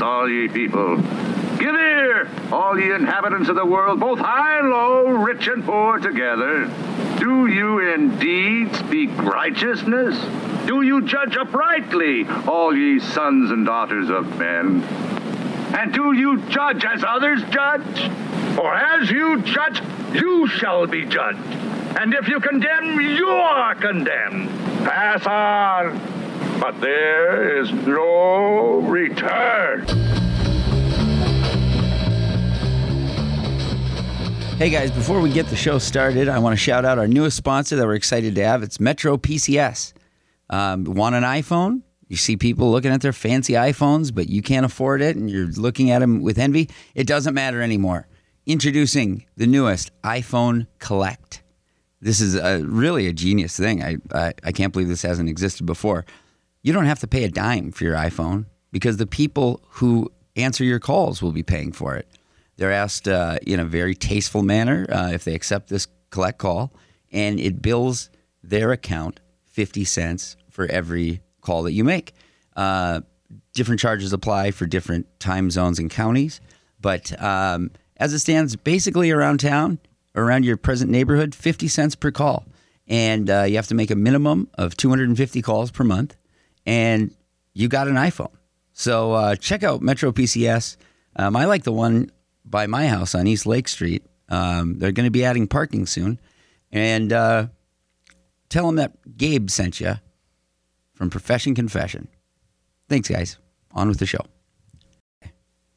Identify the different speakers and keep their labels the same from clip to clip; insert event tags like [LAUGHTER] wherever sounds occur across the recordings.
Speaker 1: all ye people. Give ear, all ye inhabitants of the world, both high and low, rich and poor together. Do you indeed speak righteousness? Do you judge uprightly, all ye sons and daughters of men? And do you judge as others judge? For as you judge, you shall be judged. And if you condemn, you are condemned. Pass on. But there is no return.
Speaker 2: Hey guys, before we get the show started, I want to shout out our newest sponsor that we're excited to have. It's Metro PCS. Um, want an iPhone? You see people looking at their fancy iPhones, but you can't afford it and you're looking at them with envy. It doesn't matter anymore. Introducing the newest iPhone Collect. This is a, really a genius thing. I, I, I can't believe this hasn't existed before. You don't have to pay a dime for your iPhone because the people who answer your calls will be paying for it. They're asked uh, in a very tasteful manner uh, if they accept this collect call, and it bills their account 50 cents for every call that you make. Uh, different charges apply for different time zones and counties, but um, as it stands, basically around town, around your present neighborhood, 50 cents per call. And uh, you have to make a minimum of 250 calls per month, and you got an iPhone. So uh, check out Metro PCS. Um, I like the one by my house on East Lake Street. Um, they're going to be adding parking soon. And uh, tell them that Gabe sent you from Profession Confession. Thanks, guys. On with the show.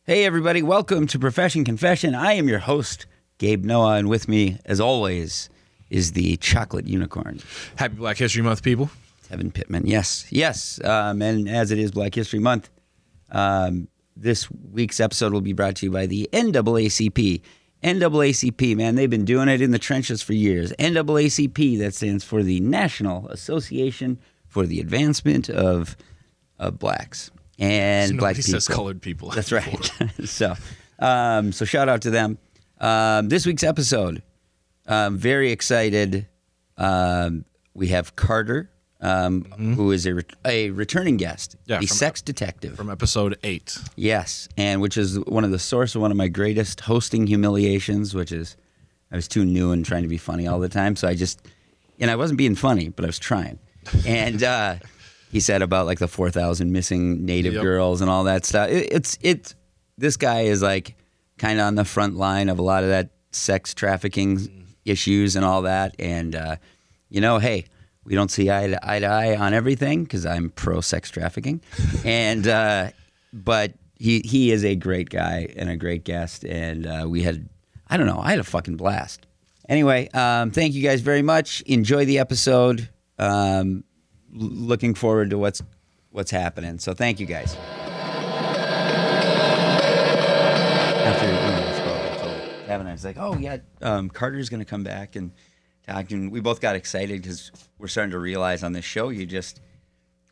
Speaker 2: Hey, everybody. Welcome to Profession Confession. I am your host, Gabe Noah, and with me, as always, is the chocolate unicorn,
Speaker 3: Happy Black History Month, people.
Speaker 2: Kevin Pittman. Yes, yes. Um, and as it is Black History Month, um, this week's episode will be brought to you by the NAACP. NAACP, man, they've been doing it in the trenches for years. NAACP, that stands for the National Association for the Advancement of of Blacks and
Speaker 3: So
Speaker 2: Black people.
Speaker 3: says colored people.
Speaker 2: That's right. [LAUGHS] so, um, so shout out to them. Um, this week's episode, um, very excited. Um, we have Carter, um, who is a, ret- a returning guest,
Speaker 3: Mm-hmm. Yeah,
Speaker 2: a
Speaker 3: from-
Speaker 2: sex detective.
Speaker 3: From episode eight.
Speaker 2: Yes, and which is one of the source of one of my greatest hosting humiliations, which is I was too new and trying to be funny all the time, so I just and I wasn't being funny, but I was trying. And uh, he said about like the four thousand missing native
Speaker 3: Yep.
Speaker 2: girls and all that stuff. It, it's it's this guy is like kind of on the front line of a lot of that sex trafficking issues and all that, and uh, you know, hey. We don't see eye to eye, to eye on everything because I'm pro sex trafficking, [LAUGHS] and uh, but he he is a great guy and a great guest, and uh, we had I don't know I had a fucking blast. Anyway, um, thank you guys very much. Enjoy the episode. Um, looking forward to what's what's happening. So thank you guys. After you know, spoke, I told Kevin, I was like, "Oh yeah, um, Carter's going to come back and talk." And we both got excited because we're starting to realize on this show, you just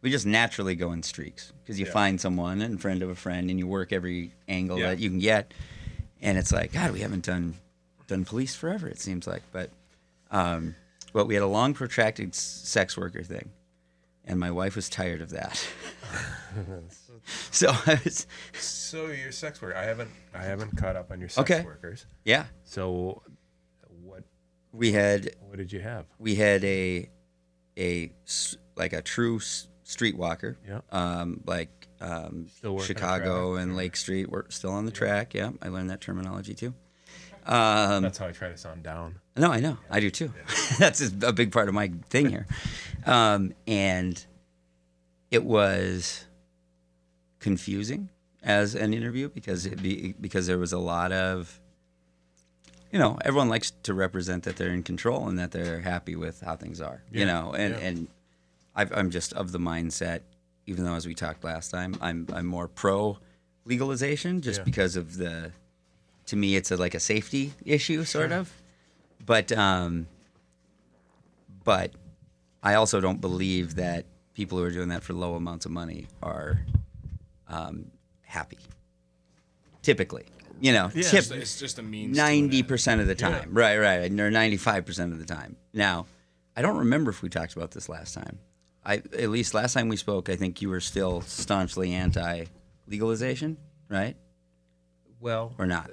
Speaker 2: we just naturally go in streaks because you find someone and friend of a friend, and you work every angle
Speaker 3: Yeah.
Speaker 2: that you can get. And it's like, God, we haven't done done police forever. It seems like, but um, but we had a long protracted sex worker thing, and my wife was tired of that. [LAUGHS] so I was,
Speaker 4: So your sex worker, I haven't, I haven't caught up on your sex
Speaker 2: Okay.
Speaker 4: workers.
Speaker 2: yeah,
Speaker 4: So,
Speaker 2: we had
Speaker 4: what did you have?
Speaker 2: we had a a like a true streetwalker.
Speaker 4: Yeah.
Speaker 2: Um, like um,
Speaker 4: Still
Speaker 2: Chicago and Lake Street. We're still on the track. Yeah, I learned that terminology too. Um,
Speaker 4: That's how I try to sound down.
Speaker 2: no, I know. I do too. [LAUGHS] That's just a big part of my thing here. Um, and it was confusing as an interview because it be, because there was a lot of you know everyone likes to represent that they're in control and that they're happy with how things are you know and
Speaker 4: yeah.
Speaker 2: and I've, I'm just of the mindset even though as we talked last time I'm I'm more pro legalization just
Speaker 4: Yeah.
Speaker 2: because of the to me it's a, like a safety issue sort of but um but I also don't believe that people who are doing that for low amounts of money are um, happy. Typically, you know,
Speaker 3: Yeah,
Speaker 2: tip
Speaker 3: it's, it's just a means.
Speaker 2: Ninety percent of the time. Right, right, or ninety-five percent of the time. Now, I don't remember if we talked about this last time. I at least last time we spoke, I think you were still staunchly anti legalization, right?
Speaker 4: Well,
Speaker 2: Or not?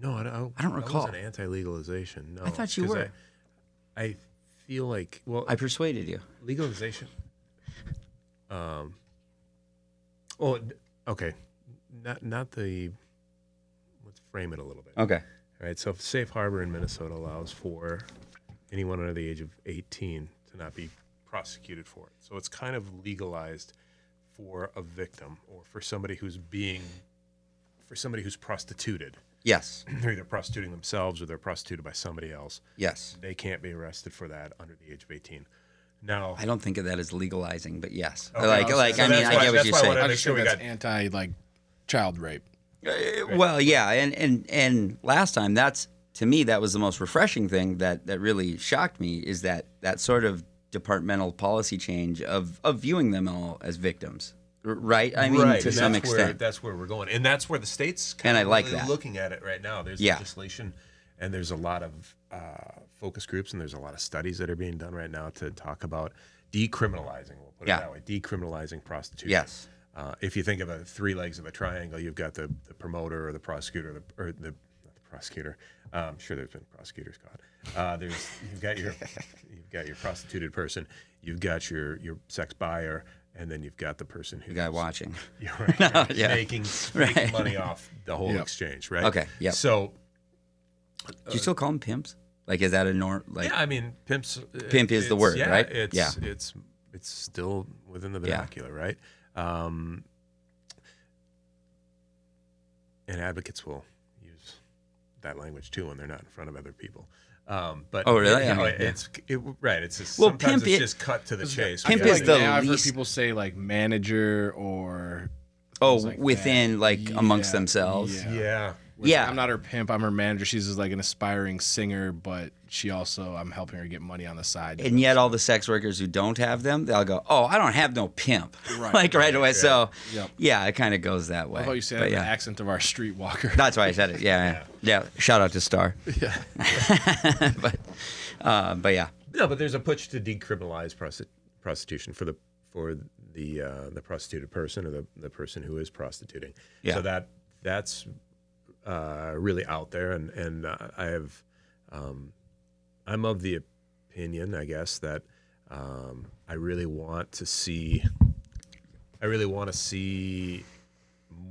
Speaker 4: no, I don't.
Speaker 2: I don't recall.
Speaker 4: wasn't anti-legalization. No,
Speaker 2: I thought you were.
Speaker 4: I, I feel like well,
Speaker 2: I persuaded you.
Speaker 4: legalization. Um. Well, okay, not not the. Let's frame it a little bit.
Speaker 2: Okay.
Speaker 4: All right. So, safe harbor in Minnesota allows for anyone under the age of 18 to not be prosecuted for it. So it's kind of legalized for a victim or for somebody who's being, for somebody who's prostituted.
Speaker 2: Yes. [CLEARS THROAT]
Speaker 4: They're either prostituting themselves or they're prostituted by somebody else.
Speaker 2: Yes.
Speaker 4: They can't be arrested for that under the age of 18. Now,
Speaker 2: I don't think of that as legalizing, but yes.
Speaker 4: Okay.
Speaker 2: like, like
Speaker 4: that's
Speaker 2: I mean,
Speaker 4: why-
Speaker 2: I get what you're
Speaker 4: I
Speaker 2: saying.
Speaker 4: wanted
Speaker 3: I
Speaker 4: to make
Speaker 3: just
Speaker 4: sure
Speaker 3: think
Speaker 4: we
Speaker 3: that's
Speaker 4: got-
Speaker 3: anti like child rape.
Speaker 2: Uh, Well, yeah, and and and last time that's to me that was the most refreshing thing that that really shocked me is that that sort of departmental policy change of of viewing them all as victims, right? I mean,
Speaker 4: right,
Speaker 2: to
Speaker 4: and
Speaker 2: some
Speaker 4: that's Where,
Speaker 2: extent.
Speaker 4: that's where we're going, and that's where the states kind
Speaker 2: And I like
Speaker 4: really
Speaker 2: that.
Speaker 4: looking at it right now. There's
Speaker 2: Yeah.
Speaker 4: legislation, and there's a lot of uh, focus groups, and there's a lot of studies that are being done right now to talk about decriminalizing. We'll put
Speaker 2: Yeah.
Speaker 4: it that way: decriminalizing prostitution.
Speaker 2: Yes.
Speaker 4: Uh, if you think of a three legs of a triangle, you've got the, the promoter or the prosecutor, or the, or the, not the prosecutor. Uh, I'm sure there's been prosecutors caught. Uh, there's you've got your [LAUGHS] you've got your prostituted person, you've got your your sex buyer, and then you've got the person who
Speaker 2: the guy watching. [LAUGHS] [LAUGHS]
Speaker 4: you're right, right,
Speaker 2: yeah.
Speaker 4: making, making money off the whole
Speaker 3: Yep.
Speaker 4: exchange, right?
Speaker 2: Okay, yep.
Speaker 4: So
Speaker 2: Do you still call them pimps? Like, is that a norm? Like,
Speaker 4: yeah, I mean, pimps. uh,
Speaker 2: Pimp is the word,
Speaker 4: yeah,
Speaker 2: right?
Speaker 4: It's,
Speaker 2: Yeah.
Speaker 4: It's it's still within the
Speaker 2: Yeah.
Speaker 4: vernacular, right? Um, and advocates will use that language too when they're not in front of other people. Um, but
Speaker 2: Oh, really?
Speaker 4: you know,
Speaker 2: yeah.
Speaker 4: it's it, right. It's just,
Speaker 2: Well,
Speaker 4: sometimes
Speaker 2: pimp
Speaker 4: it's
Speaker 2: i-
Speaker 4: just cut to the chase.
Speaker 2: Pimp is
Speaker 4: like-
Speaker 2: the
Speaker 3: now I've heard people say like manager or
Speaker 2: oh,
Speaker 3: like
Speaker 2: within
Speaker 3: that.
Speaker 2: like amongst
Speaker 3: Yeah,
Speaker 2: themselves.
Speaker 3: yeah.
Speaker 4: yeah.
Speaker 3: Where
Speaker 2: Yeah.
Speaker 3: I'm not her pimp. I'm her manager. She's just like an aspiring singer, but she also I'm helping her get money on the side.
Speaker 2: And yet, all the sex workers who don't have them, they'll go, "Oh, I don't have no pimp,"
Speaker 3: Right, [LAUGHS]
Speaker 2: like right away. So,
Speaker 3: Yep.
Speaker 2: yeah, it kind of goes that way.
Speaker 3: I thought you said
Speaker 2: But
Speaker 3: the
Speaker 2: yeah.
Speaker 3: accent of our streetwalker.
Speaker 2: That's why I said it. Yeah, [LAUGHS] yeah. yeah. Shout out to Star. [LAUGHS]
Speaker 3: yeah.
Speaker 2: but, uh, but yeah,
Speaker 4: No, but there's a push to decriminalize prosti- prostitution for the for the uh, the prostituted person or the, the person who is prostituting.
Speaker 2: Yeah.
Speaker 4: So that that's uh, really out there, and and uh, I have um, I'm of the opinion, I guess, that um, I really want to see I really want to see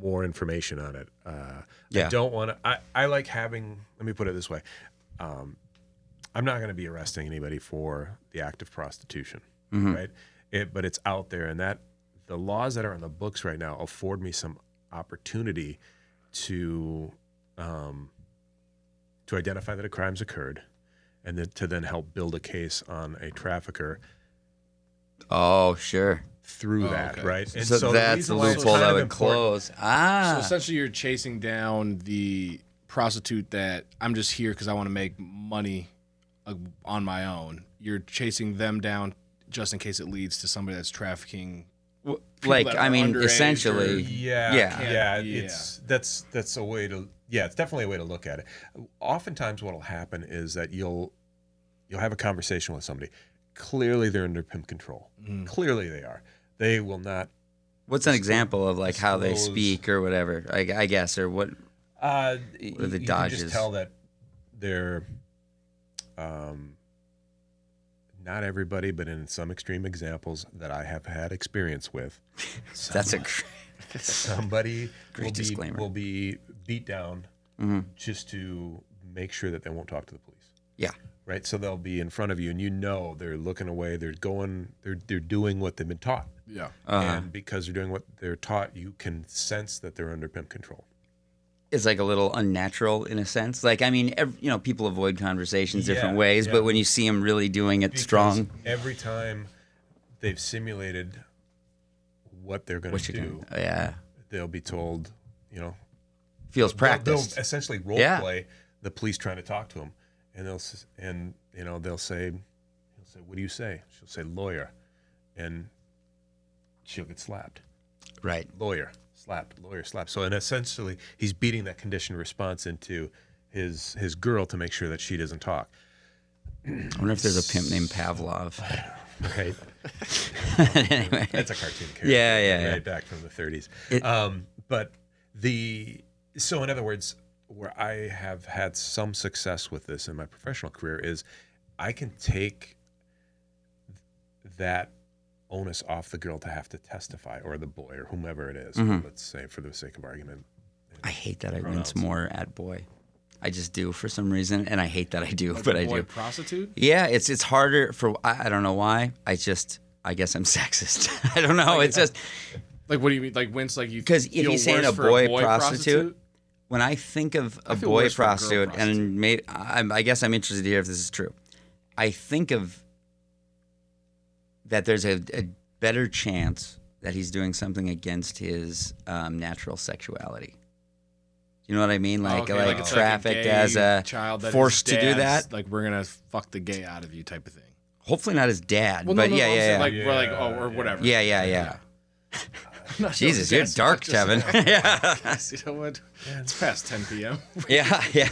Speaker 4: more information on it. Uh,
Speaker 2: Yeah.
Speaker 4: I don't want to. I, I like having. Let me put it this way. Um, I'm not going to be arresting anybody for the act of prostitution, right? It, but it's out there, and that the laws that are in the books right now afford me some opportunity to um, to identify that a crime's occurred, and then to then help build a case on a trafficker
Speaker 2: oh sure.
Speaker 4: through
Speaker 3: Oh,
Speaker 4: that,
Speaker 3: okay.
Speaker 4: right? And
Speaker 2: So,
Speaker 4: the
Speaker 2: that's the
Speaker 4: reason why it's
Speaker 2: loophole that would
Speaker 4: important-
Speaker 2: close.
Speaker 3: So
Speaker 2: Ah,
Speaker 3: essentially, you're chasing down the prostitute that I'm just here because I want to make money uh, on my own. You're chasing them down just in case it leads to somebody that's trafficking.
Speaker 2: W- like
Speaker 3: that
Speaker 2: I mean, essentially,
Speaker 3: or-
Speaker 4: Yeah,
Speaker 2: Yeah.
Speaker 4: yeah,
Speaker 3: Yeah.
Speaker 4: It's that's that's a way to yeah, it's definitely a way to look at it. Oftentimes, what'll happen is that you'll you'll have a conversation with somebody. Clearly, they're under pimp control. Clearly, they are. They will not.
Speaker 2: what's an example of like how they speak or whatever? I, I guess or what?
Speaker 4: Uh,
Speaker 2: What are the
Speaker 4: you can just tell that they're. Um, not everybody, but in some extreme examples that I have had experience with, [LAUGHS]
Speaker 2: That's a. gr- [LAUGHS]
Speaker 4: somebody
Speaker 2: Great
Speaker 4: will be,
Speaker 2: disclaimer.
Speaker 4: will be beat down
Speaker 2: Mhm.
Speaker 4: just to make sure that they won't talk to the police.
Speaker 2: Yeah.
Speaker 4: Right. So they'll be in front of you, and you know they're looking away. They're going. They're they're doing what they've been taught,
Speaker 3: Yeah.
Speaker 2: Uh-huh.
Speaker 4: and because they're doing what they're taught, you can sense that they're under pimp control.
Speaker 2: It's like a little unnatural in a sense. Like I mean, ev you know, people avoid conversations different ways,
Speaker 4: yeah.
Speaker 2: but when you see them really doing it
Speaker 4: Because
Speaker 2: strong,
Speaker 4: Every time they've simulated what they're going to
Speaker 2: you
Speaker 4: do,
Speaker 2: can, yeah,
Speaker 4: they'll be told, you know,
Speaker 2: feels
Speaker 4: they'll- they'll essentially role
Speaker 2: Yeah.
Speaker 4: play the police trying to talk to him, and they'll and you know they'll say, he'll say, "What do you say?" She'll say, "Lawyer," and she'll get slapped.
Speaker 2: Right.
Speaker 4: Lawyer slapped. Lawyer slapped. So and essentially, he's beating that conditioned response into his his girl to make sure that she doesn't talk.
Speaker 2: I wonder if there's a pimp named Pavlov. [LAUGHS]
Speaker 4: right? [LAUGHS]
Speaker 2: anyway,
Speaker 4: That's a cartoon character.
Speaker 2: Yeah, yeah, yeah.
Speaker 4: Right back from the 30s.
Speaker 2: It-
Speaker 4: um, but the so in other words, where I have had some success with this in my professional career is I can take that onus off the girl to have to testify or the boy or whomever it is,
Speaker 2: Mm-hmm.
Speaker 4: Let's say for the sake of argument.
Speaker 2: I hate that I
Speaker 4: Pronouns.
Speaker 2: wince more at boy. I just do for some reason, and I hate that I do,
Speaker 3: Like
Speaker 2: but
Speaker 3: a
Speaker 2: I
Speaker 3: boy
Speaker 2: do.
Speaker 3: Prostitute?
Speaker 2: Yeah, it's it's harder for I, I don't know why. I just I guess I'm [LAUGHS] sexist. [LAUGHS] I don't know. It's just
Speaker 3: Like what do you mean? Like wince like you
Speaker 2: because if
Speaker 3: feel
Speaker 2: he's saying
Speaker 3: worse
Speaker 2: a
Speaker 3: for
Speaker 2: boy prostitute, when I think of a boy
Speaker 3: worse a
Speaker 2: prostitute,
Speaker 3: prostitute.
Speaker 2: and may, I'm, I guess I'm interested to hear if this is true. I think of that there's a, a better chance that he's doing something against his um, natural sexuality. You know what I mean? Like,
Speaker 3: Okay,
Speaker 2: like,
Speaker 3: it's
Speaker 2: trafficked
Speaker 3: gay
Speaker 2: as a
Speaker 3: child
Speaker 2: forced to do that.
Speaker 3: Like we're gonna fuck the gay out of you type of thing.
Speaker 2: Hopefully not his dad,
Speaker 3: Well,
Speaker 2: but
Speaker 3: no, no,
Speaker 2: yeah,
Speaker 3: I'm
Speaker 2: yeah,
Speaker 3: saying,
Speaker 2: yeah.
Speaker 3: Like we're like oh
Speaker 4: Yeah,
Speaker 3: or
Speaker 4: yeah.
Speaker 3: whatever.
Speaker 2: yeah, yeah, yeah. [LAUGHS] [LAUGHS]
Speaker 3: Not
Speaker 2: Jesus, you're dark, Kevin. [LAUGHS] yeah, [LAUGHS]
Speaker 3: you know what? It's past 10 p.m.
Speaker 2: yeah, yeah.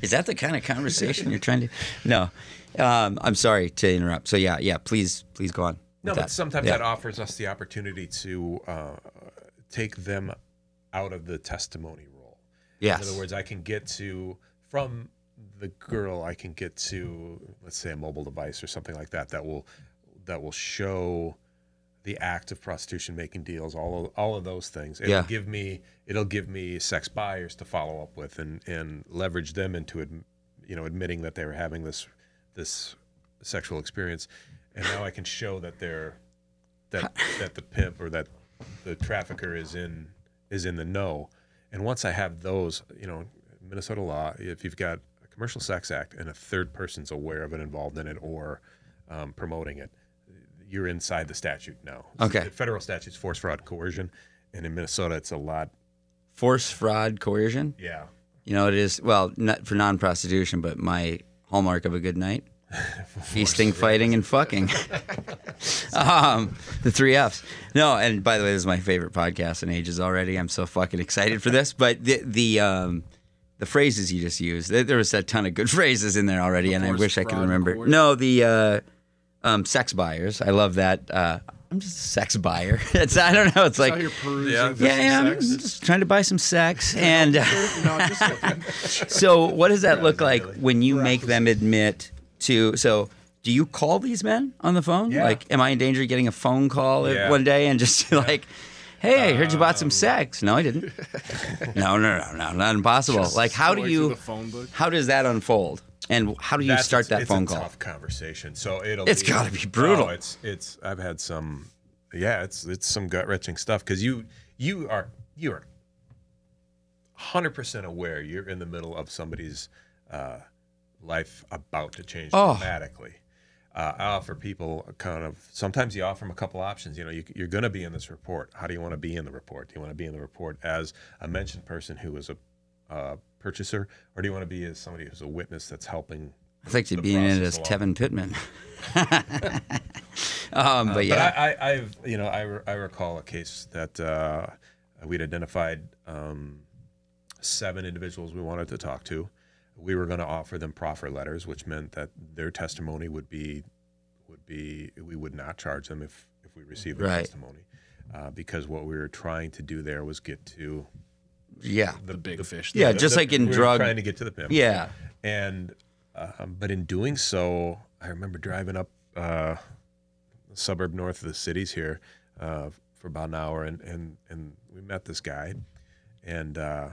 Speaker 2: Is that the kind of conversation you're trying to? No, um, I'm sorry to interrupt. So yeah, yeah. Please, please go on.
Speaker 4: No, but
Speaker 2: that.
Speaker 4: sometimes
Speaker 2: Yeah.
Speaker 4: that offers us the opportunity to uh, take them out of the testimony role.
Speaker 2: Yes.
Speaker 4: In other words, I can get to from the girl. I can get to let's say a mobile device or something like that that will that will show the act of prostitution, making deals, all of, all of those things. It'll
Speaker 2: Yeah.
Speaker 4: give me it'll give me sex buyers to follow up with and and leverage them into ad, you know admitting that they were having this this sexual experience, and now I can show that they're that [LAUGHS] that the pimp or that the trafficker is in is in the know. And once I have those, you know, Minnesota law, if you've got a commercial sex act and a third person's aware of it, involved in it, or um, promoting it, you're inside the statute now.
Speaker 2: Okay.
Speaker 4: The federal statute's force, fraud, coercion, and in Minnesota, it's a lot.
Speaker 2: Force, fraud, coercion.
Speaker 4: Yeah.
Speaker 2: You know, it is well not for non-prostitution, but my hallmark of a good night: feasting, [LAUGHS] fighting, and fucking. [LAUGHS] um, the three Fs. No, and by the way, this is my favorite podcast in ages already. I'm so fucking excited for this. But the the um, the phrases you just used, there, was a ton of good [LAUGHS] phrases in there already, and I wish I could remember. No, the uh, um, sex buyers. I love that. Uh, I'm just a sex buyer. [LAUGHS] It's I don't know. It's
Speaker 3: Like,
Speaker 2: like
Speaker 3: you're perusing
Speaker 4: Yeah.
Speaker 3: for
Speaker 2: yeah,
Speaker 3: some
Speaker 2: yeah. I'm just trying to buy some sex [LAUGHS] and. uh,
Speaker 3: no, just looking. [LAUGHS]
Speaker 2: So, what does that look like
Speaker 4: really.
Speaker 2: when you make them admit to? So, do you call these men on the phone?
Speaker 4: Yeah.
Speaker 2: Like, am I in danger of getting a phone call
Speaker 4: Yeah. Um,
Speaker 2: one day and just like, "Hey, I heard you bought some sex"? No, I didn't. no, no, no, no, not impossible. like, how do you?
Speaker 3: the phone book?
Speaker 2: How does that unfold? And how do you
Speaker 4: That's-
Speaker 2: start that
Speaker 4: it's
Speaker 2: phone
Speaker 4: a
Speaker 2: call?
Speaker 4: Tough conversation. So it'll.
Speaker 2: It's
Speaker 4: be-
Speaker 2: gotta be brutal.
Speaker 4: Oh, it's it's. I've had some. Yeah, it's it's some gut wrenching stuff because you you are you are. Hundred percent aware you're in the middle of somebody's uh, life about to change
Speaker 2: Oh.
Speaker 4: dramatically. Uh, I offer people a kind of sometimes you offer them a couple options. You know, you, you're going to be in this report. How do you want to be in the report? Do you want to be in the report as a mentioned person who is a uh, purchaser, or do you want to be as somebody who's a witness that's helping?
Speaker 2: I think to
Speaker 4: the
Speaker 2: be in it as? Tevin Pittman. [LAUGHS] um, but
Speaker 4: But
Speaker 2: yeah,
Speaker 4: I, I, I've you know I, re- I recall a case that uh, we'd identified um, seven individuals we wanted to talk to. We were going to offer them proffer letters, which meant that their testimony would be would be we would not charge them if if we received their
Speaker 2: Right.
Speaker 4: testimony, uh, because what we were trying to do there was get to
Speaker 2: yeah,
Speaker 3: The big fish.
Speaker 2: Yeah,
Speaker 3: the-
Speaker 2: just like in
Speaker 4: we
Speaker 2: drug-
Speaker 4: trying to get to the pimp.
Speaker 2: yeah.
Speaker 4: and um, but in doing so, I remember driving up uh, suburb north of the cities here uh, for about an hour, and and and we met this guy, and uh,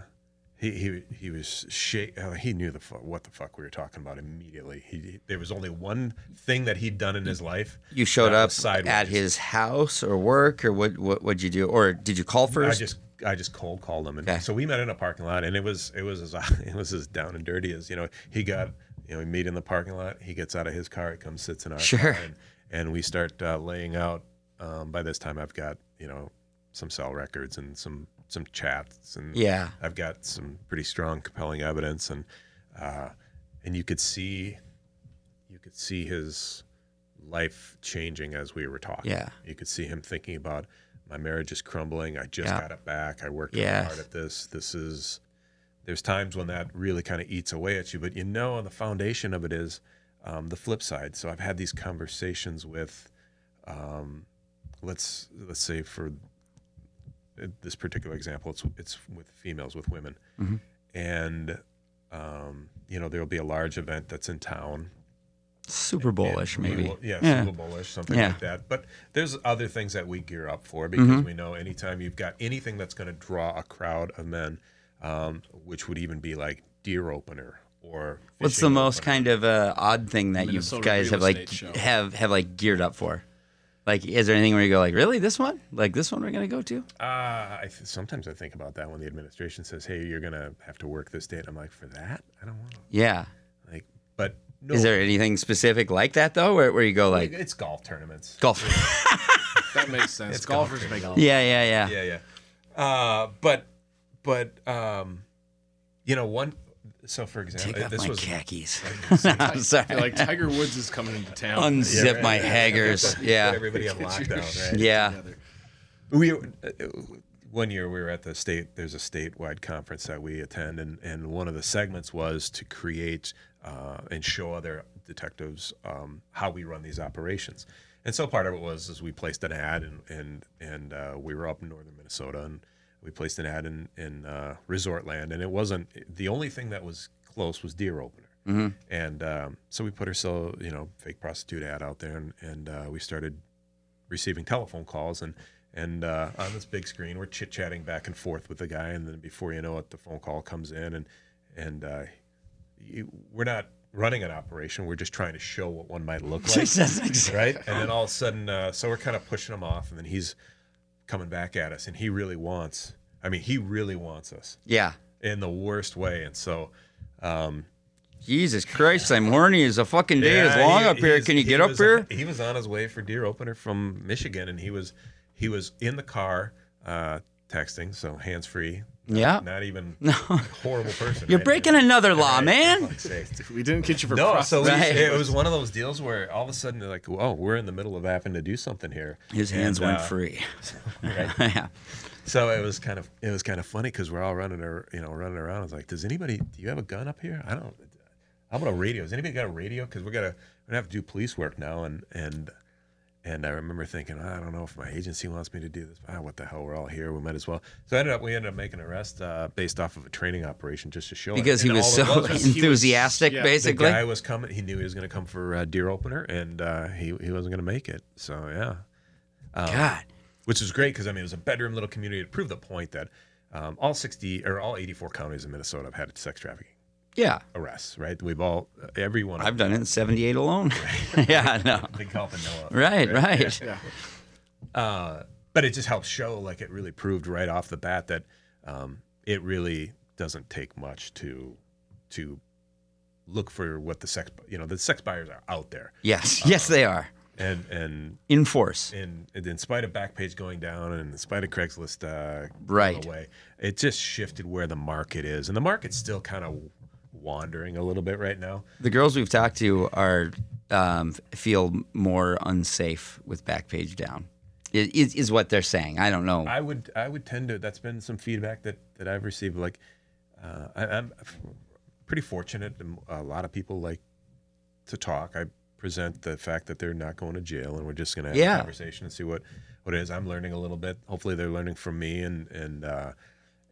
Speaker 4: he he he was shake. Uh, he knew the fu- what the fuck we were talking about immediately. He, he- there was only one thing that he'd done in his life.
Speaker 2: You showed up
Speaker 4: sideways.
Speaker 2: at his house or work, or what? What would you do? Or did you call first?
Speaker 4: I just I just cold called him, and
Speaker 2: Okay.
Speaker 4: so we met in a parking lot, and it was it was as [LAUGHS] it was as down and dirty as you know. He got you know we meet in the parking lot. He gets out of his car, he comes sits in our
Speaker 2: Sure.
Speaker 4: car, and, and we start uh, laying out. Um, by this time, I've got you know some cell records and some some chats, and
Speaker 2: Yeah.
Speaker 4: I've got some pretty strong, compelling evidence, and uh, and you could see you could see his life changing as we were talking.
Speaker 2: Yeah.
Speaker 4: You could see him thinking about my marriage is crumbling. I just
Speaker 2: Yeah.
Speaker 4: got it back. I worked
Speaker 2: Yes.
Speaker 4: hard at this. This is there's times when that really kind of eats away at you, but you know, on the foundation of it is um, the flip side. So I've had these conversations with, um, let's let's say for this particular example, it's it's with females with women, and um, you know there'll be a large event that's in town.
Speaker 2: Super Bowlish, maybe.
Speaker 4: will- yeah,
Speaker 2: yeah.
Speaker 4: Super Bowlish, something
Speaker 2: Yeah.
Speaker 4: like that. But there's other things that we gear up for because
Speaker 2: Mm-hmm.
Speaker 4: we know anytime you've got anything that's going to draw a crowd of men, um, which would even be like deer opener or
Speaker 2: What's the
Speaker 4: fishing
Speaker 2: most kind of uh, odd thing that you guys have like
Speaker 3: show.
Speaker 2: have have like geared up for? Like, is there anything where you go like, really, this one? Like this one we're gonna go to?
Speaker 4: Uh, I th- sometimes I think about that when the administration says, "Hey, you're gonna have to work this date." I'm like, for that, I don't want to.
Speaker 2: Yeah.
Speaker 4: Like, but no,
Speaker 2: Is there anything specific like that though, where, where you go like
Speaker 4: it's golf tournaments.
Speaker 2: golf? [LAUGHS]
Speaker 3: That makes sense.
Speaker 4: It's
Speaker 3: Golfers
Speaker 4: golf
Speaker 3: make
Speaker 4: tournament.
Speaker 2: yeah, yeah, yeah.
Speaker 4: yeah, yeah. Uh, but, but, um, you know, one. So, for example,
Speaker 2: Take off
Speaker 4: this
Speaker 2: my
Speaker 4: was
Speaker 2: khakis. [LAUGHS]
Speaker 3: I
Speaker 2: I'm
Speaker 3: feel
Speaker 2: sorry.
Speaker 3: like Tiger Woods is coming into town.
Speaker 2: Unzip
Speaker 4: Yeah, right.
Speaker 2: my [LAUGHS]
Speaker 4: Haggars.
Speaker 2: Yeah.
Speaker 4: everybody on lockdown, right?
Speaker 2: Yeah.
Speaker 4: We uh, one year we were at the state there's a statewide conference that we attend and, and one of the segments was to create uh, and show other detectives um, how we run these operations and so part of it was is we placed an ad and and and uh, we were up in northern minnesota and we placed an ad in in uh, resort land and it wasn't the only thing that was close was deer opener. And um, so we put ourselves you know fake prostitute ad out there and, and uh, we started receiving telephone calls and and uh, on this big screen we're chit chatting back and forth with the guy and then before you know it the phone call comes in and and uh, you, we're not running an operation we're just trying to show what one might look [LAUGHS] like. Right? And then all of a sudden uh, so we're kind of pushing him off and then he's coming back at us and he really wants I mean he really wants us
Speaker 2: Yeah.
Speaker 4: in the worst way and so um,
Speaker 2: Jesus Christ, I'm horny as a fucking day is long
Speaker 4: he-
Speaker 2: up here. Can you
Speaker 4: he
Speaker 2: get up
Speaker 4: was-
Speaker 2: here?
Speaker 4: He was on his way for deer opener from Michigan, and he was he was in the car uh, texting, so hands free.
Speaker 2: Yeah.
Speaker 4: not even [LAUGHS] a horrible person.
Speaker 2: You're
Speaker 4: right?
Speaker 2: breaking another law,
Speaker 4: Right,
Speaker 2: man.
Speaker 4: for fuck's sake. [LAUGHS]
Speaker 3: We didn't get you for
Speaker 4: No, so we,
Speaker 2: Right.
Speaker 4: it was one of those deals where all of a sudden they're like, "Oh, we're in the middle of having to do something here."
Speaker 2: His hands
Speaker 4: And,
Speaker 2: went
Speaker 4: uh,
Speaker 2: free. [LAUGHS]
Speaker 4: right.
Speaker 2: yeah.
Speaker 4: So it was kind of it was kind of funny because we're all running, ar- you know, running around. I was like, "Does anybody? Do you have a gun up here? I don't. How about a radio? Has anybody got a radio? Because we're gonna we're gonna have to do police work now." And and and I remember thinking, I don't know if my agency wants me to do this. Ah, what the hell? We're all here. We might as well. So I ended up we ended up making an arrest uh, based off of a training operation just to show it.
Speaker 2: Because he
Speaker 4: And
Speaker 2: was so
Speaker 4: was was
Speaker 3: he was- [LAUGHS]
Speaker 2: enthusiastic,
Speaker 3: yeah, the
Speaker 4: the
Speaker 2: basically.
Speaker 4: guy was coming. He knew he was going to come for uh, deer opener, and uh, he he wasn't going to make it. So yeah,
Speaker 2: God.
Speaker 4: Which is great because I mean it was a bedroom little community to prove the point that um, all sixty or all eighty four counties in Minnesota have had sex trafficking
Speaker 2: Yeah.
Speaker 4: arrests. Right? We've all everyone.
Speaker 2: I've done it in 78 alone. [LAUGHS] yeah, no.
Speaker 4: Big help Noah.
Speaker 2: Right, right.
Speaker 3: Yeah.
Speaker 4: Uh, but it just helps show like it really proved right off the bat that um, it really doesn't take much to to look for what the sex you know the sex buyers are out there
Speaker 2: Yes, yes, they are.
Speaker 4: And and
Speaker 2: In force.
Speaker 4: in in spite of Backpage going down and in spite of Craigslist uh,
Speaker 2: Right.
Speaker 4: away, it just shifted where the market is, and the market's still kind of wandering a little bit right now.
Speaker 2: The girls we've talked to are um, feel more unsafe with Backpage down. Is, is what they're saying. I don't know.
Speaker 4: I would I would tend to. That's been some feedback that that I've received. Like, uh, I, I'm pretty fortunate. A lot of people like to talk. I present the fact that they're not going to jail, and we're just going to have
Speaker 2: Yeah.
Speaker 4: a conversation and see what what it is. I'm learning a little bit. Hopefully, they're learning from me, and and uh,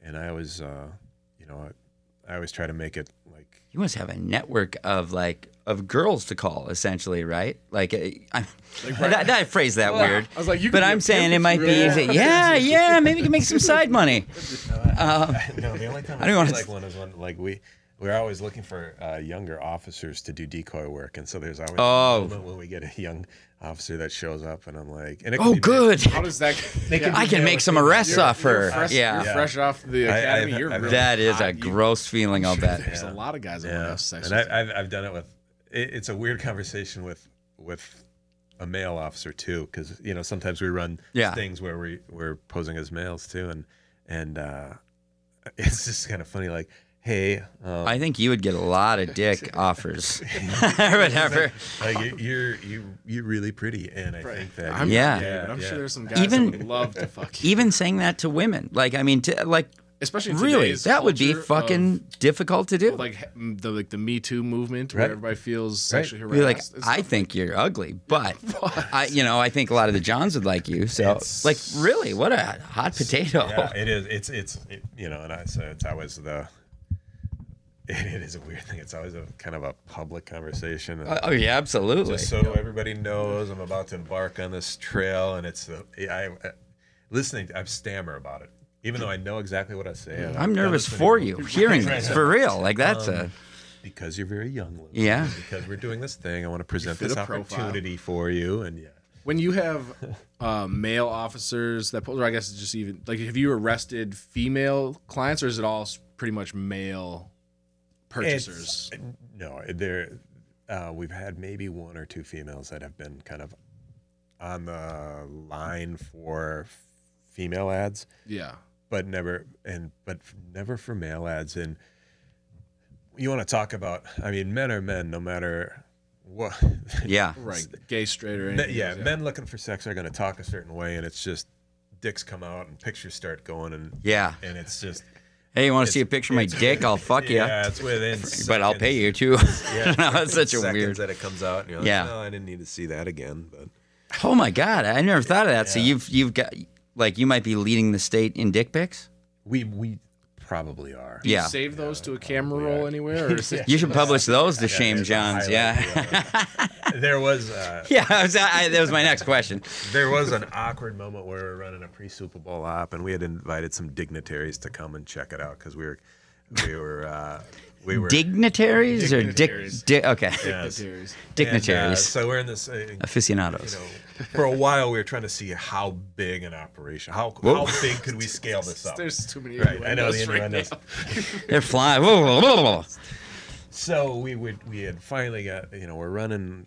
Speaker 4: and I always, uh, you know, I, I always try to make it like
Speaker 2: you must have a network of like of girls to call, essentially, right? Like, uh, I, [LAUGHS] that, that phrase that weird.
Speaker 3: I was like, you
Speaker 2: but I'm saying it might
Speaker 3: you
Speaker 2: be easy. [LAUGHS] Yeah, [LAUGHS] yeah. Maybe you can make some side money.
Speaker 4: no, the only time
Speaker 2: I
Speaker 4: I,
Speaker 2: don't wanna-
Speaker 4: like one is when like we we're always looking for uh, younger officers to do decoy work, and so there's always
Speaker 2: Oh.
Speaker 4: a moment when we get a young officer that shows up, and I'm like, and it
Speaker 2: Oh,
Speaker 4: be
Speaker 2: good.
Speaker 3: How does that? [LAUGHS] Yeah.
Speaker 2: I can make some arrests
Speaker 3: You're-
Speaker 2: off
Speaker 3: you're
Speaker 2: her.
Speaker 3: fresh-
Speaker 2: yeah.
Speaker 3: You're fresh off the academy.
Speaker 4: I've-
Speaker 3: you're
Speaker 4: I've-
Speaker 3: really
Speaker 2: That is a
Speaker 3: hot. You-
Speaker 2: gross feeling, I'll bet.
Speaker 3: There's a lot of guys that want to
Speaker 4: Yeah,
Speaker 3: have sex.
Speaker 4: and
Speaker 3: with
Speaker 4: I, I've I've done it with. It, it's a weird conversation with with a male officer too, because you know sometimes we run
Speaker 2: Yeah.
Speaker 4: things where we we're posing as males too, and and uh, [LAUGHS] it's just kind of funny, like. Hey, um,
Speaker 2: I think you would get a lot of dick [LAUGHS] offers or [LAUGHS] [LAUGHS] whatever.
Speaker 4: like you- you're you you're really pretty, and I think that
Speaker 3: I'm
Speaker 2: Yeah.
Speaker 3: not gay, I'm
Speaker 4: Yeah.
Speaker 3: sure there's some guys
Speaker 2: Even-
Speaker 3: that would love to fuck you.
Speaker 2: Even saying that to women, like I mean, to, like
Speaker 3: especially
Speaker 2: Really, that would be
Speaker 3: culture
Speaker 2: fucking difficult to do.
Speaker 3: of, like the like the Me Too movement where
Speaker 4: Right.
Speaker 3: everybody feels
Speaker 4: Right.
Speaker 3: sexually
Speaker 2: Be like,
Speaker 3: harassed. It's
Speaker 2: I think you're ugly, but I, you know, I think a lot of the Johns would like you. So,
Speaker 4: It's-
Speaker 2: like, really, what a hot potato.
Speaker 4: Yeah, it is. It's it's it, you know, and I so it's always the. [LAUGHS] It, it is a weird thing. It's always a kind of a public conversation. and
Speaker 2: Oh yeah, absolutely.
Speaker 4: just so everybody knows, I'm about to embark on this trail, and it's the I, I listening. I stammer about it, even though I know exactly what I say. and I've
Speaker 2: I'm nervous for you hearing this for real. Like that's a
Speaker 4: because you're very young. Lou,
Speaker 2: Yeah.
Speaker 4: Because we're doing this thing, I want to present this
Speaker 3: a profile.
Speaker 4: opportunity for you, and yeah.
Speaker 3: when you have uh, male officers that, or I guess it's just even like, have you arrested female clients, or is it all pretty much male purchasers?
Speaker 4: It's- no, there. Uh, we've had maybe one or two females that have been kind of on the line for female ads,
Speaker 3: yeah,
Speaker 4: but never and but never for male ads. And you want to talk about? I mean, men are men, no matter what. [LAUGHS]
Speaker 2: yeah.
Speaker 3: right, gay, straight, or
Speaker 4: Men-
Speaker 3: anything.
Speaker 4: yeah, men looking for sex are going to talk a certain way, and it's just dicks come out and pictures start going, and
Speaker 2: Yeah.
Speaker 4: and it's just
Speaker 2: Hey, you want to see a picture of my dick? I'll fuck you.
Speaker 4: yeah, it's within.
Speaker 2: But I'll pay you too.
Speaker 4: Yeah, [LAUGHS]
Speaker 2: no, it's such a weird.
Speaker 4: that it comes out. And you're like,
Speaker 2: Yeah.
Speaker 4: no, I didn't need to see that again. But
Speaker 2: Oh my god, I never thought of that. So you've you've got like you might be leading the state in dick pics.
Speaker 4: we we probably are.
Speaker 3: Do you
Speaker 2: Yeah.
Speaker 3: save those to a camera roll anywhere, or is [LAUGHS] it
Speaker 2: You should publish those to shame Johns. Yeah. [LAUGHS]
Speaker 4: there was uh,
Speaker 2: yeah, was, I, that was my next question.
Speaker 4: there was an awkward moment where we were running a pre Super Bowl op, and we had invited some dignitaries to come and check it out because we were we were uh, we were
Speaker 2: Dignitaries or dick? Di- okay,
Speaker 4: Yes.
Speaker 3: dignitaries?
Speaker 4: And, uh, so we're in this. Uh, you
Speaker 2: aficionados.
Speaker 4: know, for a while we were trying to see how big an operation, how
Speaker 2: Whoa.
Speaker 4: how big could we scale this up?
Speaker 3: There's too many.
Speaker 4: Right, I know the
Speaker 3: innuendos right
Speaker 4: innuendos. [LAUGHS]
Speaker 3: now.
Speaker 2: They're flying. Whoa.
Speaker 4: So we would we had finally got you know we're running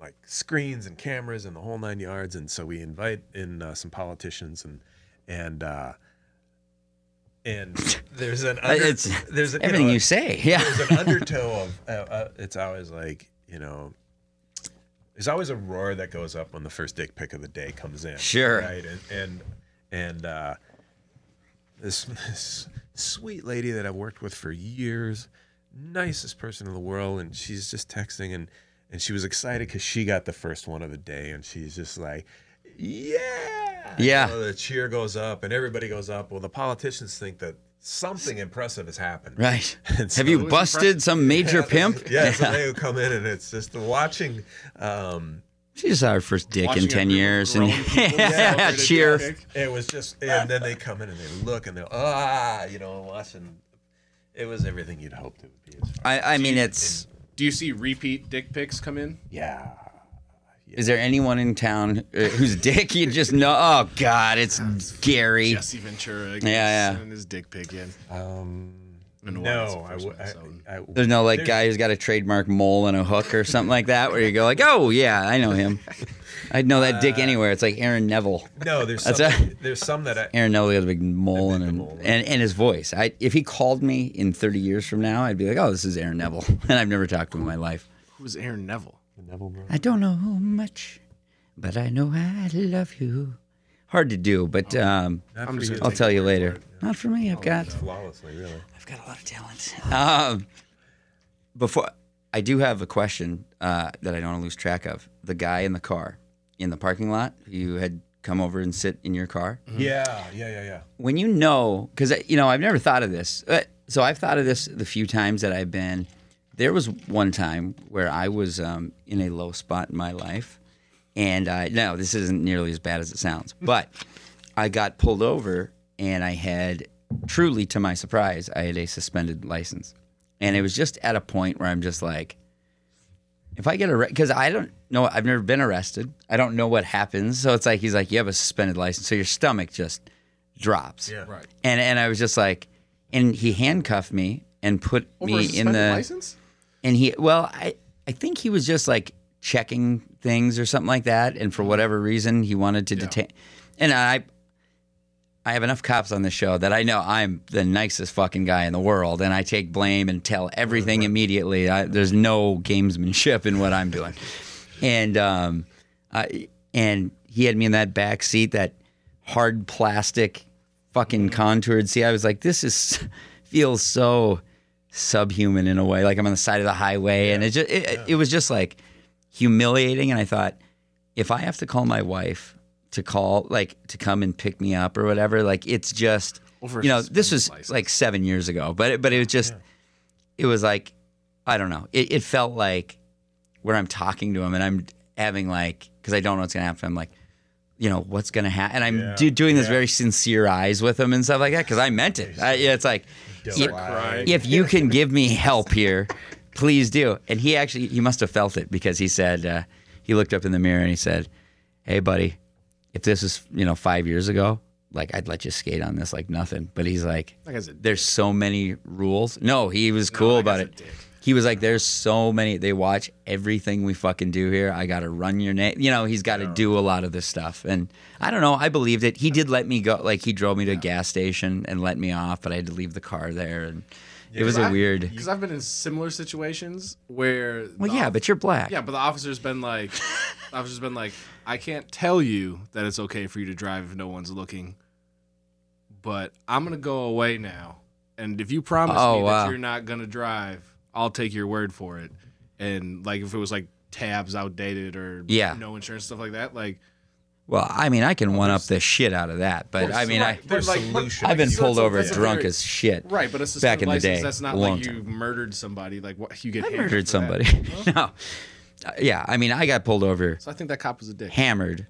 Speaker 4: like screens and cameras and the whole nine yards, and so we invite in uh, some politicians and and uh, and [LAUGHS] there's an under,
Speaker 2: It's
Speaker 4: there's a,
Speaker 2: Everything
Speaker 4: know,
Speaker 2: you say. Yeah.
Speaker 4: there's an [LAUGHS] undertow of uh, uh, it's always like you know there's always a roar that goes up when the first dick pic of the day comes in
Speaker 2: Sure.
Speaker 4: right and and and uh this, [LAUGHS] this sweet lady that I've worked with for years nicest person in the world and she's just texting and and she was excited because she got the first one of the day and she's just like yeah
Speaker 2: Yeah.
Speaker 4: You know, the cheer goes up and everybody goes up well the politicians think that something impressive has happened
Speaker 2: Right. [LAUGHS]
Speaker 4: And
Speaker 2: Have you
Speaker 4: so-
Speaker 2: busted some major pimp? [LAUGHS]
Speaker 4: yeah, so they would come in and it's just watching. Um,
Speaker 2: She just saw her first dick in ten years, and
Speaker 3: grown [LAUGHS]
Speaker 2: yeah, cheer.
Speaker 3: dick
Speaker 4: it was just, and then they come in and they look and they're ah, you know, watching. It was everything you'd hoped it would be. As far,
Speaker 2: I, I mean, it's.
Speaker 3: Do you see repeat dick pics come in?
Speaker 4: yeah,
Speaker 2: Is there anyone in town uh, whose dick you just know? Oh God, it's Gary.
Speaker 3: Jesse Ventura.
Speaker 2: Yeah, yeah.
Speaker 3: Sending his dick pic in.
Speaker 4: um,
Speaker 3: I don't know why that's
Speaker 4: no,
Speaker 3: the
Speaker 4: I,
Speaker 3: first
Speaker 4: w-
Speaker 3: one,
Speaker 4: I, I-
Speaker 2: There's no like
Speaker 4: there's-
Speaker 2: guy who's got a trademark mole and a hook or something like that, where you go like, oh yeah, I know him. [LAUGHS] I'd know that dick anywhere. It's like Aaron Neville.
Speaker 4: No, there's
Speaker 2: That's
Speaker 4: some,
Speaker 2: a-
Speaker 4: there's some that I,
Speaker 2: Aaron Neville has a big mole and,
Speaker 4: big mole.
Speaker 2: and and his voice. I if he called me in 30 years from now, I'd be like, oh, this is Aaron Neville, [LAUGHS] and I've never talked to him in my life.
Speaker 3: Who's Aaron Neville?
Speaker 4: Neville Bro.
Speaker 2: I don't know how much, but I know I love you. Hard to do, but um,
Speaker 3: i'm just
Speaker 2: i'll tell you later.
Speaker 3: for it,
Speaker 2: Not for me. I've got
Speaker 4: flawlessly, really.
Speaker 2: I've got a lot of talent. Um, before I do have a question uh, that I don't want to lose track of. The guy in the car in the parking lot who had come over and sit in your car.
Speaker 4: Yeah, yeah, yeah, yeah.
Speaker 2: When you know, because you know, I've never thought of this. Uh, so I've thought of this the few times that I've been. There was one time where I was um, in a low spot in my life, and I no, this isn't nearly as bad as it sounds, [LAUGHS] but I got pulled over, and I had truly, to my surprise, I had a suspended license, and it was just at a point where I'm just like, if I get arrested, because I don't know, I've never been arrested, I don't know what happens, so it's like he's like, you have a suspended license, so your stomach just drops,
Speaker 4: Yeah.
Speaker 3: Right.
Speaker 2: and and I was just like, and he handcuffed me and put
Speaker 3: Over
Speaker 2: me
Speaker 3: a
Speaker 2: in the
Speaker 3: license?
Speaker 2: And he well I I think he was just like checking things or something like that. And for whatever reason he wanted to detain and I I have enough cops on the show that I know I'm the nicest fucking guy in the world. And I take blame and tell everything immediately. I, there's no gamesmanship in what I'm doing. And um I, and he had me in that back seat that hard plastic fucking contoured. See, I was like, this is [LAUGHS] feels so subhuman in a way. Like I'm on the side of the highway, and it just it, it was just like humiliating. And I thought, if I have to call my wife to call like to come and pick me up or whatever, like it's just
Speaker 3: Over
Speaker 2: you know this was
Speaker 3: license.
Speaker 2: like seven years ago, but it, but it was just it was like I don't know. It, it felt like where I'm talking to him and I'm having like because I don't know what's gonna happen. I'm like, you know, what's gonna happen, and I'm
Speaker 4: Yeah.
Speaker 2: do, doing this very sincere eyes with him and stuff like that because I meant it. I, yeah, it's like
Speaker 4: Don't
Speaker 2: i-
Speaker 4: lie.
Speaker 2: if you can give me help here, please do. And he actually he must have felt it because he said uh, he looked up in the mirror and he said, "Hey, buddy, if this was you know five years ago." Like I'd let you skate on this like nothing, but he's like,
Speaker 3: That
Speaker 2: there's so many rules. No, he was cool
Speaker 3: that
Speaker 2: about
Speaker 3: guy's a
Speaker 2: it. He was like, "There's so many. They watch everything we fucking do here. I got to run your name. You know, he's got to do a lot of this stuff." And I don't know. I believed it. He did let me go. Like he drove me to a gas station and let me off, but I had to leave the car there, and it was a
Speaker 3: I've-
Speaker 2: weird.
Speaker 3: Because I've been in similar situations where.
Speaker 2: Well, yeah, but you're black.
Speaker 3: Yeah, but the officer's been like, the officer's been like, I can't tell you that it's okay for you to drive if no one's looking, but I'm gonna go away now, and if you promise
Speaker 2: Oh,
Speaker 3: me
Speaker 2: wow.
Speaker 3: that you're not gonna drive, I'll take your word for it. And like if it was like tabs outdated or
Speaker 2: Yeah.
Speaker 3: no insurance stuff like that, like
Speaker 2: Well, I mean, I can one up the shit out of that, but I mean, I
Speaker 3: Right, but, like,
Speaker 4: solution.
Speaker 2: I've been pulled
Speaker 3: that's
Speaker 2: over
Speaker 3: that's
Speaker 2: drunk as shit.
Speaker 3: right, but it's a
Speaker 2: Back in the
Speaker 3: license.
Speaker 2: day,
Speaker 3: That's not
Speaker 2: long
Speaker 3: like you
Speaker 2: time.
Speaker 3: murdered somebody. Like what you get.
Speaker 2: I
Speaker 3: hammered
Speaker 2: murdered
Speaker 3: for that.
Speaker 2: somebody. [LAUGHS] no, Uh, yeah, I mean, I got pulled over
Speaker 3: So I think that cop was a dick.
Speaker 2: hammered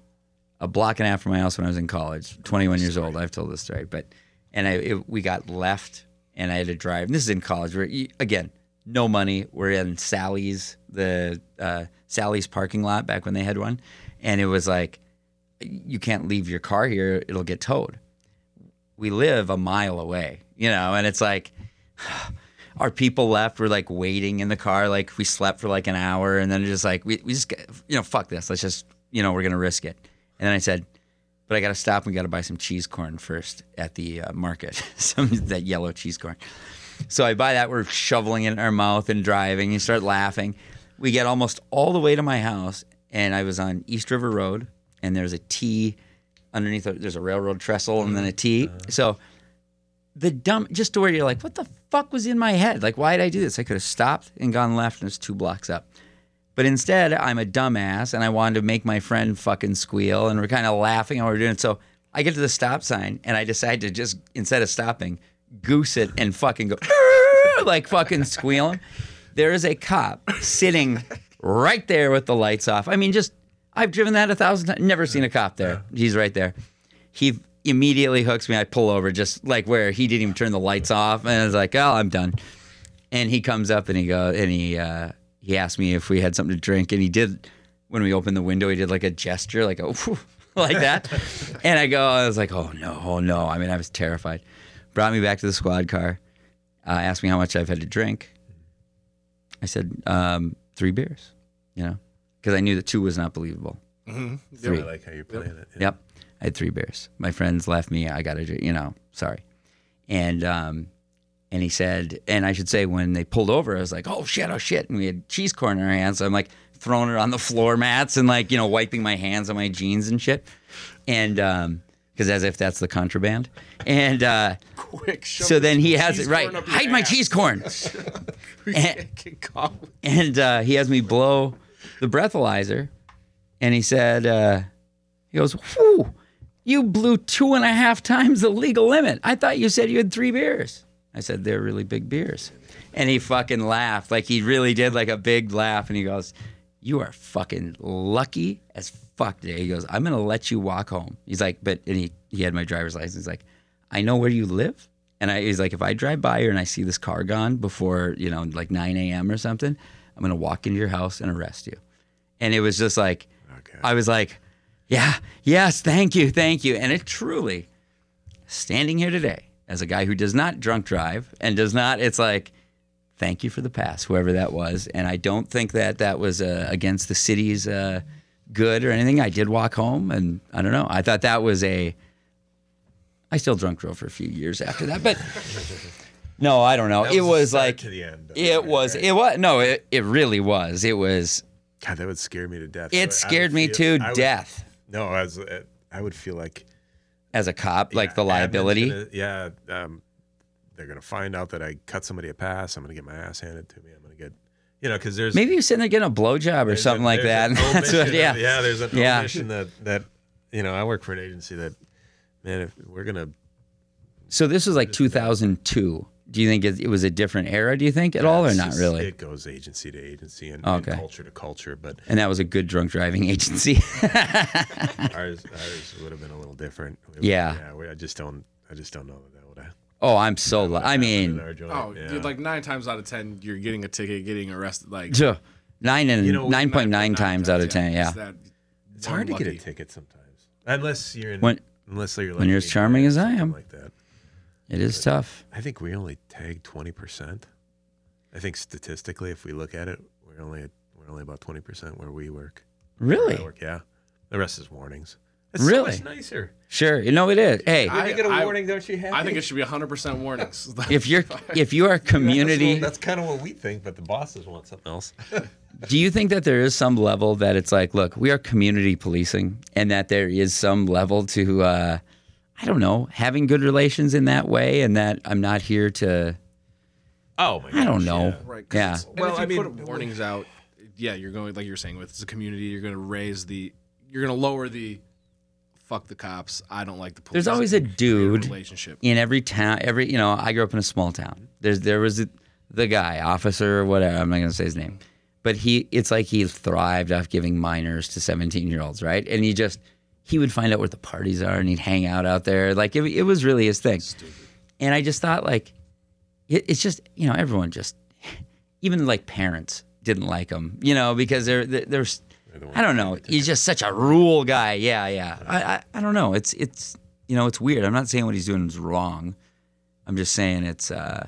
Speaker 2: a block and a half from my house when I was in college, 21 years old. I've told this story, but and I it, we got left and I had to drive. And this is in college. Where you- again, no money. We're in Sally's, the uh, Sally's parking lot back when they had one, and it was like you can't leave your car here; it'll get towed. We live a mile away, you know, and it's like. [SIGHS] Our people left. We're like waiting in the car. Like we slept for like an hour, and then just like we, we just you know fuck this. Let's just you know we're gonna risk it. And then I said, but I got to stop. We got to buy some cheese corn first at the uh, market. [LAUGHS] some that yellow cheese corn. So I buy that. We're shoveling it in our mouth and driving. You start laughing. We get almost all the way to my house, and I was on East River Road, and there's a T underneath. A, there's a railroad trestle, and then a T. Mm-hmm. Uh-huh. So the dumb, just to where you're like, what the fuck was in my head? Like, why did I do this? I could have stopped and gone left, and it's two blocks up. But instead, I'm a dumbass and I wanted to make my friend fucking squeal and we're kind of laughing and we're doing it. So I get to the stop sign and I decide to just, instead of stopping, goose it and fucking go, like fucking squealing. There is a cop sitting right there with the lights off. I mean, just, I've driven that a thousand times, never seen a cop there. He's right there. He immediately hooks me. I pull over just like where he didn't even turn the lights off. And I was like, oh, I'm done and he comes up and he go and he uh, he asked me if we had something to drink, and he did. When we opened the window, he did like a gesture, like a [LAUGHS] like that, [LAUGHS] and I go, I was like, oh no, oh no. I mean, I was terrified. Brought me back to the squad car, uh, asked me how much I've had to drink. I said um, three beers, you know, because I knew that two was not believable.
Speaker 3: Mm-hmm.
Speaker 2: Three.
Speaker 4: I like how you're playing it.
Speaker 2: Yep. I had three beers. My friends left me. I got to, you know, sorry. And um, and he said, and I should say, when they pulled over, I was like, oh shit, oh shit. And we had cheese corn in our hands. So I'm like throwing it on the floor mats and like, you know, wiping my hands on my jeans and shit. And um, because as if that's the contraband. And uh,
Speaker 3: Quick.
Speaker 2: so then he has it right. Hide my
Speaker 3: ass.
Speaker 2: cheese corn. [LAUGHS] And-
Speaker 3: can't get caught.
Speaker 2: and uh, he has me blow the breathalyzer, and he said, uh, he goes, "Whew, you blew two and a half times the legal limit. I thought you said you had three beers." I said, "They're really big beers," and he fucking laughed, like he really did, like a big laugh, and he goes, "You are fucking lucky as fuck today." He goes, "I'm gonna let you walk home." He's like, "But," and he he had my driver's license. He's like, "I know where you live." And I, he's like, if I drive by here and I see this car gone before, you know, like 9 a.m. or something, I'm to walk into your house and arrest you. And it was just like,
Speaker 4: Okay.
Speaker 2: I was like, yeah, yes, thank you, thank you. And it truly, standing here today as a guy who does not drunk drive and does not, it's like, thank you for the pass, whoever that was. And I don't think that that was uh, against the city's uh, good or anything. I did walk home and I don't know. I thought that was a, I still drunk drove for a few years after that, but [LAUGHS] no, I don't know.
Speaker 4: That
Speaker 2: it was like
Speaker 4: to the end.
Speaker 2: it was it was no, it, it really was. It was
Speaker 4: God, that would scare me to death.
Speaker 2: It scared me
Speaker 4: feel-
Speaker 2: to
Speaker 4: I would-
Speaker 2: death.
Speaker 4: No, as I would feel like
Speaker 2: as a cop, like the liability.
Speaker 4: gonna- yeah, um, they're gonna find out that I cut somebody a pass. I'm gonna get my ass handed to me. I'm gonna get, you know, because there's
Speaker 2: Maybe you're sitting there getting a blowjob or something
Speaker 4: a-
Speaker 2: like that. [LAUGHS] That's what, yeah.
Speaker 4: of- yeah. There's an
Speaker 2: Yeah.
Speaker 4: omission that that you know I work for an agency that, man, if we're gonna
Speaker 2: So this was like 2002. Do you think it, it was a different era? Do you think at all, or not
Speaker 4: just-
Speaker 2: really?
Speaker 4: It goes agency to agency and,
Speaker 2: Okay.
Speaker 4: and culture to culture, but
Speaker 2: and that was a good drunk driving [LAUGHS] agency.
Speaker 4: ours ours would have been a little different. It-
Speaker 2: Yeah.
Speaker 4: yeah. We, I just don't I just don't know that that would have.
Speaker 2: Oh, I'm so. Lu- I mean,
Speaker 3: Oh,
Speaker 4: yeah.
Speaker 3: dude, like nine times out of ten, you're getting a ticket, getting arrested. Like
Speaker 2: Tuh. nine and
Speaker 4: You know,
Speaker 2: nine point nine times out of ten. Yeah.
Speaker 3: it's that
Speaker 4: it's hard to get a
Speaker 3: unlucky.
Speaker 4: ticket sometimes, unless you're in
Speaker 2: When-
Speaker 4: unless you're like
Speaker 2: when you're as
Speaker 4: me,
Speaker 2: charming as I
Speaker 4: something
Speaker 2: am.
Speaker 4: like that.
Speaker 2: It is tough.
Speaker 4: I think we only tag twenty percent. I think statistically, if we look at it, we're only at, we're only about twenty percent where we work. Where
Speaker 2: Really?
Speaker 4: Work, yeah. The rest is warnings. It's
Speaker 2: Really?
Speaker 4: so much nicer.
Speaker 2: Sure. You know it is. Hey,
Speaker 3: I-
Speaker 4: you get a
Speaker 3: I-
Speaker 4: warning, don't you have?
Speaker 3: I think it should be 100% warnings. [LAUGHS]
Speaker 2: if you're if you are a [LAUGHS] community,
Speaker 4: That's, kind of what we think, but the bosses want something else. [LAUGHS]
Speaker 2: do you think that there is some level that it's like, look, we are community policing, and that there is some level to, uh, I don't know, having good relations in that way, and that I'm not here to,
Speaker 4: oh my!
Speaker 2: I don't know.
Speaker 4: yeah.
Speaker 3: Right. 'cause
Speaker 2: Yeah.
Speaker 4: Well,
Speaker 3: if you
Speaker 4: I mean-
Speaker 3: put warnings out, yeah, you're going like you're saying with it's a community. You're going to raise the, you're going to lower the, fuck the cops. I don't like the police.
Speaker 2: There's always a dude
Speaker 3: relationship.
Speaker 2: in every town. Every you know, I grew up in a small town. There's there was a, the guy, officer or whatever. I'm not gonna say his name, but he it's like he thrived off giving minors to 17 year olds, right? And he just he would find out where the parties are and he'd hang out out there. Like it, it was really his thing. And I just thought like it, it's just you know everyone just even like parents didn't like him, you know, because they're they're. they're I don't know. He's just such a rule guy. Yeah, yeah. I, I, I don't know. It's it's you know it's weird. I'm not saying what he's doing is wrong. I'm just saying it's uh,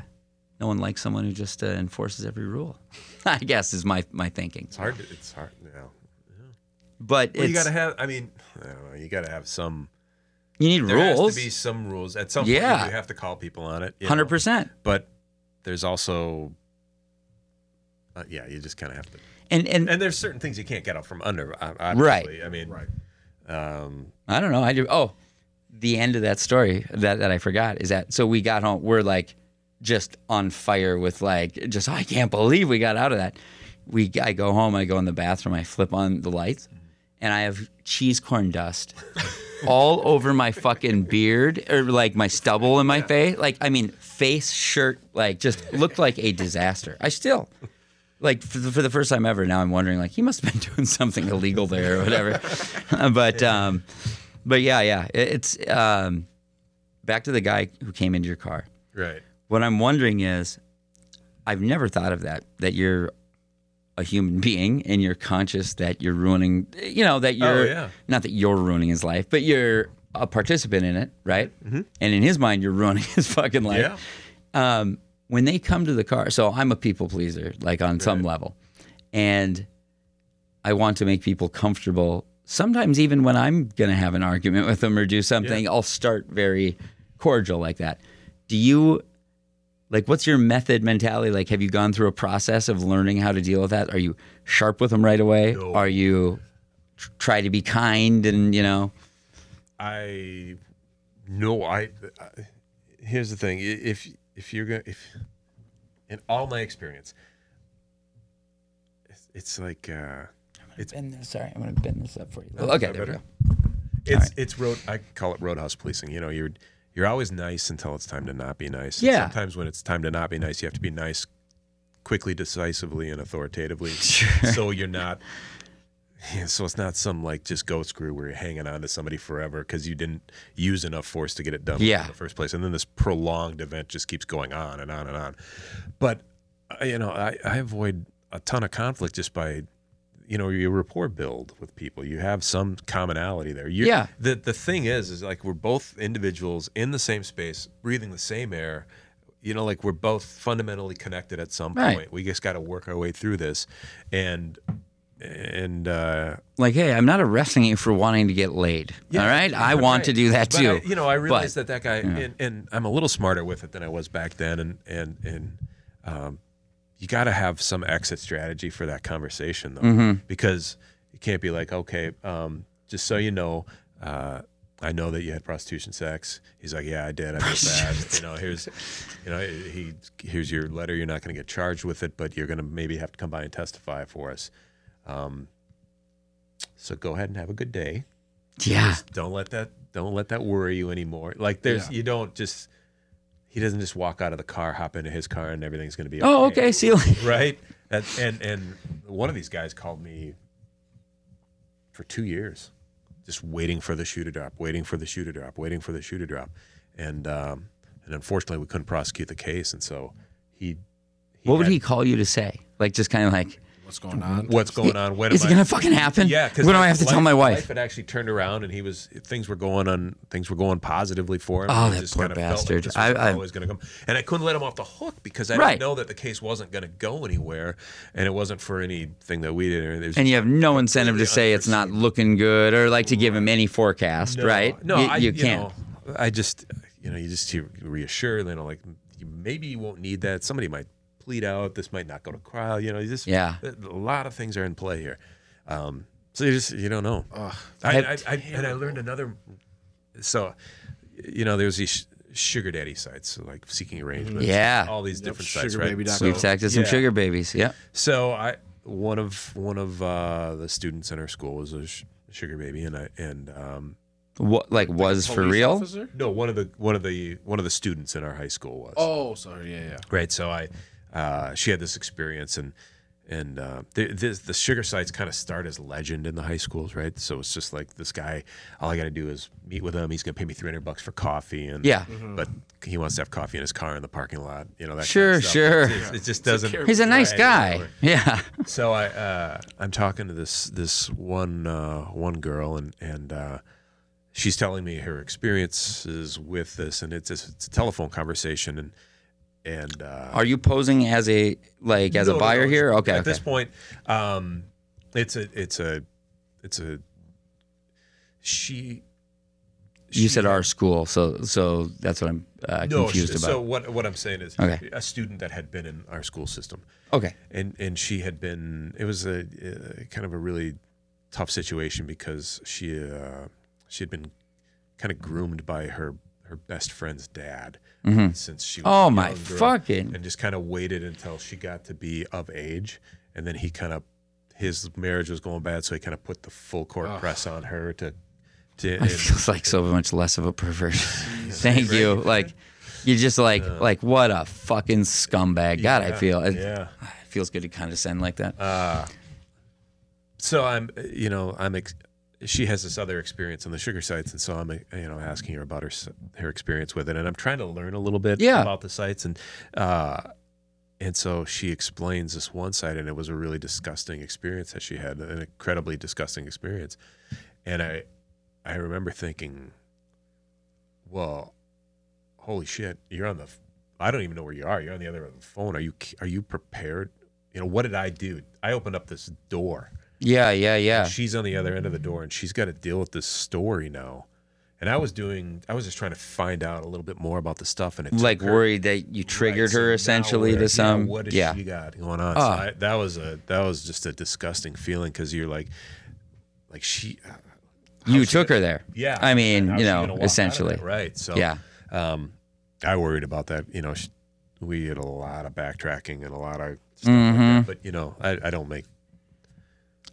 Speaker 2: no one likes someone who just uh, enforces every rule. [LAUGHS] I guess is my my thinking.
Speaker 4: It's hard. To, it's hard. You know.
Speaker 2: But
Speaker 4: Well, you got to have. I mean, I don't know. You got to have some.
Speaker 2: you need
Speaker 4: There
Speaker 2: rules.
Speaker 4: There has to be some rules. At some
Speaker 2: Yeah.
Speaker 4: point, you have to call people on it.
Speaker 2: Hundred percent.
Speaker 4: But there's also. Uh, yeah, you just kind of have to.
Speaker 2: And and
Speaker 4: And there's certain things you can't get out from under. uh,
Speaker 2: Right.
Speaker 4: I mean,
Speaker 3: Right.
Speaker 4: Um,
Speaker 2: I don't know. I do. Oh, the end of that story that, that I forgot is that so we got home. We're like just on fire with like just I can't believe we got out of that. We I go home. I go in the bathroom. I flip on the lights, and I have cheese corn dust [LAUGHS] all over my fucking beard or like my stubble in my face. Like I mean, face, shirt, like just looked like a disaster. I still like for the, for the first time ever now i'm wondering like he must have been [LAUGHS] doing something illegal there or whatever [LAUGHS] [LAUGHS] but um but yeah yeah it- it's um back to the guy who came into your car
Speaker 4: right.
Speaker 2: what i'm wondering is i've never thought of that that you're a human being and you're conscious that you're ruining you know that you're
Speaker 4: yeah.
Speaker 2: not that you're ruining his life but you're a participant in it right and in his mind you're ruining his fucking life
Speaker 4: Yeah.
Speaker 2: um, when they come to the car, so I'm a people pleaser, like on some level, and I want to make people comfortable. Sometimes, even when I'm going to have an argument [LAUGHS] with them or do something, I'll start very cordial like that. Do you, like, what's your method mentality? Like, have you gone through a process of learning how to deal with that? Are you sharp with them right away?
Speaker 4: No.
Speaker 2: Are you tr- try to be kind and, you know?
Speaker 4: I no, I, I. Here's the thing: if if you're gonna, if in all my experience, it's, it's like uh, it's
Speaker 2: Bend this, sorry, I'm going to bend this up for you. okay,
Speaker 4: that
Speaker 2: there we go.
Speaker 4: it's it's road. I call it roadhouse policing. You know, you're you're always nice until it's time to not be nice. And
Speaker 2: Yeah.
Speaker 4: Sometimes when it's time to not be nice, you have to be nice quickly, decisively, and authoritatively. [LAUGHS] So you're not. [LAUGHS] Yeah, so it's not some like just go screw where you're hanging on to somebody forever because you didn't use enough force to get it done
Speaker 2: Yeah.
Speaker 4: in the first place, and then this prolonged event just keeps going on and on and on. But uh, you know, I, I avoid a ton of conflict just by, you know, your rapport build with people. You have some commonality there. You're,
Speaker 2: Yeah.
Speaker 4: The the thing is, is like we're both individuals in the same space, breathing the same air. You know, like we're both fundamentally connected at some
Speaker 2: Right.
Speaker 4: point. We just got to work our way through this, and and uh,
Speaker 2: like, hey, I'm not arresting you for wanting to get laid. all right, I want
Speaker 4: Right.
Speaker 2: to do that
Speaker 4: But
Speaker 2: too.
Speaker 4: I, you know, I realized
Speaker 2: But-
Speaker 4: that that guy, and, and I'm a little smarter with it than I was back then, and and and um, you got to have some exit strategy for that conversation though,
Speaker 2: Mm-hmm.
Speaker 4: because you can't be like, okay, um, just so you know. Uh, I know that you had prostitution sex. He's like, yeah, I did. I did that. you know, here's, you know, he here's your letter. You're not going to get charged with it, but you're going to maybe have to come by and testify for us. Um, so go ahead and have a good day.
Speaker 2: Yeah.
Speaker 4: Just don't let that don't let that worry you anymore. Like there's
Speaker 3: Yeah.
Speaker 4: you don't just he doesn't just walk out of the car, hop into his car, and everything's going to be
Speaker 2: Oh, okay. See you later. [LAUGHS]
Speaker 4: right? And, and and one of these guys called me for two years, just waiting for the shoe to drop, waiting for the shoe to drop, waiting for the shoe to drop, and um, and unfortunately we couldn't prosecute the case, and so he.
Speaker 2: What would he call you to say? Like, just kind of like,
Speaker 3: What's going on?
Speaker 4: What's going on? When
Speaker 2: is
Speaker 4: am
Speaker 2: it
Speaker 4: I-
Speaker 2: gonna fucking happen?
Speaker 4: Yeah, because
Speaker 2: when do I have to tell my wife?
Speaker 4: Life had actually turned around, and he was things were going on. Things were going positively for him.
Speaker 2: Oh, that
Speaker 4: just
Speaker 2: poor
Speaker 4: kinda felt like
Speaker 2: bastard.
Speaker 4: this was
Speaker 2: I- I-
Speaker 4: always going to come, and I couldn't let him off the hook because I
Speaker 2: Right.
Speaker 4: didn't know that the case wasn't going to go anywhere, and it wasn't for anything that we did. It was
Speaker 2: And you have no incentive to
Speaker 4: completely
Speaker 2: say it's not looking good or like to give him any forecast,
Speaker 4: No,
Speaker 2: right?
Speaker 4: No,
Speaker 2: you,
Speaker 4: I,
Speaker 2: you
Speaker 4: you
Speaker 2: can't.
Speaker 4: know, I just, you know, you just you reassure, you know, like you, maybe you won't need that. Somebody might plead out. This might not go to trial. You know, you just
Speaker 2: Yeah.
Speaker 4: A lot of things are in play here, um, so you just you don't know. I, I, I, and I learned another. So, you know, there's these sugar daddy sites like seeking arrangements.
Speaker 2: Yeah.
Speaker 4: all these
Speaker 3: Yep,
Speaker 4: different sites, right?
Speaker 3: sugarbaby.com.
Speaker 4: So-
Speaker 2: We've texted some
Speaker 4: yeah.
Speaker 2: sugar babies. Yeah.
Speaker 4: so I one of one of uh, the students in our school was a sh- sugar baby, and I and um,
Speaker 2: What like was for real?
Speaker 3: officer?
Speaker 4: no one of the one of the one of the students in our high school was.
Speaker 3: Oh, sorry. Yeah, yeah.
Speaker 4: Right. So I, uh, she had this experience, and and uh, the, the the sugar sites kind of start as legend in the high schools, right? So it's just like this guy. All I got to do is meet with him. He's gonna pay me three hundred bucks for coffee, and
Speaker 2: Yeah.
Speaker 4: but he wants to have coffee in his car in the parking lot. You know that.
Speaker 2: Sure,
Speaker 4: kind of stuff.
Speaker 2: sure.
Speaker 4: It, it just doesn't.
Speaker 2: He's a nice guy.
Speaker 4: right.
Speaker 2: Yeah. [LAUGHS]
Speaker 4: So I uh, I'm talking to this this one uh, one girl and and uh, she's telling me her experiences with this and it's a, it's a telephone conversation and and uh,
Speaker 2: Are you posing as a like as
Speaker 4: no,
Speaker 2: a buyer
Speaker 4: no,
Speaker 2: here? Okay.
Speaker 4: At
Speaker 2: okay.
Speaker 4: this point, um, it's a it's a it's a she.
Speaker 2: you
Speaker 4: she
Speaker 2: said our school, so so that's what I'm uh,
Speaker 4: no,
Speaker 2: confused about.
Speaker 4: So what what I'm saying is
Speaker 2: Okay.
Speaker 4: a student that had been in our school system.
Speaker 2: okay.
Speaker 4: and and she had been it was a, uh kind of a really tough situation because she uh, she had been kind of groomed by her her best friend's dad mm-hmm. since she was
Speaker 2: Oh my
Speaker 4: girl,
Speaker 2: fucking-
Speaker 4: and just kind of waited until she got to be of age and then he kind of his marriage was going bad so he kind of put the full court press on her to to
Speaker 2: It
Speaker 4: and-
Speaker 2: feels like so much less of a perversion. [LAUGHS] Thank you. Like you're just like like what a fucking scumbag. God, I feel it,
Speaker 4: yeah
Speaker 2: it feels good to condescend like that.
Speaker 4: Uh, so I'm, you know, I'm. Ex- she has this other experience on the sugar sites, and so I'm, you know, asking her about her her experience with it, and I'm trying to learn a little bit
Speaker 2: Yeah.
Speaker 4: about the sites, and uh, and so she explains this one site, and it was a really disgusting experience that she had, an incredibly disgusting experience, and I, I remember thinking, well, holy shit, you're on the, I don't even know where you are. You're on the other end of the phone. Are you are you prepared? You know, what did I do? I opened up this door.
Speaker 2: Yeah, yeah, yeah.
Speaker 4: She's on the other end of the door and she's got to deal with this story now. And I was doing, I was just trying to find out a little bit more about the stuff. And it
Speaker 2: Like
Speaker 4: her-
Speaker 2: worried that you triggered
Speaker 4: Right, so
Speaker 2: her essentially to some
Speaker 4: Yeah, what has
Speaker 2: yeah.
Speaker 4: she got going on?
Speaker 2: Oh.
Speaker 4: So I, that was a, that was just a disgusting feeling because you're like, like she,
Speaker 2: you
Speaker 4: she
Speaker 2: took
Speaker 4: gonna-
Speaker 2: her there.
Speaker 4: yeah.
Speaker 2: I mean, you know,
Speaker 4: gonna walk out of
Speaker 2: essentially.
Speaker 4: right? So
Speaker 2: Yeah.
Speaker 4: um, I worried about that. You know, sh we did a lot of backtracking and a lot of stuff
Speaker 2: Mm-hmm.
Speaker 4: like that. But you know, I, I don't make,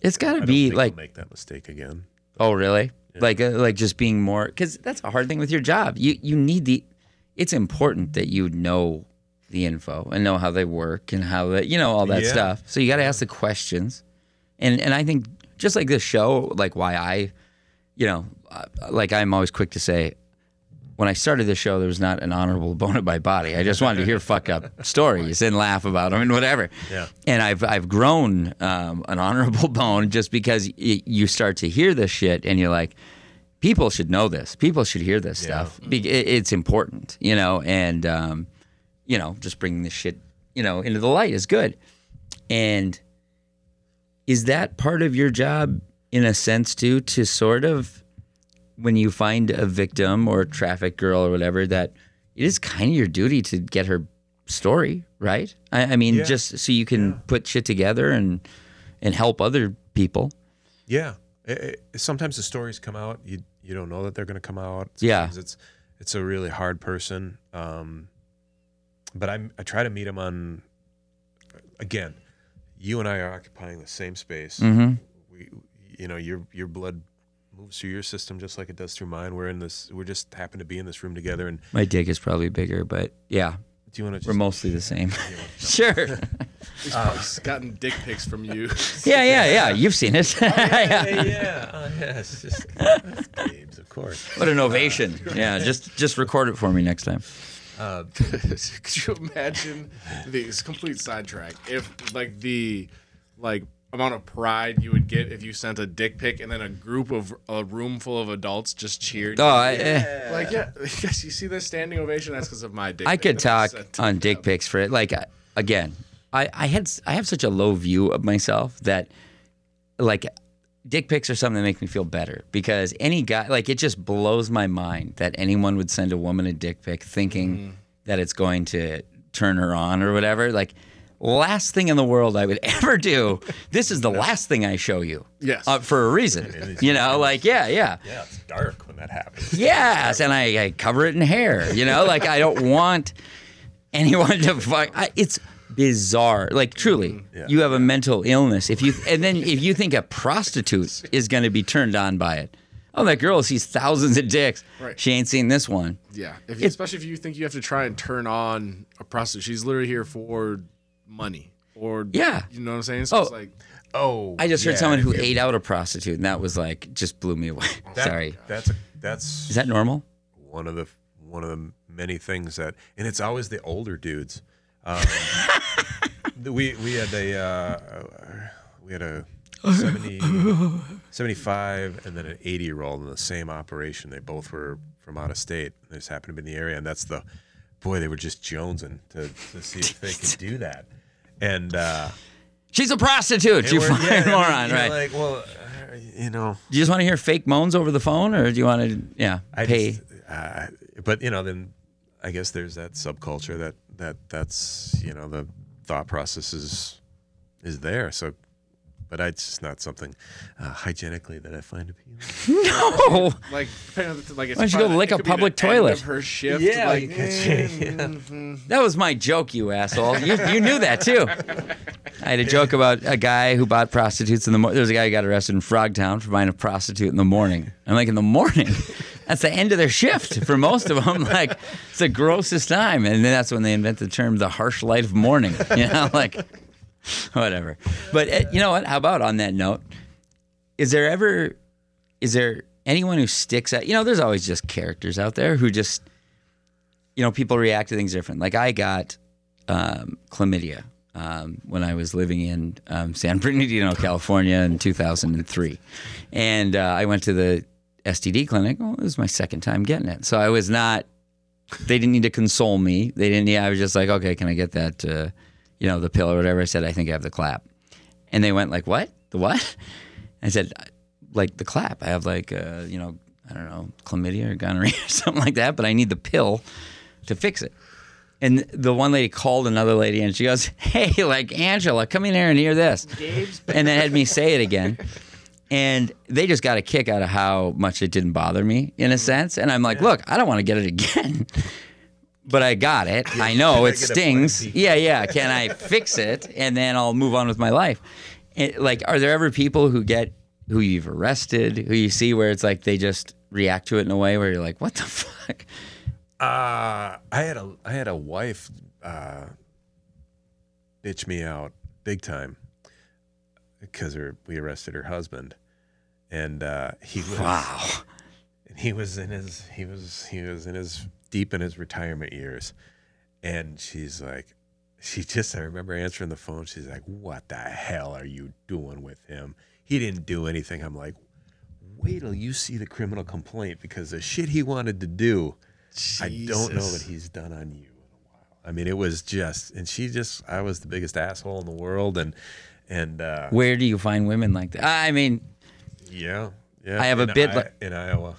Speaker 2: It's got to be like
Speaker 4: make that mistake again.
Speaker 2: Oh, really? Like, uh, like just being more because that's a hard thing with your job. You you need the. It's important that you know the info and know how they work and how that you know all that
Speaker 4: Yeah.
Speaker 2: stuff. So you got to ask the questions, and and I think just like this show, like why I, you know, uh, like I'm always quick to say. When I started the show, there was not an honorable [LAUGHS] opponent by body. I just wanted to hear [LAUGHS] fuck up stories and laugh about them and whatever.
Speaker 4: Yeah.
Speaker 2: And I've I've grown um, an honorable [LAUGHS] bone just because y- you start to hear this shit and you're like, people should know this. People should hear this
Speaker 4: Yeah.
Speaker 2: stuff. Be- It's important, you know. And um, you know, just bringing this shit, you know, into the light is good. And is that part of your job in a sense too, to sort of when you find a victim or a traffic girl or whatever, that it is kind of your duty to get her story right. I, I mean,
Speaker 4: Yeah.
Speaker 2: just so you can put shit together and and help other people.
Speaker 4: Yeah. It- it- sometimes the stories come out. You you don't know that they're going to come out.
Speaker 2: Yeah.
Speaker 4: It's it's a really hard person. Um, but I I try to meet them on. Again, you and I are occupying the same space.
Speaker 2: Mm-hmm.
Speaker 4: We, you know, your your blood moves through your system just like it does through mine. We're in this. We're just happen to be in this room together. And
Speaker 2: My dick is probably bigger, but yeah,
Speaker 4: do you want to
Speaker 2: we're mostly the same. [LAUGHS] sure.
Speaker 3: He's probably gotten dick pics from you. [LAUGHS]
Speaker 2: Yeah, yeah, yeah. You've seen it. [LAUGHS] Yeah.
Speaker 4: yeah, yeah, uh, yeah, it's just that's Gabe's, of course.
Speaker 2: What an ovation. Yeah, just just record it for me next time.
Speaker 4: Uh,
Speaker 3: Could you imagine the complete sidetrack if like the like amount of pride you would get if you sent a dick pic and then a group of a room full of adults just cheered?
Speaker 2: Oh, I, eh,
Speaker 3: Like yeah, [LAUGHS] yes, you see this standing ovation. That's because of my dick.
Speaker 2: I
Speaker 3: pic
Speaker 2: could [LAUGHS] talk
Speaker 3: was sent
Speaker 2: on
Speaker 3: them.
Speaker 2: dick pics for it. Like uh, again, I I had I have such a low view of myself that like dick pics are something that make me feel better because any guy like it just blows my mind that anyone would send a woman a dick pic thinking
Speaker 3: Mm-hmm.
Speaker 2: that it's going to turn her on or whatever. Like last thing in the world I would [LAUGHS] ever do. This is the last thing I show you.
Speaker 3: Yes.
Speaker 2: Uh, for a reason. [LAUGHS] You know, like yeah, yeah.
Speaker 4: yeah, it's dark when that happens. [LAUGHS]
Speaker 2: Yes, and I, I cover it in hair. You know, like I don't want anyone to fuck. I, it's bizarre. Like truly,
Speaker 4: Yeah.
Speaker 2: you have a mental illness. If you and then if you think a prostitute is going to be turned on by it, oh, that girl sees thousands of dicks.
Speaker 3: Right.
Speaker 2: She ain't seen this one.
Speaker 3: Yeah, if especially if you think you have to try and turn on a prostitute, she's literally here for money or
Speaker 2: Yeah.
Speaker 3: you know what I'm saying. So
Speaker 2: Oh.
Speaker 3: it's like
Speaker 4: Oh,
Speaker 2: I just heard
Speaker 4: yeah,
Speaker 2: someone who
Speaker 4: if
Speaker 2: ate out a prostitute, and that was like just blew me away. [LAUGHS]
Speaker 4: that-
Speaker 2: Sorry,
Speaker 4: That's a, that's
Speaker 2: is that normal?
Speaker 4: one of the one of the many things that, and it's always the older dudes. Um, [LAUGHS] we we had a uh, we had a 70, [LAUGHS] 75 and then an 80 year old in the same operation. They both were from out of state. They just happened to be in the area, and that's the boy. They were just jonesing to, to see if they could do that. And uh,
Speaker 2: She's a prostitute. You fucking [LAUGHS]
Speaker 4: yeah,
Speaker 2: moron,
Speaker 4: you're
Speaker 2: right?
Speaker 4: Like, well, uh, you know,
Speaker 2: do you just want to hear fake moans over the phone, or do you want to, yeah,
Speaker 4: I
Speaker 2: pay?
Speaker 4: just, uh, but you know, then I guess there's that subculture that that that's you know the thought process is is there. So, but I, it's just not something uh, hygienically that I find appealing. [LAUGHS]
Speaker 2: no. [LAUGHS]
Speaker 3: like depending on like it's
Speaker 2: Why don't you go
Speaker 3: probably-
Speaker 2: lick a public
Speaker 3: the end
Speaker 2: toilet?
Speaker 3: Of her shift,
Speaker 4: Yeah,
Speaker 3: like
Speaker 4: you could say, yeah.
Speaker 2: That was my joke, you asshole. You, you knew that too. [LAUGHS] I had a joke about a guy who bought prostitutes in the morning. There was a guy who got arrested in Frogtown for buying a prostitute in the morning. I'm like, in the morning? That's the end of their shift for most of them. Like, it's the grossest time. And then that's when they invent the term the harsh light of morning. You know, like, [LAUGHS] whatever. But uh, you know what? How about on that note? Is there ever, is there anyone who sticks out? You know, there's always just characters out there who just, you know, people react to things different. Like I got um, chlamydia um, when I was living in um, San [LAUGHS] Bernardino, California in 2003. And uh, I went to the STD clinic. Well, it was my second time getting it. So I was not, they didn't need to console me. They didn't, yeah, I was just like, okay, can I get that, uh, you know, the pill or whatever? I said, I think I have the clap. And they went like, what? The what? [LAUGHS] I said, like the clap. I have like, uh, you know, I don't know, chlamydia or gonorrhea [LAUGHS] or something like that, but I need the pill to fix it. And the one lady called another lady and she goes, [LAUGHS] Hey, like Angela, come in here and hear this. And then had me say it again. And they just got a kick out of how much it didn't bother me in a sense. And I'm like, look, I don't want to get it again. But I got it. [LAUGHS] I know it stings. Yeah, yeah. Can I fix it? And then I'll move on with my life. It, like, are there ever people who get, who you've arrested, who you see where it's like they just react to it in a way where you're like, what the [LAUGHS] fuck?
Speaker 4: Uh, I had a I had a wife uh, bitch me out big time because her, we arrested her husband, and uh, he was
Speaker 2: Wow.
Speaker 4: and he was in his he was he was in his deep in his retirement years, and she's like, she just I remember answering the phone. She's like, "What the hell are you doing with him? He didn't do anything." I'm like, "Wait till you see the criminal complaint because the shit he wanted to do." I don't know that he's done on you in a while. I mean, it was just, and she just, I was the biggest asshole in the world, and and uh,
Speaker 2: Where do you find women like that? I mean,
Speaker 4: yeah, yeah.
Speaker 2: I have a bit
Speaker 4: I-
Speaker 2: like-
Speaker 4: in Iowa.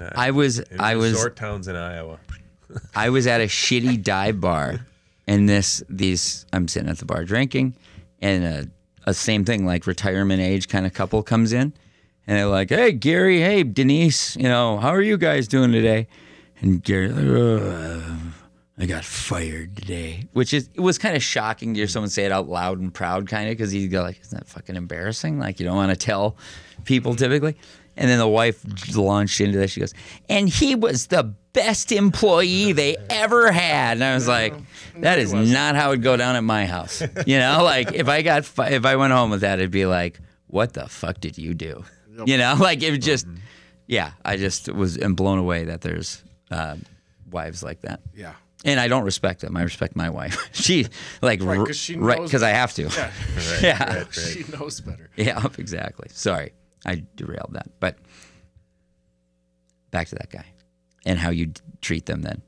Speaker 4: In Iowa.
Speaker 2: I was
Speaker 4: in
Speaker 2: I was
Speaker 4: resort towns in Iowa. [LAUGHS]
Speaker 2: I was at a shitty dive bar, and this these I'm sitting at the bar drinking, and a, a same thing like retirement age kind of couple comes in, and they're like, "Hey, Gary, hey, Denise, you know, how are you guys doing today?" And Gary, "Uh, I got fired today, which is it was kind of shocking to hear someone say it out loud and proud, kind of, because you go like, "Isn't that fucking embarrassing?" Like you don't want to tell people typically. And then the wife launched into this. She goes, "And he was the best employee they ever had." And I was like, "That is not how it'd go down at my house." You know, [LAUGHS] like if I got fi- if I went home with that, it'd be like, "What the fuck did you do?" You know, like it would just, yeah. I just was am blown away that there's uh, wives like that.
Speaker 3: Yeah.
Speaker 2: And I don't respect them. I respect my wife. [LAUGHS] she like
Speaker 3: Right, 'cause she
Speaker 2: right
Speaker 3: knows
Speaker 2: because I have to.
Speaker 3: Yeah. [LAUGHS]
Speaker 2: Yeah.
Speaker 3: She knows better.
Speaker 2: Yeah, exactly. Sorry, I derailed that. But back to that guy and how you d- treat them then.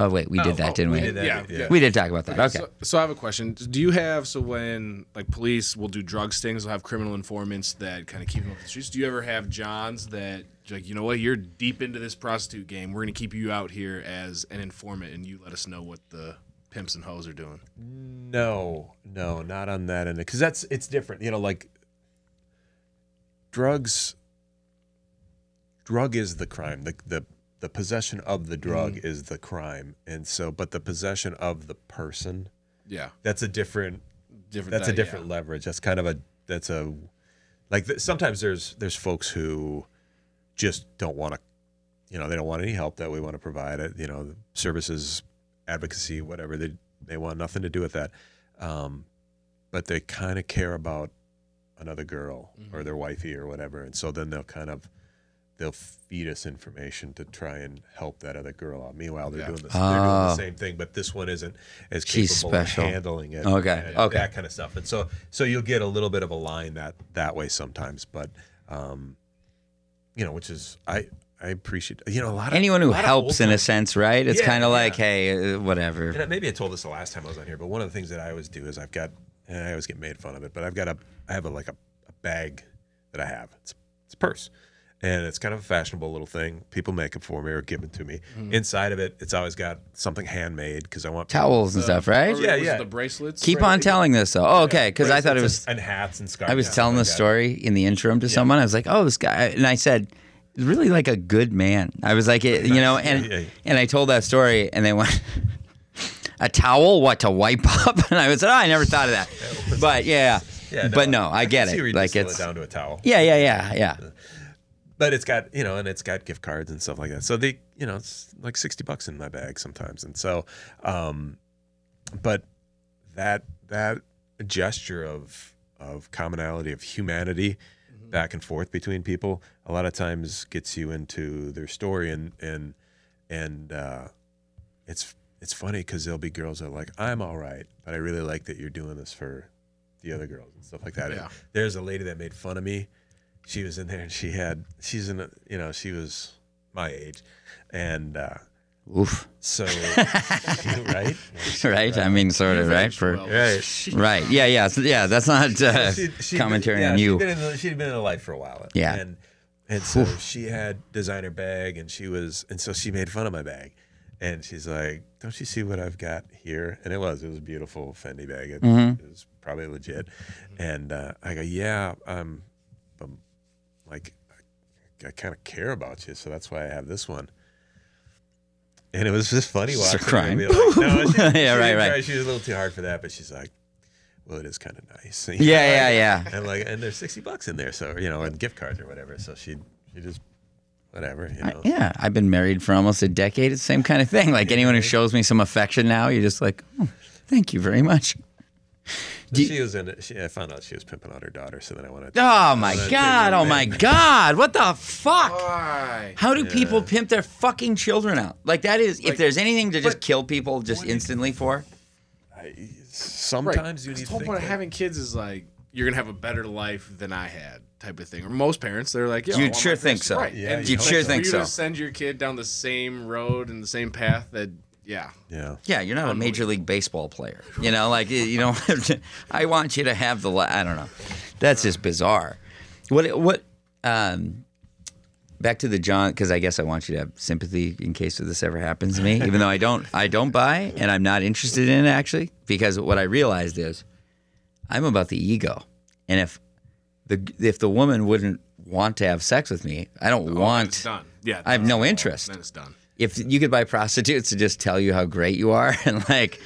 Speaker 2: Oh wait, we did oh, that,
Speaker 4: oh,
Speaker 2: didn't we?
Speaker 4: we did that.
Speaker 3: Yeah,
Speaker 4: Yeah.
Speaker 3: yeah.
Speaker 2: We did talk about that. Okay.
Speaker 3: So, so I have a question. Do you have so when like police will do drug stings, they'll have criminal informants that kind of keep them off the streets. Do you ever have Johns that like you know what you're deep into this prostitute game? We're gonna keep you out here as an informant, and you let us know what the pimps and hoes are doing.
Speaker 4: No, no, not on that end. Because that's it's different. You know, like drugs. Drug is the crime. The the the possession of the drug
Speaker 3: Mm-hmm.
Speaker 4: is the crime, and so but the possession of the person
Speaker 3: Yeah,
Speaker 4: that's a different
Speaker 3: different.
Speaker 4: that's
Speaker 3: that-
Speaker 4: a different
Speaker 3: yeah.
Speaker 4: leverage. That's kind of a that's a like th- sometimes there's there's folks who just don't want to, you know, they don't want any help that we want to provide. It, you know, services, advocacy, whatever. They they want nothing to do with that, um, but they kind of care about another girl or their wifey or whatever, and so then they'll kind of they'll feed us information to try and help that other girl out. Meanwhile, they're
Speaker 3: Yeah.
Speaker 4: doing this, they're doing the
Speaker 2: Oh.
Speaker 4: same thing, but this one isn't as
Speaker 2: She's
Speaker 4: capable
Speaker 2: special.
Speaker 4: of handling it.
Speaker 2: Okay,
Speaker 4: and
Speaker 2: okay.
Speaker 4: that kind of stuff. And so, so you'll get a little bit of a line that that way sometimes, but um, you know, which is I I appreciate you know a lot of
Speaker 2: Anyone who
Speaker 4: a lot of
Speaker 2: helps in a sense, right? It's
Speaker 4: Yeah,
Speaker 2: kind of
Speaker 4: yeah.
Speaker 2: like, hey, uh, whatever.
Speaker 4: and maybe I told this the last time I was on here, but one of the things that I always do is I've got, I always get made fun of it, but I've got a, I have a like a, a bag that I have. It's it's a purse, and it's kind of a fashionable little thing. People make it for me or give it to me.
Speaker 2: Mm-hmm.
Speaker 4: Inside of it, it's always got something handmade because I want
Speaker 2: Towels and stuff, right?
Speaker 4: Yeah, yeah.
Speaker 3: The bracelets.
Speaker 2: Keep on telling this though. Oh, okay, because I thought it was.
Speaker 4: and, and hats and scarves.
Speaker 2: I was telling
Speaker 4: stuff
Speaker 2: the
Speaker 4: like that.
Speaker 2: story in the interim to someone. I was like, "Oh, this guy," and I said, "Really like a good man." I was like, it, you know, and
Speaker 4: Yeah, yeah.
Speaker 2: and I told that story, and they went, "A towel, what to wipe [LAUGHS] up?" And I was, like, "Oh, I never thought of that." [LAUGHS] But yeah,
Speaker 4: Yeah,
Speaker 2: but no, I
Speaker 4: can
Speaker 2: get it. Like it's
Speaker 4: it down to a towel.
Speaker 2: yeah, yeah, yeah, yeah.
Speaker 4: but it's got you know and it's got gift cards and stuff like that so they you know it's like 60 bucks in my bag sometimes and so um but that that gesture of of commonality of humanity back and forth between people a lot of times gets you into their story and and and uh it's it's funny because there'll be girls that are like i'm all right but i really like that you're doing this for the other girls and stuff like that And
Speaker 3: Yeah.
Speaker 4: there's a lady that made fun of me she was in there and she had she's in a you know she was my age and uh
Speaker 2: Oof.
Speaker 4: so [LAUGHS] right
Speaker 2: Right. I mean, sort of, right? For
Speaker 4: right [LAUGHS]
Speaker 2: right. Yeah, yeah, so, yeah. That's not uh,
Speaker 4: She'd- she'd
Speaker 2: commentary
Speaker 4: been, yeah,
Speaker 2: on you.
Speaker 4: She'd been, in the, she'd been in the life for a while.
Speaker 2: Yeah.
Speaker 4: And and so she had designer bag and she was and so she made fun of my bag. And she's like, Don't you see what I've got here? And it was, it was a beautiful Fendi bag. It,
Speaker 2: Mm-hmm.
Speaker 4: it was probably legit. And uh, I go, Yeah, um, um like I, I kind of care about you, so that's why I have this one. And it was just funny watching her
Speaker 2: crime.
Speaker 4: be like, no, [LAUGHS] she,
Speaker 2: Yeah, right, right.
Speaker 4: She was a little too hard for that, but she's like, well, it is kind of nice. [LAUGHS]
Speaker 2: Yeah, yeah, yeah.
Speaker 4: And like, and there's sixty bucks in there, so you know, and gift cards or whatever. So she, she just, whatever, you
Speaker 2: I- yeah, I've been married for almost a decade. It's the same kind of thing. Like anyone who shows me some affection now, you're just like, oh, thank you very much. Do you-
Speaker 4: she was in it. She, I found out she was pimping out her daughter, so then I wanted.
Speaker 2: Oh, oh my
Speaker 4: Well,
Speaker 2: god! Oh my god! What the fuck?
Speaker 3: Why?
Speaker 2: How do people pimp their fucking children out? Like that is, if there's anything to just kill people just instantly for.
Speaker 4: I, sometimes you need
Speaker 3: the
Speaker 4: to
Speaker 3: whole
Speaker 4: think
Speaker 3: point of having kids is like you're gonna have a better life than I had, type of thing. Or most parents, they're like,
Speaker 2: You'd
Speaker 3: I want my
Speaker 2: sure think so.
Speaker 3: Right.
Speaker 4: Yeah,
Speaker 3: and
Speaker 4: you'd
Speaker 2: sure think so.
Speaker 3: to send your kid down the same road and the same path that, yeah,
Speaker 4: Yeah.
Speaker 2: Yeah, you're not a major league baseball player. You know, like you- you know, [LAUGHS] I want you to have the. I don't know. That's just bizarre. What what? Um, back to the John, because I guess I want you to have sympathy in case this ever happens to me. [LAUGHS] Even though I don't, I don't buy, and I'm not interested in it actually, because what I realized is, I'm about the ego, and if the if the woman wouldn't want to have sex with me. I don't
Speaker 3: Oh,
Speaker 2: want.
Speaker 3: it's done. Yeah,
Speaker 2: I have no interest.
Speaker 3: Then it's done.
Speaker 2: If you could buy prostitutes to just tell you how great you are, [LAUGHS] and like,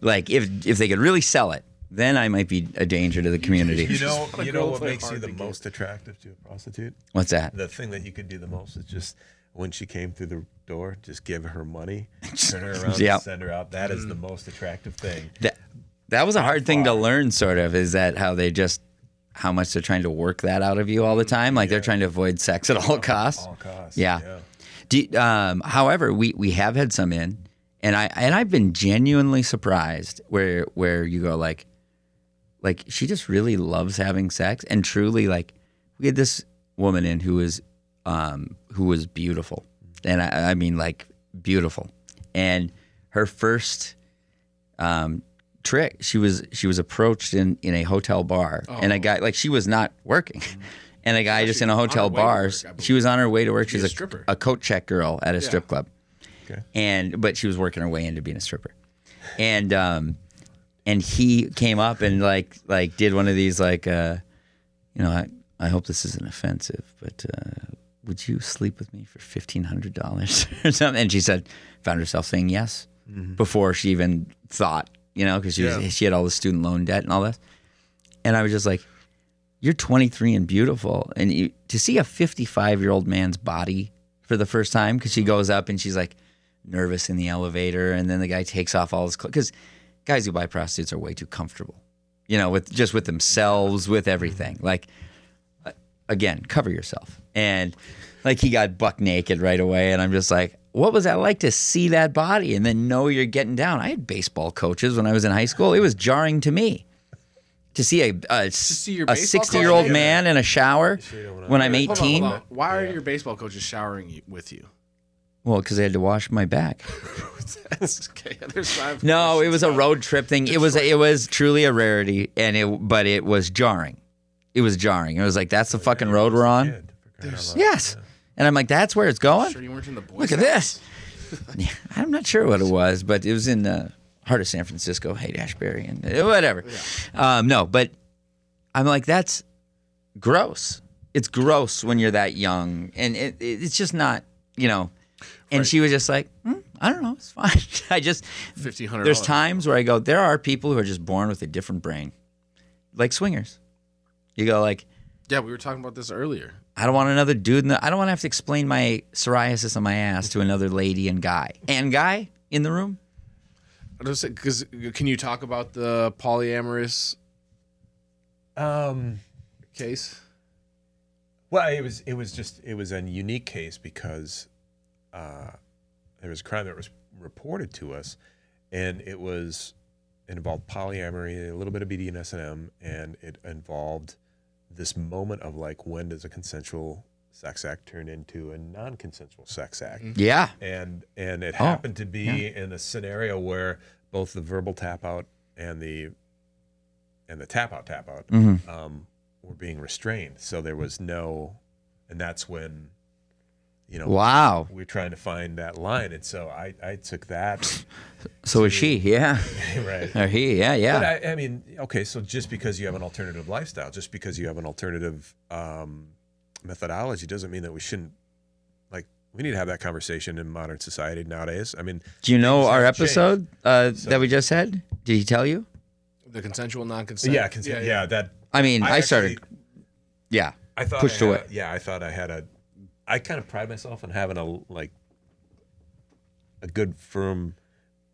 Speaker 2: like if if they could really sell it, then I might be a danger to the community.
Speaker 4: You know, you know what makes you the most attractive to a prostitute?
Speaker 2: What's that?
Speaker 4: The thing that you could do the most is just when she came through the door, just give her money, [LAUGHS] turn her around,
Speaker 2: Yep.
Speaker 4: and send her out. That is the mm. most attractive thing.
Speaker 2: That that was a hard thing to learn. Sort of is that how they just how much they're trying to work that out of you all the time. Like they're trying to avoid sex at all costs.
Speaker 4: All costs.
Speaker 2: Yeah.
Speaker 4: yeah.
Speaker 2: Do you- um, however, we we have had some in, and I and I've been genuinely surprised where where you go like, like she just really loves having sex, and truly like we had this woman in who was um, who was beautiful, and I, I mean like beautiful, and her first um, trick she was she was approached in in a hotel bar, and a guy like she was not working. [LAUGHS] And a guy just in a hotel bar.
Speaker 3: work,
Speaker 2: She was on her way to work. She's
Speaker 3: a
Speaker 2: a,
Speaker 3: stripper.
Speaker 2: a coat check girl at a strip club.
Speaker 4: Okay.
Speaker 2: And but she was working her way into being a stripper. And um and he came up and like like did one of these like uh you know, I, I hope this isn't offensive, but uh would you sleep with me for fifteen hundred dollars [LAUGHS] or something? And she said found herself saying yes before she even thought, you know, because she was,
Speaker 4: Yeah.
Speaker 2: she had all the student loan debt and all that. And I was just like, you're 23 and beautiful, and you, to see a 55 year old man's body for the first time, because she goes up and she's like nervous in the elevator, and then the guy takes off all his clothes. Because guys who buy prostitutes are way too comfortable, you know, with just with themselves, with everything. Like, uh, again, cover yourself. And like he got buck naked right away, and I'm just like, what was that like to see that body and then know you're getting down? I had baseball coaches when I was in high school. It was jarring to me to see a a,
Speaker 3: see your
Speaker 2: a 60 year old man in a shower when I'm
Speaker 3: Hold on,
Speaker 2: 18.
Speaker 3: hold on. Why are your baseball coaches showering you, with you?
Speaker 2: Well, because they had to wash my back. [LAUGHS]
Speaker 3: Okay.
Speaker 2: No, it was a road trip thing. It was it was truly a rarity, and it but it was jarring. It was jarring. It was like that's the fucking road we're on.
Speaker 4: Yes. for crying out loud.
Speaker 2: Yes, and I'm like that's where it's going.
Speaker 3: Sure, you weren't in the boys.
Speaker 2: Look at this. [LAUGHS] Yeah, I'm not sure what it was, but it was in the heart of San Francisco, Haight Ashbury, and uh, whatever. Um, no, but I'm like, that's gross. It's gross when you're that young, and it, it, it's just not, you know. And she was just like, "Hmm, I don't know, it's fine. [LAUGHS] I just
Speaker 3: Fifteen hundred.
Speaker 2: there's times where I go, there are people who are just born with a different brain, like swingers. You go like,
Speaker 3: Yeah, we were talking about this earlier.
Speaker 2: I don't want another dude. In the, I don't want to have to explain my psoriasis on my ass to another lady and guy and guy in the room.
Speaker 3: Because can you talk about the polyamorous
Speaker 4: Um,
Speaker 3: case?
Speaker 4: well, it was it was just it was a unique case because uh, there was a crime that was reported to us, and it was it involved polyamory, a little bit of BDSM, and it involved this moment of like when does a consensual sex act turn into a non-consensual sex act?
Speaker 2: Yeah.
Speaker 4: and and it
Speaker 2: Oh,
Speaker 4: happened to be in a scenario where both the verbal tap out and the and the tap out tap out
Speaker 2: Mm-hmm.
Speaker 4: um, were being restrained. So there was no, and that's when, you know,
Speaker 2: Wow.
Speaker 4: we're trying to find that line. And so I I took that
Speaker 2: So is she? Yeah. [LAUGHS]
Speaker 4: right.
Speaker 2: Or he? Yeah.
Speaker 4: But
Speaker 2: Yeah.
Speaker 4: I, I mean, okay, so just because you have an alternative lifestyle, just because you have an alternative um, methodology, doesn't mean that we shouldn't. Like, we need to have that conversation in modern society nowadays. I mean,
Speaker 2: Do you know our episode uh, that we just had? Did he tell you?
Speaker 3: The consensual non-consent.
Speaker 4: Yeah, cons- yeah, that.
Speaker 2: I mean, I,
Speaker 4: I
Speaker 2: started. Yeah.
Speaker 4: I thought
Speaker 2: pushed
Speaker 4: I had
Speaker 2: away.
Speaker 4: yeah, I thought I had a. I kind of pride myself on having a like a good firm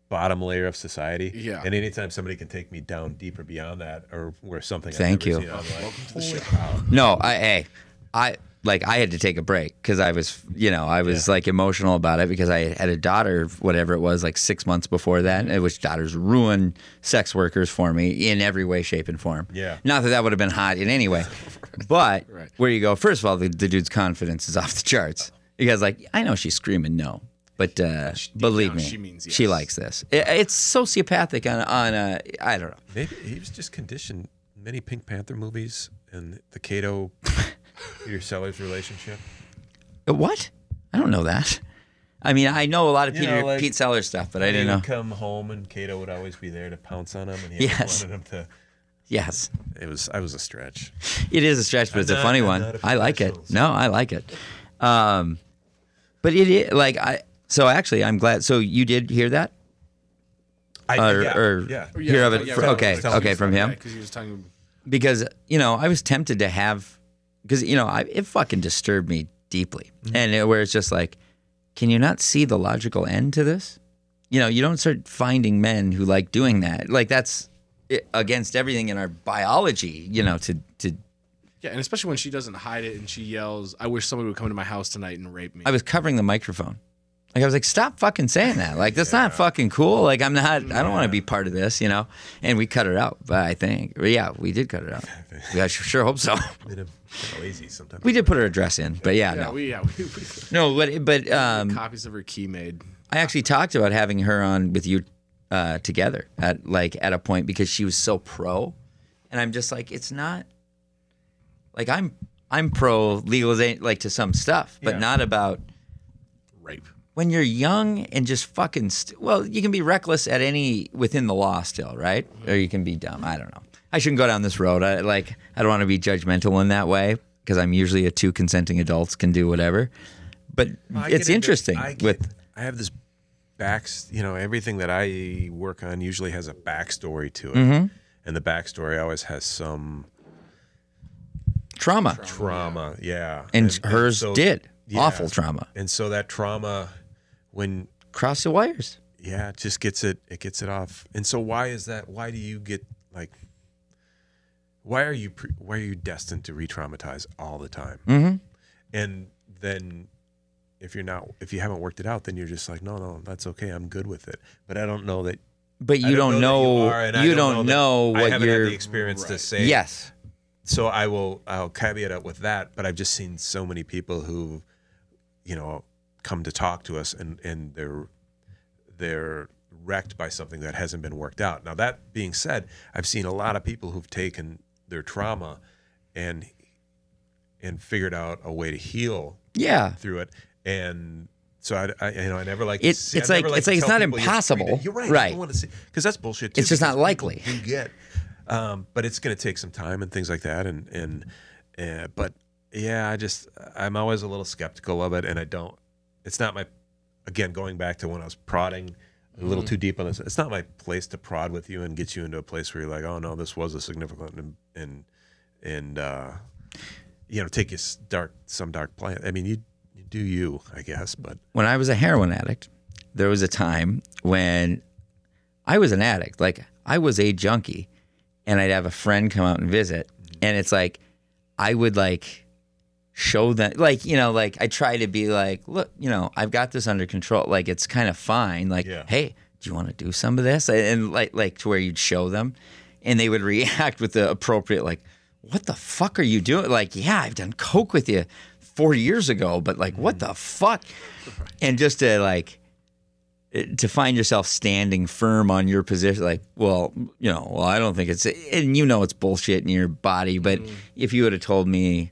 Speaker 4: bottom layer of society.
Speaker 3: Yeah.
Speaker 4: And anytime somebody can take me down deeper beyond that, or where something. I've
Speaker 2: Thank
Speaker 4: never
Speaker 2: you.
Speaker 4: Seen, I'm like,
Speaker 3: Welcome to the show.
Speaker 2: No, I hey, I like I had to take a break because I was, you know, I was like emotional about it because I had a daughter, whatever it was, like six months before that, which daughters ruin sex workers for me in every way, shape, and form.
Speaker 4: Yeah.
Speaker 2: Not that that would have been hot in any way, [LAUGHS] but
Speaker 3: Right.
Speaker 2: where you go, first of all, the, the dude's confidence is off the charts because, like, I know she's screaming no. But uh, believe
Speaker 3: down,
Speaker 2: me,
Speaker 3: she means
Speaker 2: she likes this. It, it's sociopathic on on uh, I don't know.
Speaker 4: maybe he was just conditioned. Many Pink Panther movies and the Cato [LAUGHS] Peter Sellers relationship.
Speaker 2: Uh, What? I don't know that. I mean, I know a lot of
Speaker 4: You
Speaker 2: Peter
Speaker 4: know, like-
Speaker 2: Pete Sellers stuff, but I didn't know.
Speaker 4: come home and Cato would always be there to pounce on him, and he
Speaker 2: Yes.
Speaker 4: wanted him to
Speaker 2: Yes.
Speaker 4: It was I was a stretch.
Speaker 2: It is a stretch, but it's a funny
Speaker 4: I'm
Speaker 2: one.
Speaker 4: not a
Speaker 2: I like it. No, I like it. Um, but it is like I. So actually, I'm glad. So you did hear that,
Speaker 4: I,
Speaker 2: or,
Speaker 4: yeah,
Speaker 2: or
Speaker 4: yeah.
Speaker 2: hear of it?
Speaker 3: yeah,
Speaker 2: fr-
Speaker 3: yeah,
Speaker 2: okay, okay, from him.
Speaker 3: because he was talking.
Speaker 2: because you know I was tempted to have because you know I, it fucking disturbed me deeply,
Speaker 4: Mm-hmm.
Speaker 2: and it, where it's just like, can you not see the logical end to this? You know, you don't start finding men who like doing that. Like that's i against everything in our biology. You know, to to
Speaker 3: Yeah, and especially when she doesn't hide it and she yells, "I wish somebody would come to my house tonight and rape me."
Speaker 2: I was covering the microphone. Like I was like, stop fucking saying that. Like that's not fucking cool. Like I'm not. I don't want to be part of this. You know. And we cut it out. But I think, but yeah, we did cut it out. [LAUGHS] Yeah, I sure, sure hope so.
Speaker 4: Bit of lazy sometimes.
Speaker 2: We did put her address in, but yeah,
Speaker 3: yeah,
Speaker 2: no,
Speaker 3: we yeah we, we
Speaker 2: no, but but um,
Speaker 3: copies of her key made.
Speaker 2: I actually talked about having her on with you uh, together at like at a point because she was so pro, and I'm just like, it's not like I'm I'm pro legalization like to some stuff, but
Speaker 4: Yeah.
Speaker 2: not about
Speaker 3: Rape.
Speaker 2: When you're young and just fucking st- well, you can be reckless at any within the law still, right? Or you can be dumb. I don't know. I shouldn't go down this road. I like I don't want to be judgmental in that way because I'm usually a two consenting adults can do whatever. But
Speaker 4: I
Speaker 2: it's interesting
Speaker 4: I get-
Speaker 2: with
Speaker 4: I have this backs. You know, everything that I work on usually has a backstory to it,
Speaker 2: Mm-hmm.
Speaker 4: and the backstory always has some
Speaker 2: trauma.
Speaker 4: trauma. Yeah,
Speaker 2: And hers
Speaker 4: so-
Speaker 2: did.
Speaker 4: yeah.
Speaker 2: Awful trauma.
Speaker 4: And so that trauma, when
Speaker 2: Cross the wires.
Speaker 4: yeah, it just gets it. It gets it off. And so why is that? Why do you get like? Why are you pre- why are you destined to re-traumatize all the time?
Speaker 2: Mm-hmm.
Speaker 4: And then if you're not if you haven't worked it out, then you're just like, no, no, that's okay. I'm good with it. But I don't know that
Speaker 2: But you don't,
Speaker 4: that
Speaker 2: know.
Speaker 4: you, are, I
Speaker 2: you don't
Speaker 4: that-
Speaker 2: know
Speaker 4: I
Speaker 2: what
Speaker 4: haven't
Speaker 2: you're.
Speaker 4: had the experience to say.
Speaker 2: yes.
Speaker 4: So I will. I'll caveat it with that. But I've just seen so many people who, you know, come to talk to us, and and they're they're wrecked by something that hasn't been worked out. Now that being said, I've seen a lot of people who've taken their trauma, and and figured out a way to heal
Speaker 2: Yeah.
Speaker 4: through it, and. So I, I, you know, I never like.
Speaker 2: It-
Speaker 4: to see,
Speaker 2: it's
Speaker 4: never
Speaker 2: like- it's like it's not
Speaker 4: people you're
Speaker 2: impossible.
Speaker 4: You're right.
Speaker 2: Right.
Speaker 4: I don't want to see because that's bullshit. Too,
Speaker 2: It's just not likely.
Speaker 4: do get, um, but it's going to take some time and things like that. And and uh, but yeah, I just I'm always a little skeptical of it, and I don't. It's not my. Again, going back to when I was prodding a little
Speaker 2: Mm-hmm.
Speaker 4: too deep on this, it's not my place to prod with you and get you into a place where you're like, oh no, this was a significant and and and uh, you know take you dark some dark plan. I mean, you you do you, I guess, but
Speaker 2: when I was a heroin addict, there was a time when I was an addict. Like I was a junkie, and I'd have a friend come out and visit, and it's like I would like show them, like you know, like I try to be like, look, you know, I've got this under control. Like it's kind of fine. Like,
Speaker 4: Yeah.
Speaker 2: hey, do you want to do some of this? And, and like, like to where you'd show them, and they would [LAUGHS] react with the appropriate like, what the fuck are you doing? Like, yeah, I've done coke with you four years ago, but like, what mm-hmm. the fuck? And just to like eh, to find yourself standing firm on your position, like, well, you know, well, I don't think it's, and you know, it's bullshit in your body. But mm. if you would have told me,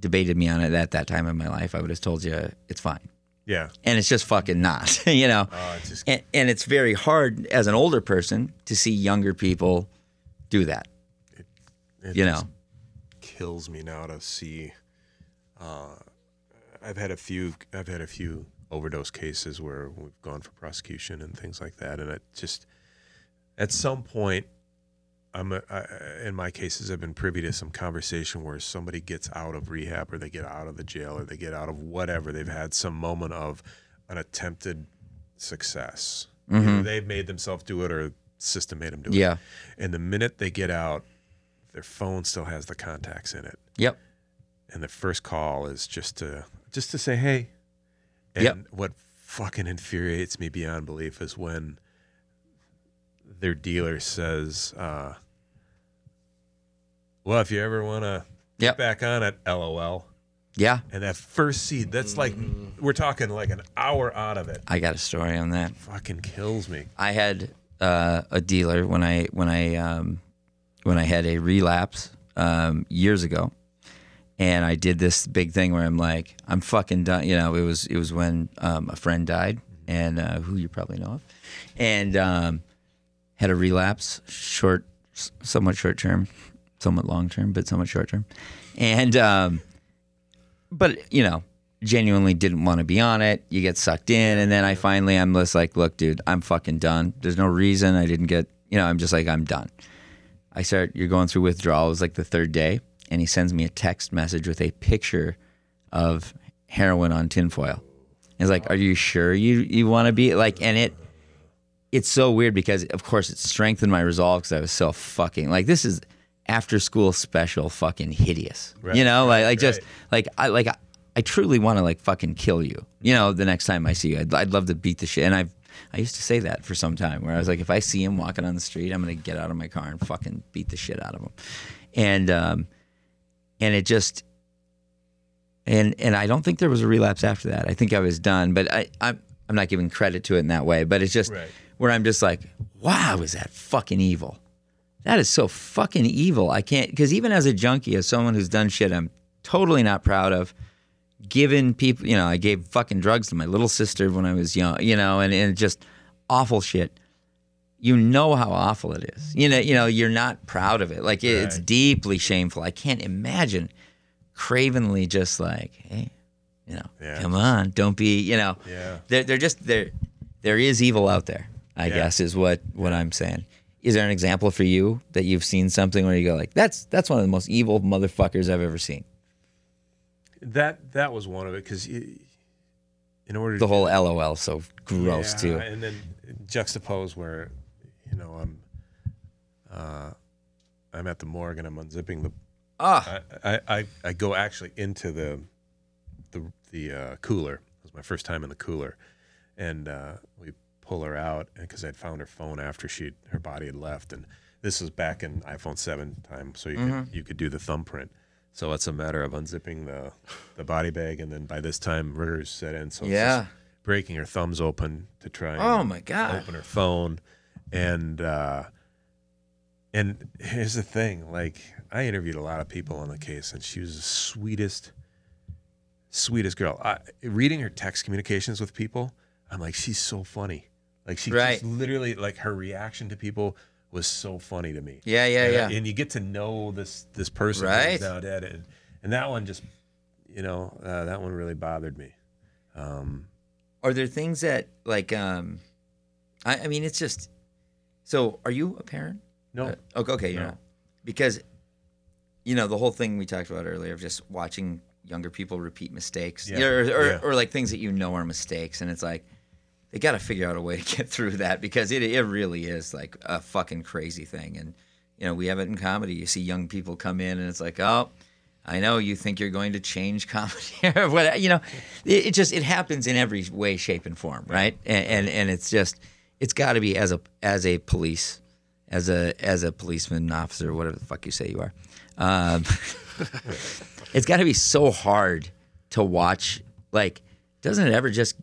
Speaker 2: debated me on it at that time in my life, I would have told you it's fine.
Speaker 4: yeah,
Speaker 2: And it's just fucking not, [LAUGHS] you know?
Speaker 4: oh, it's just
Speaker 2: And, and it's very hard as an older person to see younger people do that,
Speaker 4: it
Speaker 2: you
Speaker 4: just
Speaker 2: know?
Speaker 4: kills me now to see. Uh, I've had a few. I've had a few overdose cases where we've gone for prosecution and things like that, and it just at some point, I'm a, I, in my cases, I've been privy to some conversation where somebody gets out of rehab or they get out of the jail or they get out of whatever. They've had some moment of an attempted success. Either they've made themselves do it or system made them do it.
Speaker 2: Yeah.
Speaker 4: And the minute they get out, their phone still has the contacts in it,
Speaker 2: Yep.
Speaker 4: and the first call is just to just to say hey. And
Speaker 2: Yep.
Speaker 4: what fucking infuriates me beyond belief is when their dealer says, uh, "Well, if you ever want to
Speaker 2: Yep.
Speaker 4: get back on it, lol."
Speaker 2: Yeah.
Speaker 4: And that first seed, that's like we're talking like an hour out of it.
Speaker 2: I got a story on that.
Speaker 4: Fucking kills me.
Speaker 2: I had uh, a dealer when I when I um, when I had a relapse um, years ago, and I did this big thing where I'm like, I'm fucking done. You know, it was it was when um, a friend died, and uh, who you probably know of, and um, had a relapse short somewhat short term, somewhat long term, but somewhat short term. And um, but you know, genuinely didn't want to be on it. You get sucked in, and then I finally I'm just like, look, dude, I'm fucking done. There's no reason I didn't get. You know, I'm just like, I'm done. I start. You're going through withdrawal. It was like the third day, and he sends me a text message with a picture of heroin on tinfoil. He's like, "Are you sure you you want to be like?" And it it's so weird because of course it strengthened my resolve because I was so fucking like this is after school special fucking hideous. you know, like like just like I like I, I truly want to like fucking kill you. You know, the next time I see you, I'd, I'd love to beat the shit. And I've I used to say that for some time where I was like, if I see him walking on the street, I'm gonna get out of my car and fucking beat the shit out of him. And um, and it just and and I don't think there was a relapse after that. I think I was done, but I I'm I'm not giving credit to it in that way. But it's just
Speaker 4: Right.
Speaker 2: where I'm just like, wow, is that fucking evil? That is so fucking evil. I can't because even as a junkie, as someone who's done shit, I'm totally not proud of. Given people, you know, I gave fucking drugs to my little sister when I was young, you know, and, and just awful shit. You know how awful it is. You know, you know, you're not proud of it. Like it- it's deeply shameful. I can't imagine cravenly just like, hey, you know,
Speaker 4: Yeah,
Speaker 2: come on, don't be, you know,
Speaker 4: Yeah.
Speaker 2: they're, they're just there. There is evil out there. I
Speaker 4: Yeah.
Speaker 2: guess is what what I'm saying. Is there an example for you that you've seen something where you go like, that's that's one of the most evil motherfuckers I've ever seen.
Speaker 4: That that was one of it because in order
Speaker 2: The whole LOL so gross
Speaker 4: Yeah,
Speaker 2: too.
Speaker 4: And then juxtapose where, you know, I'm, uh, I'm at the morgue and I'm unzipping the.
Speaker 2: Ah,
Speaker 4: I, I, I, I go actually into the, the the uh, cooler. It was my first time in the cooler, and uh, we pull her out because I'd found her phone after she her body had left, and this was back in iPhone seven time, so you
Speaker 2: Mm-hmm.
Speaker 4: could you could do the thumbprint. So it's a matter of unzipping the the body bag, and then by this time rigors set in. So
Speaker 2: Yeah.
Speaker 4: breaking her thumbs open to try. And
Speaker 2: Oh, my God.
Speaker 4: Open her phone, and uh, and here's the thing: like I interviewed a lot of people on the case, and she was the sweetest, sweetest girl. I, reading her text communications with people, I'm like, she's so funny. Like she
Speaker 2: Right.
Speaker 4: just literally like her reaction to people was so funny to me.
Speaker 2: Yeah, yeah,
Speaker 4: and,
Speaker 2: yeah.
Speaker 4: And you get to know this this person
Speaker 2: Right.
Speaker 4: now dead, and, and that one just, you know, uh, that one really bothered me.
Speaker 2: are there things that like um, I, I mean, it's just. So, are you a parent?
Speaker 4: No,
Speaker 2: Uh, okay, okay, you're
Speaker 4: No.
Speaker 2: not. Because, you know, the whole thing we talked about earlier of just watching younger people repeat mistakes,
Speaker 4: Yeah,
Speaker 2: or, or,
Speaker 4: yeah.
Speaker 2: or like things that you know are mistakes, and it's like they got to figure out a way to get [LAUGHS] through that because it it really is like a fucking crazy thing, and you know we have it in comedy. You see young people come in, and it's like, oh. I know you think you're going to change [LAUGHS] comedy or what you know. It, it just it happens in every way, shape, and form, right? And and, and it's just it's got to be as a as a police as a as a policeman officer, whatever the fuck you say you are. Um, [LAUGHS] it's got to be so hard to watch. Like, doesn't it ever just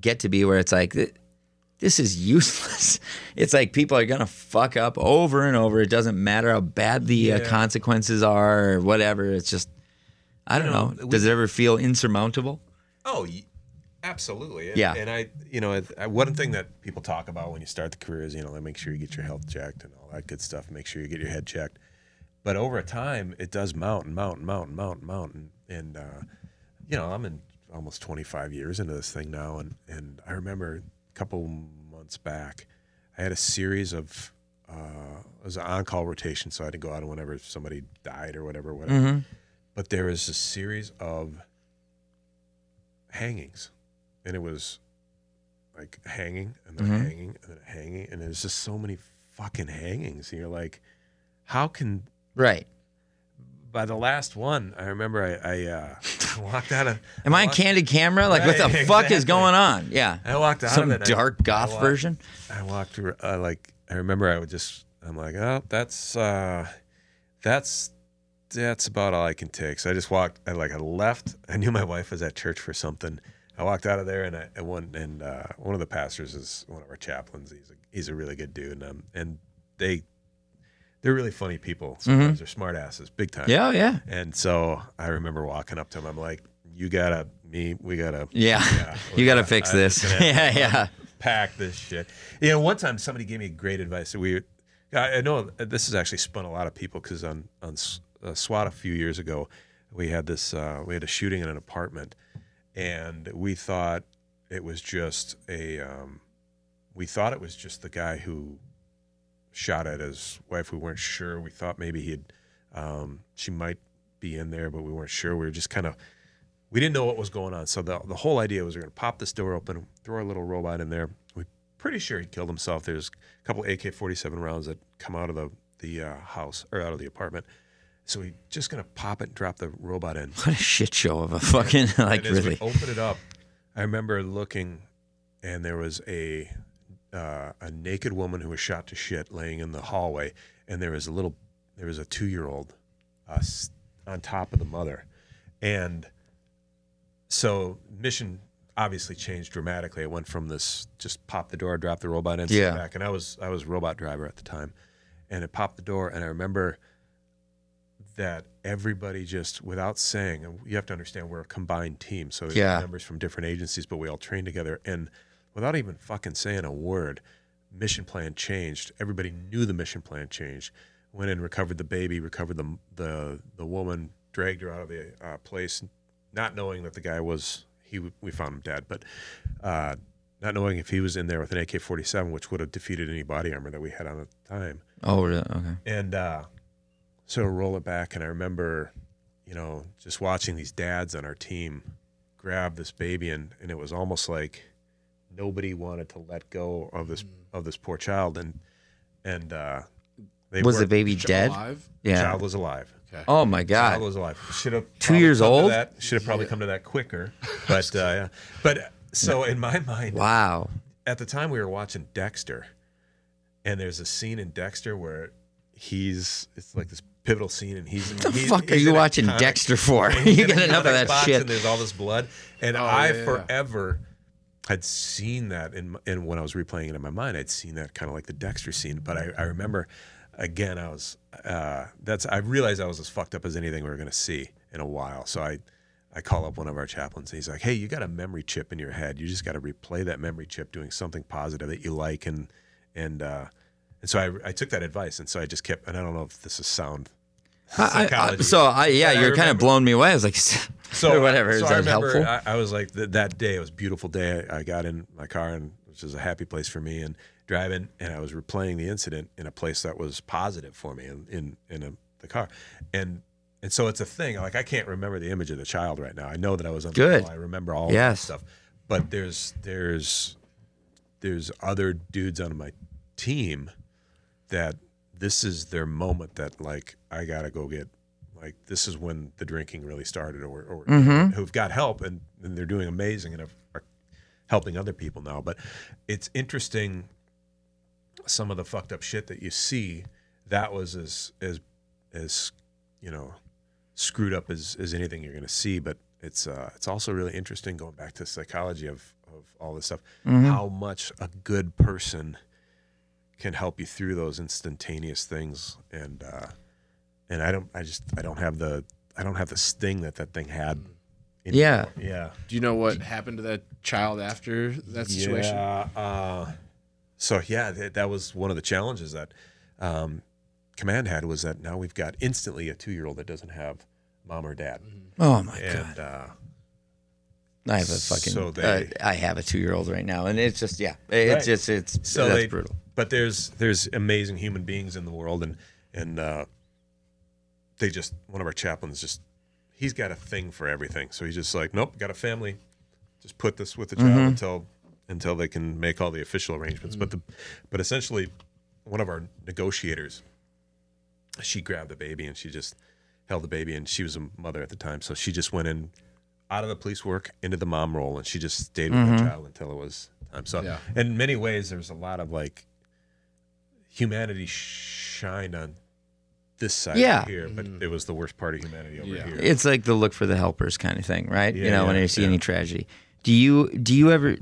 Speaker 2: get to be where it's like, this is useless? [LAUGHS] It's like people are gonna fuck up over and over. It doesn't matter how bad the uh, consequences are or whatever. It's just, I don't
Speaker 4: know,
Speaker 2: know.
Speaker 4: we-
Speaker 2: Does it ever feel insurmountable?
Speaker 4: Oh, absolutely. And,
Speaker 2: Yeah.
Speaker 4: And I, you know, I- one thing that people talk about when you start the career is, you know, like make sure you get your health checked and all that good stuff. Make sure you get your head checked. But over time, it does mount and mount and mount and mount and mount. And, and uh, you know, I'm in almost 25 years into this thing now. And, and I remember a couple months back, I had a series of, uh, it was an on-call rotation, so I had to go out whenever somebody died or whatever, whatever. But there was a series of hangings, and it was like hanging and then
Speaker 2: Mhm.
Speaker 4: hanging and then hanging, and there's just so many fucking hangings. And you're like, how can
Speaker 2: Right.
Speaker 4: By the last one, I remember I, I uh, [LAUGHS] walked out of.
Speaker 2: Am I on
Speaker 4: walked-
Speaker 2: candid camera? Like, what the
Speaker 4: Right,
Speaker 2: fuck is going on? Yeah.
Speaker 4: I walked out
Speaker 2: Some
Speaker 4: of it. and I-
Speaker 2: dark goth
Speaker 4: I walked-
Speaker 2: version.
Speaker 4: I walked through. Uh, like I remember, I would just. I'm like, oh, that's uh, that's that's about all I can take. So I just walked. I like I left. I knew my wife was at church for something. I walked out of there, and I and one and uh, one of the pastors is one of our chaplains. He's a he's a really good dude, and um, and they they're really funny people. Sometimes they're smart asses, big time.
Speaker 2: Mm-hmm. Yeah, yeah.
Speaker 4: And so I remember walking up to him. I'm like, you gotta me. We gotta.
Speaker 2: Yeah. [LAUGHS]
Speaker 4: we
Speaker 2: you
Speaker 4: gotta-
Speaker 2: fix
Speaker 4: I'm
Speaker 2: this.
Speaker 4: just gonna have [LAUGHS]
Speaker 2: yeah, yeah.
Speaker 4: pack this shit. You know, one time somebody gave me great advice. We I I know this has actually spun a lot of people because on on uh, SWAT a few years ago, we had this uh, we had a shooting in an apartment, and we thought it was just a um, we thought it was just the guy who shot at his wife. We weren't sure. We thought maybe he'd um, she might be in there, but we weren't sure. We were just kind of we didn't know what was going on. So the the whole idea was we are going to pop this door open, throw our little robot in there. We pretty sure he killed himself. There's a couple AK forty seven rounds that come out of the the uh, house or out of the apartment. So we just gonna pop it and drop the robot in.
Speaker 2: What a shit show of a fucking [LAUGHS] like
Speaker 4: and as
Speaker 2: really.
Speaker 4: we open it up, I remember looking, and there was a uh, a naked woman who was shot to shit laying in the hallway, and there was a little there was a two year old uh, on top of the mother, and so mission obviously changed dramatically. It went from this just pop the door, drop the robot in,
Speaker 2: Yeah.
Speaker 4: back, and I was I was robot driver at the time, and it popped the door, and I remember that everybody just without saying, you have to understand we're a combined team, so there's
Speaker 2: Yeah.
Speaker 4: members from different agencies, but we all train together, and without even fucking saying a word, mission plan changed. Everybody knew the mission plan changed. Went in, recovered the baby, recovered the the the woman, dragged her out of the uh, place, not knowing that the guy was he. We found him dead, but uh, not knowing if he was in there with an AK-47, which would have defeated any body armor that we had on at the time.
Speaker 2: Oh, really? okay.
Speaker 4: And uh, so roll it back, and I remember, you know, just watching these dads on our team grab this baby, and, and it was almost like nobody wanted to let go of this of this poor child, and and uh, they
Speaker 2: Was the
Speaker 4: worked-
Speaker 2: baby dead?
Speaker 3: Alive?
Speaker 2: Yeah.
Speaker 4: Child was alive.
Speaker 2: Oh my
Speaker 4: Child
Speaker 2: god.
Speaker 4: was alive. Should have
Speaker 2: Two
Speaker 4: probably
Speaker 2: years
Speaker 4: come to
Speaker 2: old?
Speaker 4: That should have probably come to that quicker, [LAUGHS] but uh, yeah. But so in my mind,
Speaker 2: Wow.
Speaker 4: at the time we were watching Dexter, and there's a scene in Dexter where he's it's like this pivotal scene, and he's
Speaker 2: What the
Speaker 4: he's,
Speaker 2: fuck are you watching
Speaker 4: comic-
Speaker 2: Dexter for? [LAUGHS] you get enough of that
Speaker 4: box
Speaker 2: shit.
Speaker 4: And there's all this blood, and
Speaker 3: Oh,
Speaker 4: I
Speaker 3: yeah, yeah.
Speaker 4: forever had seen that in in when I was replaying it in my mind. I'd seen that kind of like the Dexter scene, but I, I remember again I was uh, that's I realized I was as fucked up as anything we were going to see in a while. So I I call up one of our chaplains and he's like, "Hey, you got a memory chip in your head. You just got to replay that memory chip doing something positive that you like." And and uh, and so I I took that advice and so I just kept and I don't know if this is sound
Speaker 2: I- I- so I, yeah,
Speaker 4: But
Speaker 2: you're kind of blowing me away. I was like, [LAUGHS]
Speaker 4: so
Speaker 2: or whatever.
Speaker 4: So
Speaker 2: Is
Speaker 4: I
Speaker 2: that
Speaker 4: remember
Speaker 2: helpful?
Speaker 4: I, I was like th- that day. It was a beautiful day. I, I got in my car and which was a happy place for me, and driving, and I was replaying the incident in a place that was positive for me in in in a, the car, and and so it's a thing. Like I can't remember the image of the child right now. I know that I was on
Speaker 2: Good.
Speaker 4: I remember all
Speaker 2: Yes.
Speaker 4: that stuff, but there's there's there's other dudes on my team that this is their moment that like I gotta go get like this is when the drinking really started or, or who've got help and, and they're doing amazing and are helping other people now. But it's interesting some of the fucked up shit that you see that was as as as you know screwed up as, as anything you're going to see. But it's uh it's also really interesting going back to psychology of of all this stuff how much a good person can help you through those instantaneous things. And uh and I don't I just I don't have the I don't have the sting that that thing had
Speaker 2: Yeah.
Speaker 4: anymore. yeah
Speaker 3: Do you know what happened to that child after that situation?
Speaker 4: yeah. Uh, so yeah, that, that was one of the challenges that um, command had was that now we've got instantly a two-year-old that doesn't have mom or dad,
Speaker 2: oh my god.
Speaker 4: uh,
Speaker 2: I have a fucking.
Speaker 4: So they-
Speaker 2: uh, I have a two year old right now, and it's just yeah, it's
Speaker 4: Right.
Speaker 2: just it's
Speaker 4: so
Speaker 2: that's
Speaker 4: they,
Speaker 2: brutal.
Speaker 4: But there's there's amazing human beings in the world, and and uh, they just one of our chaplains just he's got a thing for everything. So he's just like, nope, got a family. Just put this with the child mm-hmm. until until they can make all the official arrangements. But the but essentially, one of our negotiators, she grabbed the baby and she just held the baby, and she was a mother at the time, so she just went in out of the police work into the mom role, and she just stayed with the mm-hmm. child until it was time. So
Speaker 3: Yeah.
Speaker 4: in many ways, there's a lot of like humanity shined on this side
Speaker 2: Yeah.
Speaker 4: here, but it was the worst part of humanity over
Speaker 3: Yeah.
Speaker 4: here.
Speaker 2: It's like the look for the helpers kind of thing, right? you
Speaker 4: Yeah,
Speaker 2: know, when you see
Speaker 4: yeah.
Speaker 2: any tragedy. Do you do you ever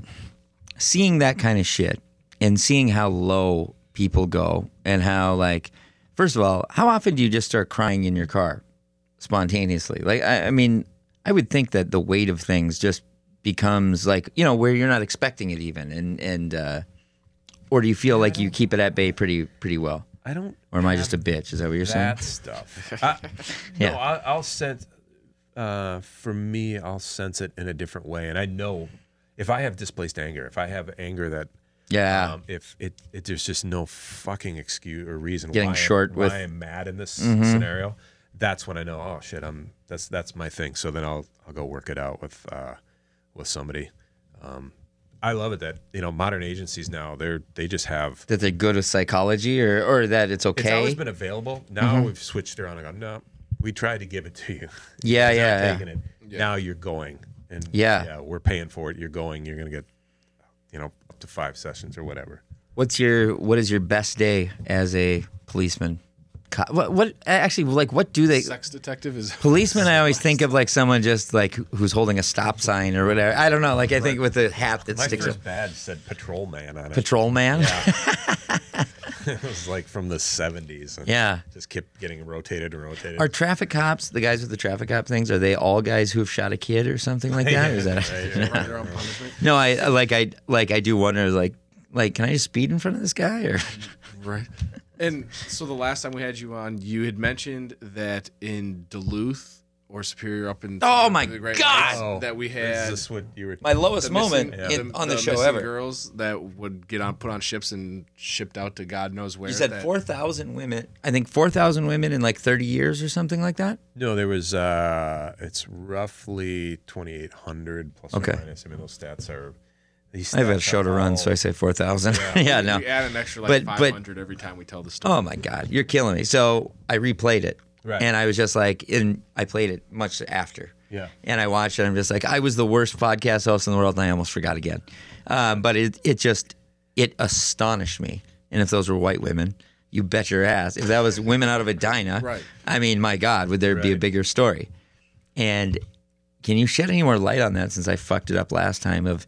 Speaker 2: seeing that kind of shit and seeing how low people go and how like first of all, how often do you just start crying in your car spontaneously? Like I, I mean, I would think that the weight of things just becomes like, you know, where you're not expecting it even and and uh or do you feel like you keep it at bay pretty pretty well?
Speaker 4: I don't.
Speaker 2: Or am I just a bitch? Is that what you're saying?
Speaker 4: that stuff? I, [LAUGHS]
Speaker 2: Yeah.
Speaker 4: No, I, I'll sense. Uh, for me, I'll sense it in a different way, and I know if I have displaced anger, if I have anger that,
Speaker 2: Yeah.
Speaker 4: um, if it, it there's just no fucking excuse or reason
Speaker 2: Getting
Speaker 4: why,
Speaker 2: short
Speaker 4: I'm,
Speaker 2: with- Mm-hmm.
Speaker 4: why I'm mad in this scenario. That's when I know. Oh shit, I'm that's that's my thing. So then I'll I'll go work it out with uh, with somebody. Um, I love it that you know modern agencies now they're they just have
Speaker 2: that they're good with psychology or, or that it's okay.
Speaker 4: it's always been available. Now mm-hmm. we've switched around and go, no, we tried to give it to you. [LAUGHS]
Speaker 2: Yeah,
Speaker 4: You're not
Speaker 2: yeah, yeah.
Speaker 4: taking it. Now you're going, and
Speaker 2: Yeah.
Speaker 4: yeah, we're paying for it. You're going. You're gonna get, you know, up to five sessions or whatever.
Speaker 2: What's your what is your best day as a policeman? Co- What what actually like what do they
Speaker 3: Sex detective is [LAUGHS]
Speaker 2: policemen? I always think of like someone just like who's holding a stop sign or whatever. I don't know. Like I think with the hat that
Speaker 4: My
Speaker 2: sticks
Speaker 4: first
Speaker 2: up.
Speaker 4: badge said patrolman on it.
Speaker 2: Patrol man. [LAUGHS] [LAUGHS]
Speaker 4: it was like from the '70s. and
Speaker 2: Yeah.
Speaker 4: just kept getting rotated and rotated.
Speaker 2: Are traffic cops the guys with the traffic cop things? Are they all guys who've shot a kid or something like that? Or is that
Speaker 4: Right, right, right.
Speaker 3: their
Speaker 2: no? I I- like I like I do wonder like like can I just speed in front of this guy or
Speaker 3: Right. And so the last time we had you on, you had mentioned that in Duluth or Superior up in
Speaker 2: Oh my
Speaker 3: the Great
Speaker 2: God!
Speaker 3: Lakes,
Speaker 4: Oh,
Speaker 3: that we had
Speaker 4: this what you were?
Speaker 2: my lowest
Speaker 3: the
Speaker 2: moment
Speaker 3: missing-
Speaker 2: in, on the, show
Speaker 3: missing
Speaker 2: ever?
Speaker 3: Girls that would get on put on ships and shipped out to God knows where.
Speaker 2: You said
Speaker 3: that-
Speaker 2: four thousand women. I think four thousand women in like thirty years or something like that.
Speaker 4: No, there was. uh It's roughly 2,800 plus
Speaker 2: Okay.
Speaker 4: or minus. I mean, those stats are. These
Speaker 2: I have a show to run,
Speaker 4: all-
Speaker 2: so I say four thousand. Yeah, [LAUGHS] no.
Speaker 3: We add an extra like
Speaker 2: but-
Speaker 3: 500 every time we tell the story.
Speaker 2: Oh my god, you're killing me. So I replayed it,
Speaker 4: Right.
Speaker 2: and I was just like, in I played it much after.
Speaker 4: Yeah.
Speaker 2: And I watched it. I'm just like, I was the worst podcast host in the world, and I almost forgot again. Um, but it it just it astonished me. And if those were white women, you bet your ass. If that was [LAUGHS] women out of Edina,
Speaker 3: Right.
Speaker 2: I mean, my God, would there be a bigger story? And can you shed any more light on that since I fucked it up last time of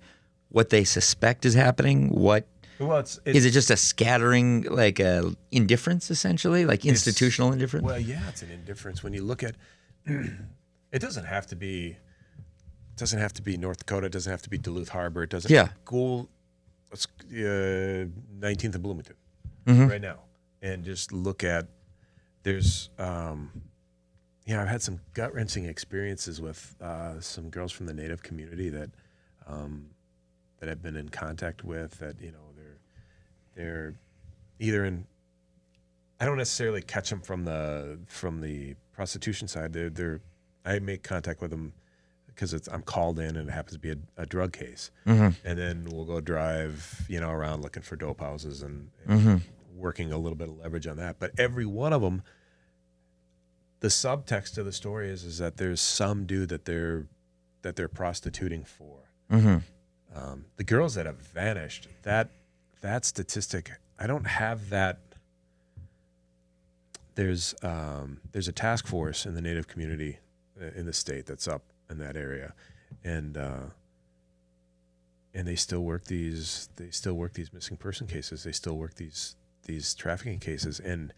Speaker 2: what they suspect is happening? What
Speaker 4: Well, it's,
Speaker 2: is it just a scattering, like a indifference, essentially, like institutional indifference?
Speaker 4: Well, yeah, it's an indifference when you look at. [CLEARS THROAT] it doesn't have to be. It doesn't have to be North Dakota. It doesn't have to be Duluth Harbor. It doesn't.
Speaker 2: Yeah.
Speaker 4: Go. Let's nineteenth and Bloomington
Speaker 2: Mm-hmm.
Speaker 4: right now, and just look at. There's. um yeah, I've had some gut wrenching experiences with uh, some girls from the Native community that um, that I've been in contact with. That you know they're they're either in I don't necessarily catch them from the from the prostitution side. They're, they're I make contact with them because it's I'm called in and it happens to be a, a drug case, mm-hmm. and then we'll go drive you know around looking for dope houses and, and mm-hmm. working a little bit of leverage on that. But every one of them, the subtext of the story is is that there's some dude that they're that they're prostituting for. Mm-hmm. Um, the girls that have vanished, that that statistic, I don't have that. There's um, there's a task force in the Native community uh, in the state that's up in that area, and uh, and they still work these they still work these missing person cases. They still work these these trafficking cases, and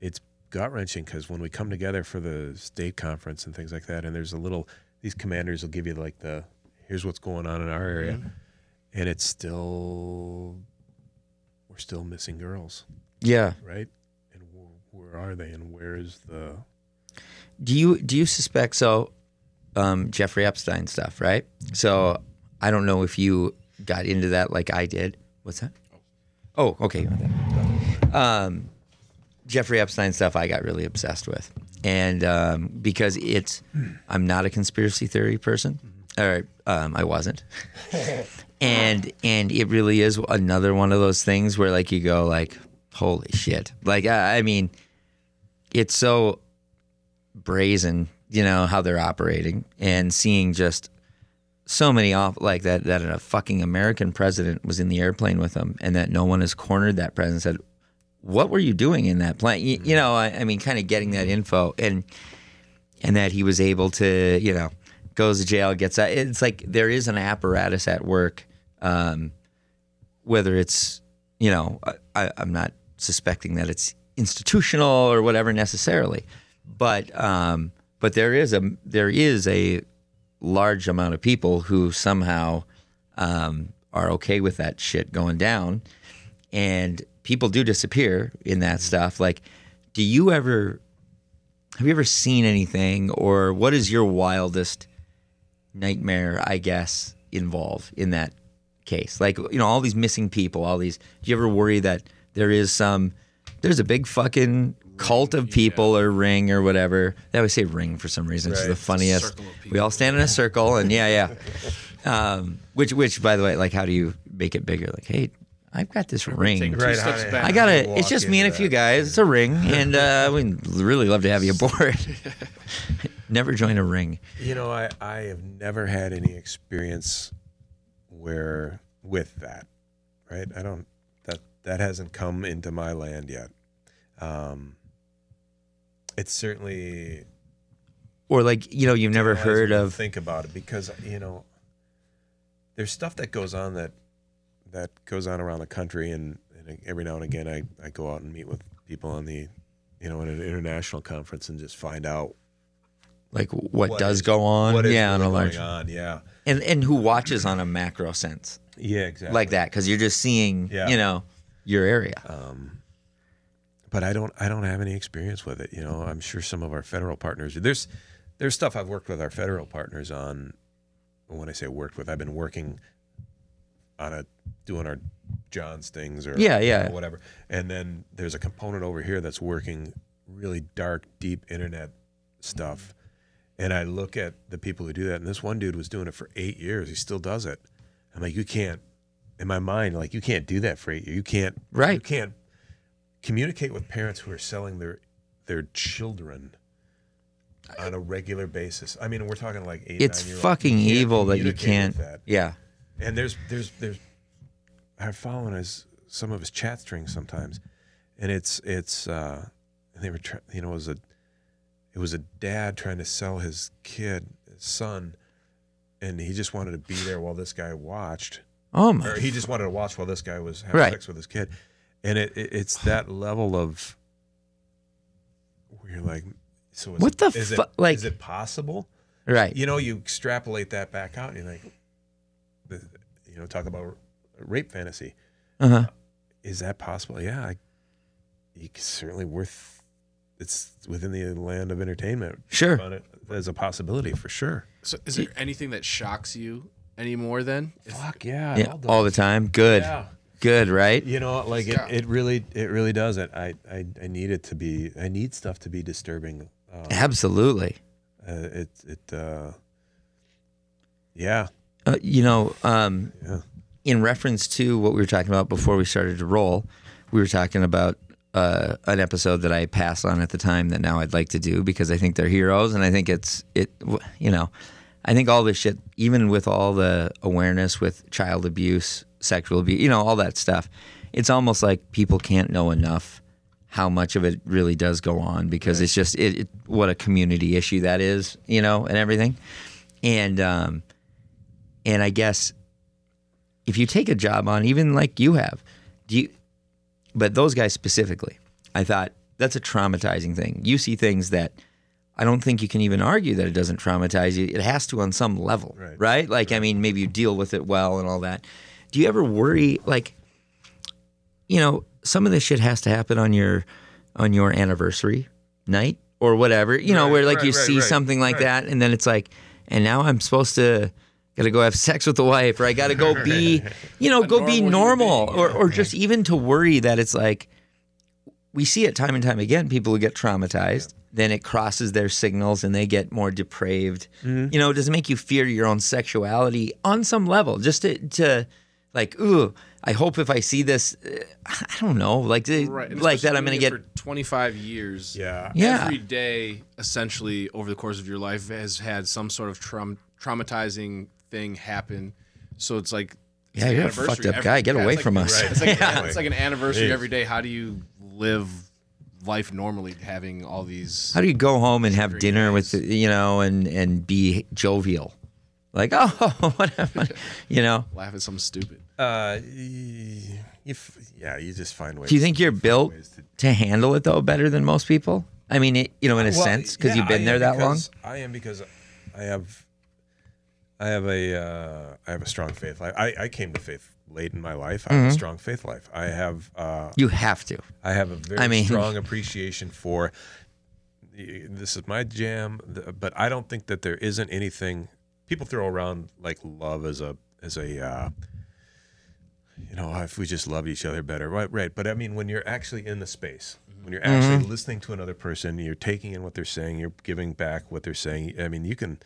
Speaker 4: it's gut wrenching because when we come together for the state conference and things like that, and there's a little these commanders will give you like the here's what's going on in our area, and it's still we're still missing girls,
Speaker 2: Yeah.
Speaker 4: right? And wh- where are they? And where is the
Speaker 2: Do you do you suspect so? Um, Jeffrey Epstein stuff, right? So I don't know if you got into that like I did. What's that? Oh, okay. Um, Jeffrey Epstein stuff I got really obsessed with, and um, because it's I'm not a conspiracy theory person, or um, I wasn't, and and it really is another one of those things where like you go like holy shit, like I, I mean, it's so brazen, you know, how they're operating and seeing just so many off like that that a fucking American president was in the airplane with them and that no one has cornered that president and said, What were you doing in that plane? You, you know, I, I mean kind of getting that info and and that he was able to, you know, goes to jail, gets out. It's like there is an apparatus at work, um, whether it's, you know, I, I'm not suspecting that it's institutional or whatever necessarily, but um, but there is a there is a large amount of people who somehow um, are okay with that shit going down, and people do disappear in that stuff. Like, do you ever have you ever seen anything, or what is your wildest nightmare? I guess involve in that case, like you know, all these missing people, all these. Do you ever worry that there is some? There's a big fucking cult of people or ring or whatever. They always say ring for some reason. It's
Speaker 4: Right.
Speaker 2: the funniest.
Speaker 3: circle of
Speaker 2: We all stand in a circle, and yeah, yeah. [LAUGHS] Um, which, which, by the way, like, how do you make it bigger? Like, hey, I've got this ring.
Speaker 3: Take two
Speaker 4: Right,
Speaker 3: steps back.
Speaker 2: I got it. It's just me and a few guys. It's a ring, [LAUGHS] and uh, we'd really love to have you aboard. [LAUGHS] Never join a ring.
Speaker 4: You know, I, I have never had any experience where with that, right? I don't that that hasn't come into my land yet. Um, it's certainly
Speaker 2: Or like, you know, you've never heard of.
Speaker 4: think about it because you know there's stuff that goes on that that goes on around the country and, and every now and again I, I go out and meet with people on the you know in an international conference and just find out
Speaker 2: like what,
Speaker 4: what
Speaker 2: does
Speaker 4: is-
Speaker 2: go on
Speaker 4: what is
Speaker 2: yeah
Speaker 4: really
Speaker 2: on a large
Speaker 4: going on yeah
Speaker 2: and and who watches on a macro sense
Speaker 4: yeah exactly
Speaker 2: like that because you're just seeing
Speaker 4: Yeah.
Speaker 2: you know your area
Speaker 4: um, but I don't I don't have any experience with it. You know, I'm sure some of our federal partners there's there's stuff I've worked with our federal partners on. When I say worked with, I've been working on a doing our John's things or
Speaker 2: Yeah, yeah.
Speaker 4: or whatever. And then there's a component over here that's working really dark, deep internet stuff. And I look at the people who do that, and this one dude was doing it for eight years. He still does it. I'm like, you can't. In my mind, like you can't do that for eight years. You can't.
Speaker 2: Right.
Speaker 4: You can't communicate with parents who are selling their their children on a regular basis. I mean, we're talking like eight.
Speaker 2: it's fucking evil that you can't
Speaker 4: that.
Speaker 2: yeah
Speaker 4: And there's there's there's I've followed his some of his chat strings sometimes, and it's it's uh, they were try, you know it was a it was a dad trying to sell his kid his son, and he just wanted to be there while this guy watched,
Speaker 2: oh my
Speaker 4: or he just wanted to watch while this guy was having
Speaker 2: Right.
Speaker 4: sex with his kid, and it, it it's that level of where you're like, so is
Speaker 2: What
Speaker 4: it,
Speaker 2: the
Speaker 4: it,
Speaker 2: like-
Speaker 4: is it possible?
Speaker 2: right
Speaker 4: you know, you extrapolate that back out, and you're like, you know, talk about rape fantasy.
Speaker 2: uh-huh
Speaker 4: Is that possible? Yeah, I, you can certainly worth. It's within the land of entertainment.
Speaker 2: Sure.
Speaker 4: on it as a possibility for sure.
Speaker 3: So is there anything that shocks you anymore then?
Speaker 4: Fuck yeah,
Speaker 2: yeah all the time good
Speaker 4: Yeah.
Speaker 2: good right
Speaker 4: You know, like it, it really, it really does it. I, I, I need it to be. I need stuff to be disturbing. Uh,
Speaker 2: absolutely
Speaker 4: uh, it, it, uh, yeah,
Speaker 2: uh, you know um
Speaker 4: yeah.
Speaker 2: in reference to what we were talking about before we started to roll, we were talking about uh, an episode that I passed on at the time that now I'd like to do because I think they're heroes, and I think it's it. You know, I think all this shit, even with all the awareness with child abuse, sexual abuse, you know, all that stuff, it's almost like people can't know enough how much of it really does go on because it's just it, it what a community issue that is, you know, and everything, and um, and I guess if you take a job on, even like you have, do you? But those guys specifically, I thought that's a traumatizing thing. You see things that I don't think you can even argue that it doesn't traumatize you. It has to on some level,
Speaker 4: Right.
Speaker 2: right? Like, I mean, maybe you deal with it well and all that. Do you ever worry, like, you know, some of this shit has to happen on your on your anniversary night or whatever, you know,
Speaker 4: Right,
Speaker 2: where like
Speaker 4: right,
Speaker 2: you
Speaker 4: right,
Speaker 2: see
Speaker 4: right,
Speaker 2: something like
Speaker 4: right.
Speaker 2: that, and then it's like, and now I'm supposed to gotta go have sex with the wife, or I gotta go be, [LAUGHS] you know,
Speaker 3: A
Speaker 2: go be
Speaker 3: normal
Speaker 2: normal,
Speaker 3: being,
Speaker 2: or
Speaker 3: yeah.
Speaker 2: or just even to worry that it's like, we see it time and time again. People who get traumatized, then it crosses their signals and they get more depraved.
Speaker 3: Mm-hmm.
Speaker 2: You know, does it make you fear your own sexuality on some level? Just to, to like, ooh, I hope if I see this, uh, I don't know, like,
Speaker 3: Right.
Speaker 2: like that, I'm gonna get.
Speaker 3: for 25 years.
Speaker 4: Yeah.
Speaker 2: Yeah.
Speaker 3: Every day, essentially, over the course of your life, has had some sort of traum- traumatizing thing happen. So it's like, it's
Speaker 2: Yeah,
Speaker 3: an
Speaker 2: you're a fucked up
Speaker 3: every-
Speaker 2: guy. Get
Speaker 3: yeah,
Speaker 2: away
Speaker 3: it's like-
Speaker 2: from us.
Speaker 4: Right.
Speaker 3: It's like, [LAUGHS]
Speaker 4: Yeah.
Speaker 3: it's like an anniversary
Speaker 4: Jeez.
Speaker 3: every day. How do you live life normally, having all these?
Speaker 2: How do you go home and have
Speaker 3: Three
Speaker 2: dinner with you know and and be jovial, like [LAUGHS] oh whatever, you know? [LAUGHS]
Speaker 3: laugh at something stupid?
Speaker 4: Uh, y- you, f- yeah, you just find ways.
Speaker 2: Do you think you're
Speaker 4: find
Speaker 2: built
Speaker 4: to-
Speaker 2: to handle it though better than most people? I mean, it, you know, in a
Speaker 4: Well,
Speaker 2: sense, because
Speaker 4: yeah,
Speaker 2: you've been
Speaker 4: I
Speaker 2: there that long.
Speaker 4: I am because I have. I have a uh, I have a strong faith life. I, I came to faith late in my life. I have a strong faith life. I have uh,
Speaker 2: You have to.
Speaker 4: I have a very
Speaker 2: I mean-
Speaker 4: strong appreciation for. This is my jam, but I don't think that there isn't anything. People throw around like love as a as a. Uh, you know, if we just love each other better, right? Right. But I mean, when you're actually in the space, when you're actually
Speaker 2: Mm-hmm.
Speaker 4: listening to another person, you're taking in what they're saying, you're giving back what they're saying. I mean, you can,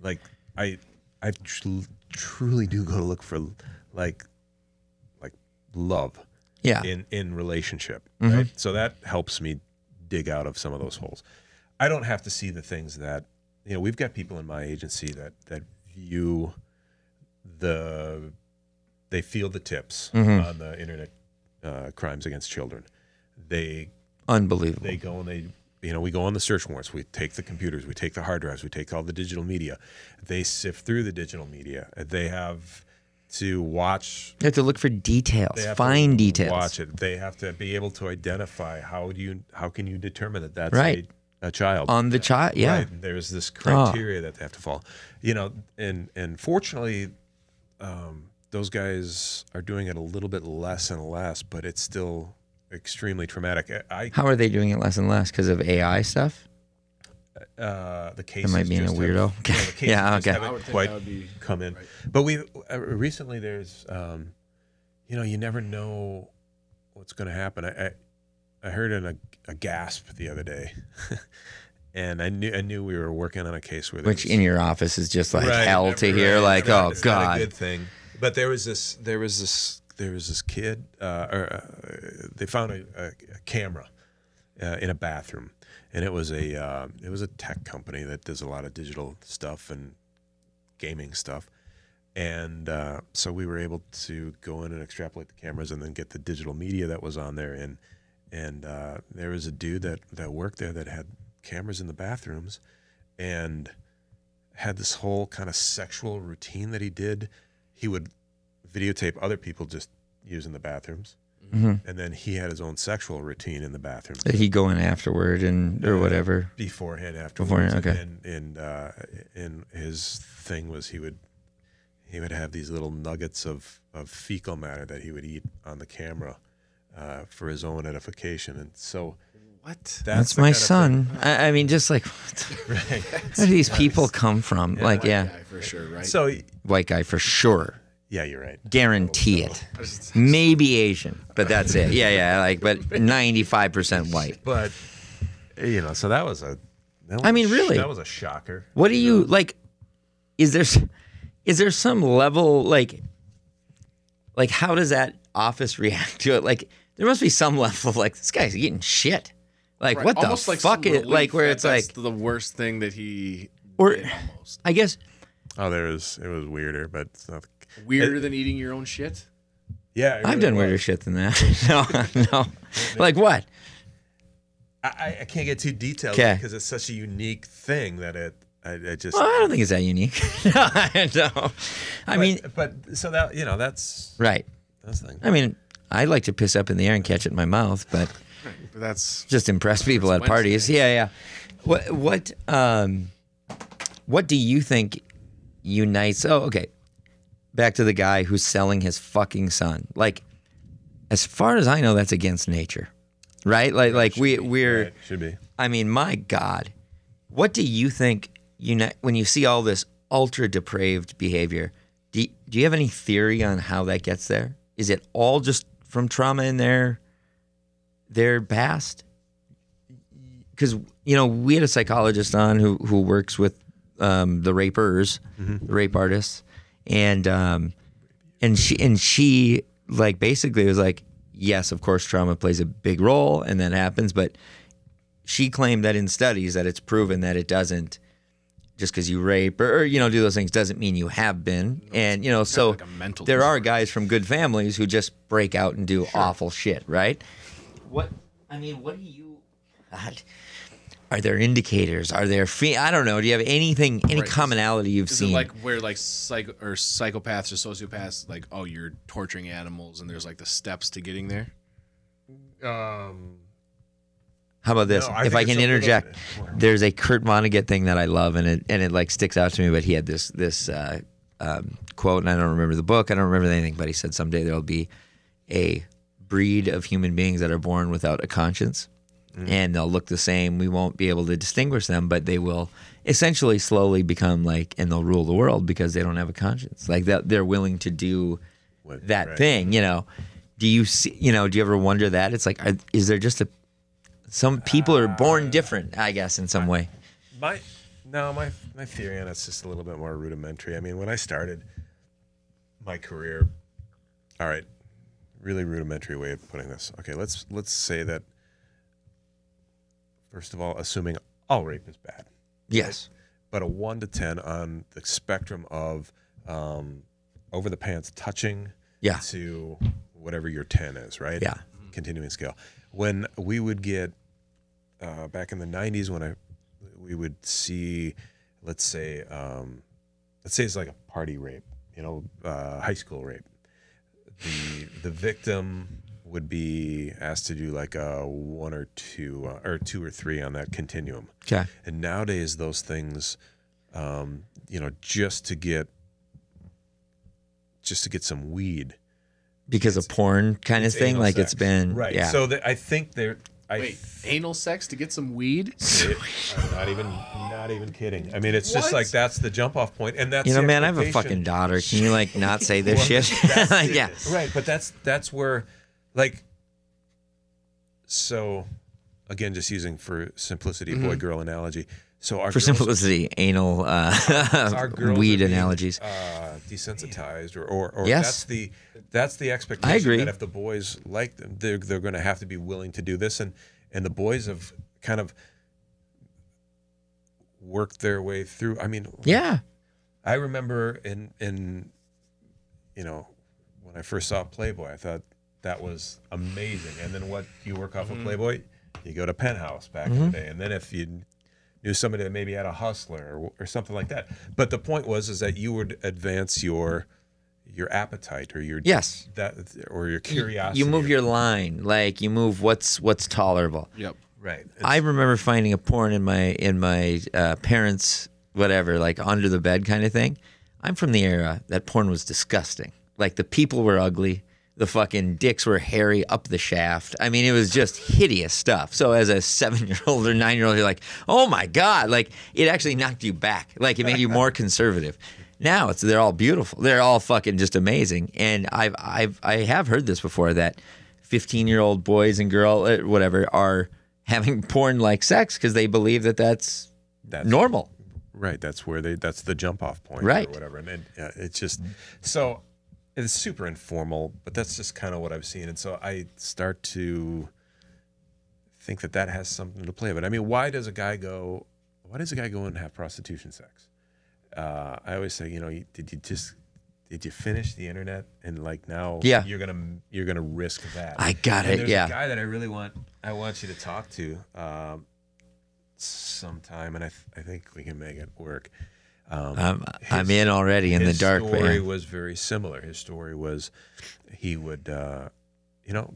Speaker 4: like, I, I tr- truly do go to look for, like, like love
Speaker 2: Yeah.
Speaker 4: in in relationship
Speaker 2: Mm-hmm.
Speaker 4: right so that helps me dig out of some of those holes i don't have to see the things that you know we've got people in my agency that that view the they feel the tips
Speaker 2: Mm-hmm.
Speaker 4: on the internet uh, crimes against children they
Speaker 2: Unbelievable.
Speaker 4: they go and they you know we go on the search warrants we take the computers we take the hard drives we take all the digital media they sift through the digital media they have to watch
Speaker 2: They have to look for details,
Speaker 4: they have
Speaker 2: fine
Speaker 4: to
Speaker 2: details.
Speaker 4: Watch it. They have to be able to identify how do you how can you determine that that's
Speaker 2: Right.
Speaker 4: a, a child
Speaker 2: on the child. Yeah. Oh.
Speaker 4: Right. There's this criteria that they have to follow. You know, and and fortunately, um, those guys are doing it a little bit less and less, but it's still extremely traumatic. I
Speaker 2: How are they doing it less and less because of AI stuff?
Speaker 4: uh, the cases
Speaker 2: might be in a
Speaker 4: just have-
Speaker 2: weirdo.
Speaker 4: yeah, the [LAUGHS]
Speaker 2: Yeah, okay.
Speaker 4: haven't
Speaker 3: I would think
Speaker 4: quite
Speaker 3: that would be
Speaker 4: come in. But we uh, recently there's um, you know you never know what's going to happen. I, I I heard in a, a gasp the other day, [LAUGHS] and I knew I knew we were working on a case where
Speaker 2: Which
Speaker 4: was-
Speaker 2: in your office is just like
Speaker 4: Right,
Speaker 2: hell to hear.
Speaker 4: right.
Speaker 2: Like,
Speaker 4: It's not-
Speaker 2: oh
Speaker 4: it's not a
Speaker 2: god.
Speaker 4: good thing. But there was this there was this there was this kid uh, or uh, they found a, a, a camera uh, in a bathroom, and it was a uh, it was a tech company that does a lot of digital stuff and gaming stuff. And uh, so we were able to go in and extrapolate the cameras and then get the digital media that was on there. And and uh, there was a dude that that worked there that had cameras in the bathrooms, and had this whole kind of sexual routine that he did. He would videotape other people just using the bathrooms,
Speaker 2: Mhm.
Speaker 4: and then he had his own sexual routine in the bathroom
Speaker 2: Did he go in afterward and or
Speaker 4: Uh,
Speaker 2: whatever?
Speaker 4: beforehand, afterwards.
Speaker 2: Beforehand, okay.
Speaker 4: And and, uh, and his thing was he would he would have these little nuggets of of fecal matter that he would eat on the camera uh, for his own edification, and so
Speaker 3: what?
Speaker 4: that's,
Speaker 2: That's my son. [LAUGHS] I, I mean, just like
Speaker 4: thing- right? [LAUGHS]
Speaker 2: where do these people come from? Like,
Speaker 3: White
Speaker 2: yeah,
Speaker 3: guy for sure, right?
Speaker 4: So
Speaker 2: white guy for sure.
Speaker 4: Yeah, you're right.
Speaker 2: Guarantee it. Oh, Maybe Asian, but that's it. Yeah, yeah. Like, but ninety five percent white.
Speaker 4: But you know, so that was a. That was
Speaker 2: I mean,
Speaker 4: a sh-
Speaker 2: really.
Speaker 4: that was a shocker.
Speaker 2: What do you like? Is there s- is there some level like like how does that office [LAUGHS] react to it? Like there must be some level of like this guy's eating shit. Like
Speaker 3: Right,
Speaker 2: what the
Speaker 3: almost like
Speaker 2: fuck
Speaker 3: some
Speaker 2: is like where
Speaker 3: that
Speaker 2: it's like
Speaker 3: the worst thing that he
Speaker 2: Or-
Speaker 3: did almost
Speaker 2: I guess
Speaker 4: Oh, there was it was weirder, but it's not.
Speaker 3: Weirder than eating your own shit.
Speaker 4: Yeah, it
Speaker 2: I've done
Speaker 4: was.
Speaker 2: weirder shit than that. [LAUGHS] no, no. [LAUGHS] Like what?
Speaker 4: I, I- I can't get too detailed
Speaker 2: 'Kay.
Speaker 4: because it's such a unique thing that it. I, I just.
Speaker 2: Well, I don't think it's that unique. [LAUGHS] no, no. I
Speaker 4: but,
Speaker 2: mean,
Speaker 4: but so that you know that's
Speaker 2: right.
Speaker 4: that's the thing.
Speaker 2: I mean, I like to piss up in the air and catch it in my mouth, but
Speaker 3: But that's
Speaker 2: just impress people at
Speaker 3: Wednesday.
Speaker 2: parties. Yeah, yeah. What what um what do you think unites oh okay. Back to the guy who's selling his fucking son. Like as far as I know that's against nature. Right? Like like we we're
Speaker 4: Right, should be.
Speaker 2: I mean, my God, what do you think You know, when you see all this ultra depraved behavior? Do you, do you have any theory on how that gets there? Is it all just from trauma in their their past? Because you know, we had a psychologist on who who works with um, the rapers, the rape artists, and um, and she and she like basically was like, yes, of course, trauma plays a big role, and that happens, but she claimed that in studies that it's proven that it doesn't just because you rape or, or, you know do those things doesn't mean you have been. And you know so
Speaker 3: like a mental
Speaker 2: there are guys from good families who just break out and do awful shit right? What i mean what do you God, are there indicators are there fe- i don't know do you have anything any
Speaker 3: Right.
Speaker 2: commonality you've
Speaker 3: Is
Speaker 2: seen
Speaker 3: it like where like psych or psychopaths or sociopaths like oh you're torturing animals and there's like the steps to getting there?
Speaker 4: Um,
Speaker 2: How about this?
Speaker 4: No, I
Speaker 2: if I can interject, there's a Kurt Vonnegut thing that I love, and it and it like sticks out to me. But he had this this uh, um, quote, and I don't remember the book, I don't remember anything, but he said someday there'll be a breed of human beings that are born without a conscience, Mm-hmm. and they'll look the same. We won't be able to distinguish them, but they will essentially slowly become like, and they'll rule the world because they don't have a conscience. Like that, they're willing to do
Speaker 4: What-
Speaker 2: that
Speaker 4: right.
Speaker 2: thing. You know, do you see? You know, do you ever wonder that? It's like, are, is there just a some people are born uh, different? I guess in some way.
Speaker 4: My no, my my theory on it's just a little bit more rudimentary. I mean, when I started my career, all right, really rudimentary way of putting this. Okay, let's let's say that first of all, assuming all rape is bad,
Speaker 2: Yes.
Speaker 4: but a one to ten on the spectrum of um, over the pants touching
Speaker 2: Yeah.
Speaker 4: to whatever your 10 is, right?
Speaker 2: Yeah.
Speaker 4: Continuing scale. When we would get uh, back in the 90s, when I we would see, let's say, um, let's say it's like a party rape, you know, uh, high school rape. The the victim would be asked to do like a one or two uh, or two or three on that continuum.
Speaker 2: Okay.
Speaker 4: And nowadays, those things, um, you know, just to get, just to get some weed,
Speaker 2: Because of porn kind of thing,
Speaker 4: anal
Speaker 2: like it's been
Speaker 4: right.
Speaker 2: Yeah.
Speaker 4: So that I think they're. I
Speaker 3: Wait, anal sex to get some weed?
Speaker 4: I'm not even not even kidding. I mean, it's just like that's the jump off point, and that's
Speaker 2: you know, man, I have a fucking daughter. Can you like not say this [LAUGHS]
Speaker 4: Well,
Speaker 2: shit?
Speaker 4: that's [LAUGHS] it.
Speaker 2: yeah.
Speaker 4: Right, but that's that's where, like, so, again, just using for simplicity, boy girl analogy. So our
Speaker 2: Mm-hmm. For
Speaker 4: girls-
Speaker 2: simplicity, anal uh, [LAUGHS] weed
Speaker 4: being,
Speaker 2: analogies.
Speaker 4: uh, desensitized, or or, or
Speaker 2: Yes.
Speaker 4: that's the that's the expectation.
Speaker 2: I agree.
Speaker 4: That if the boys like them, they're they're going to have to be willing to do this, and and the boys have kind of worked their way through. I mean,
Speaker 2: Yeah.
Speaker 4: I remember in in you know when I first saw Playboy, I thought that was amazing. And then what you work off of Playboy, you go to Penthouse back in the day, and then if you knew somebody that maybe had a hustler or, or something like that. But the point was is that you would advance your your appetite or your
Speaker 2: Yes.
Speaker 4: that or your curiosity.
Speaker 2: You move your line, like you move what's what's tolerable.
Speaker 3: Yep.
Speaker 4: right.
Speaker 2: I remember finding a porn in my in my uh, parents' whatever, like under the bed kind of thing. I'm from the era that porn was disgusting. Like the people were ugly, the fucking dicks were hairy up the shaft. I mean, it was just hideous stuff. So as a seven year old or nine year old, you're like, oh my god! Like it actually knocked you back. Like it made you more conservative. Now it's they're all beautiful. They're all fucking just amazing. And I've I've I have heard this before that 15 year old boys and girl uh, whatever are having [LAUGHS] porn like sex because they believe that that's
Speaker 4: That's
Speaker 2: normal.
Speaker 4: Right. That's where they. That's the jump off point.
Speaker 2: Right.
Speaker 4: Or whatever. And it, it's just so it's super informal, but that's just kind of what I've seen. And so I start to think that that has something to play. But I mean, why does a guy go? Why does a guy go and have prostitution sex? Uh, I always say, you know, did you just did you finish the internet and like now
Speaker 2: Yeah.
Speaker 4: you're gonna you're gonna risk that?
Speaker 2: I got
Speaker 4: And
Speaker 2: it,
Speaker 4: There's
Speaker 2: yeah.
Speaker 4: a guy that I really want I want you to talk to um, sometime, and I th- I think we can make it work.
Speaker 2: I'm, I'm in already in the dark.
Speaker 4: his story
Speaker 2: man.
Speaker 4: was very similar. His story was he would, uh, you know,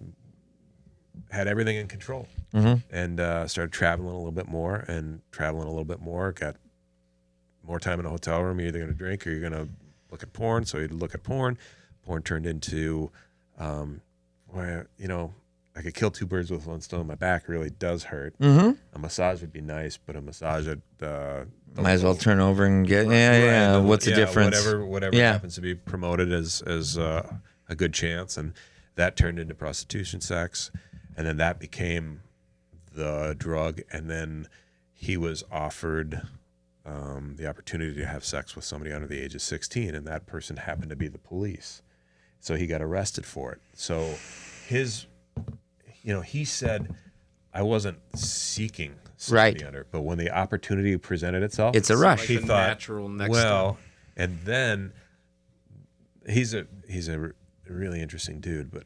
Speaker 4: had everything in control
Speaker 2: Mm-hmm.
Speaker 4: and uh, started traveling a little bit more and traveling a little bit more. Got more time in a hotel room. You're either going to drink or you're going to look at porn. So he'd look at porn. Porn turned into, um, where you know, I could kill two birds with one stone. My back really does hurt.
Speaker 2: Mm-hmm.
Speaker 4: A massage would be nice, but a massage at uh, the
Speaker 2: Might as well turn over and get. Yeah, yeah.
Speaker 4: the-
Speaker 2: What's the difference?
Speaker 4: Whatever, whatever
Speaker 2: Yeah.
Speaker 4: happens to be promoted as as uh, a good chance, and that turned into prostitution sex, and then that became the drug, and then he was offered um, the opportunity to have sex with somebody under the age of sixteen, and that person happened to be the police, so he got arrested for it. So his, you know, he said. I wasn't seeking somebody
Speaker 2: Right.
Speaker 4: under, but when the opportunity presented itself,
Speaker 2: It's a rush.
Speaker 3: Like
Speaker 4: he
Speaker 3: the
Speaker 4: thought,
Speaker 3: natural next
Speaker 4: well, and then he's a he's a really interesting dude, but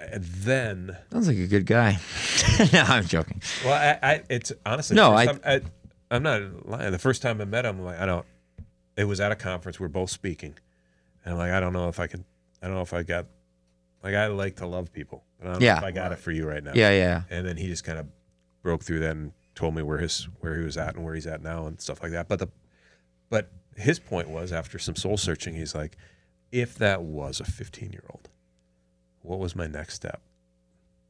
Speaker 4: and then
Speaker 2: Sounds like a good guy. [LAUGHS] no, I'm joking.
Speaker 4: well, I, I it's honestly
Speaker 2: No,
Speaker 4: the
Speaker 2: I-
Speaker 4: first time- I, am not lying. The first time I met him, I'm like I don't. It was at a conference. We're both speaking, and I'm like I don't know if I can. I don't know if I got. Like I like to love people, but I
Speaker 2: Yeah.
Speaker 4: I got it for you right now.
Speaker 2: Yeah, yeah.
Speaker 4: and then he just kind of broke through that and told me where his where he was at and where he's at now and stuff like that. But the but his point was after some soul searching, he's like, if that was a 15 year old, what was my next step?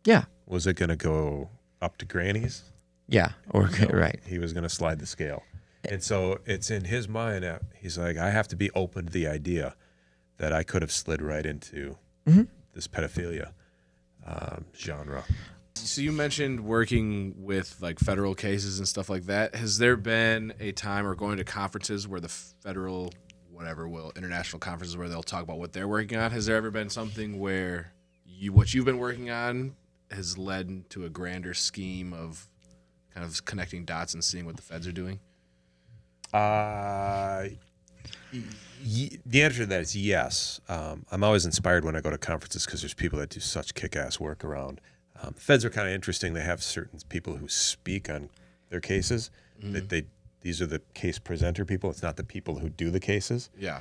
Speaker 2: Yeah.
Speaker 4: Was it going to go up to grannies?
Speaker 2: Yeah. Or right.
Speaker 4: He was going to slide the scale. And so it's in his mind. uh, He's like, I have to be open to the idea that I could have slid right into this pedophilia um, genre.
Speaker 3: So you mentioned working with like federal cases and stuff like that. Has there been a time or going to conferences where the federal, whatever, will international conferences where they'll talk about what they're working on? Has there ever been something where you what you've been working on has led to a grander scheme of kind of connecting dots and seeing what the feds are doing?
Speaker 4: Uh, the answer to that is yes. Um, I'm always inspired when I go to conferences because there's people that do such kick-ass work around. Um, feds are kind of interesting. They have certain people who speak on their cases. That they these are the case presenter people. It's not the people who do the cases.
Speaker 3: Yeah.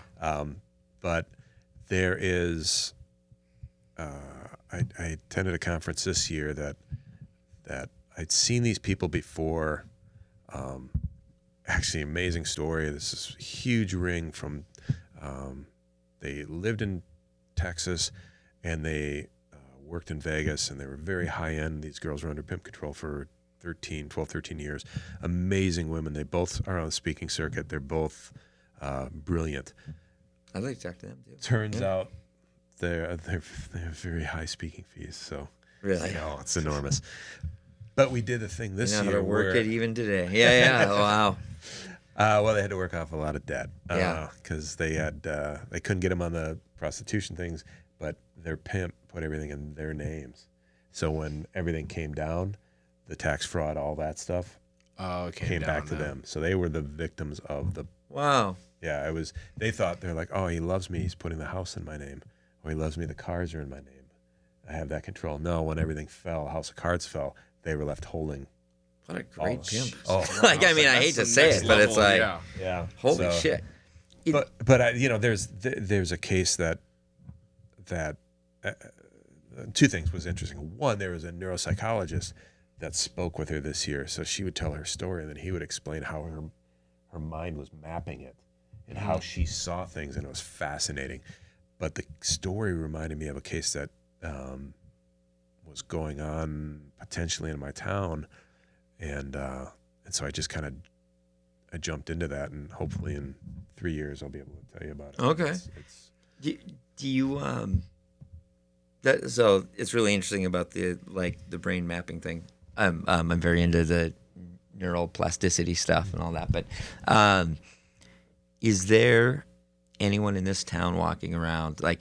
Speaker 4: But there is. Uh, I, I attended a conference this year that that I'd seen these people before. Um, actually, amazing story. This is a huge ring from. Um, they lived in Texas, and they uh, worked in Vegas, and they were very high end. These girls were under pimp control for 13, 12, 13 years. Amazing women. They both are on the speaking circuit. They're both uh, brilliant
Speaker 2: I'd like to talk to them too.
Speaker 4: turns out they're, they're they have very high speaking fees. So
Speaker 2: Really?
Speaker 4: I know it's enormous. But we did a thing this
Speaker 2: You know how
Speaker 4: year
Speaker 2: to work
Speaker 4: where,
Speaker 2: it even today. Yeah, yeah. [LAUGHS] wow.
Speaker 4: uh, well, they had to work off a lot of debt.
Speaker 2: Yeah.
Speaker 4: because they had uh, they couldn't get them on the prostitution things, but their pimp put everything in their names. So when everything came down, the tax fraud, all that stuff
Speaker 3: Oh, it
Speaker 4: came, back to
Speaker 3: down
Speaker 4: them. So they were the victims of the
Speaker 2: Wow.
Speaker 4: Yeah, it was. They thought they're like, oh, he loves me. He's putting the house in my name, or he loves me. The cars are in my name. I have that control. No, when everything fell, House of Cards fell. They were left holding.
Speaker 2: What a great
Speaker 4: Oh,
Speaker 2: pimp.
Speaker 4: oh,
Speaker 2: like, I mean, I hate to say it, but it's like,
Speaker 3: yeah.
Speaker 4: yeah.
Speaker 2: holy
Speaker 4: So-
Speaker 2: shit. It-
Speaker 4: But but I, you know, there's th- there's a case that that uh, uh, two things was interesting. One, there was a neuropsychologist that spoke with her this year, so she would tell her story, and then he would explain how her her mind was mapping it and how she saw things, and it was fascinating. But the story reminded me of a case that um, was going on potentially in my town, and uh, and so I just kind of I jumped into that, and hopefully in three years I'll be able to tell you about it.
Speaker 2: Okay.
Speaker 4: It's, it's,
Speaker 2: Do, do you um that so it's really interesting about the like the brain mapping thing. I'm um, I'm very into the neural plasticity stuff and all that. But um, is there anyone in this town walking around like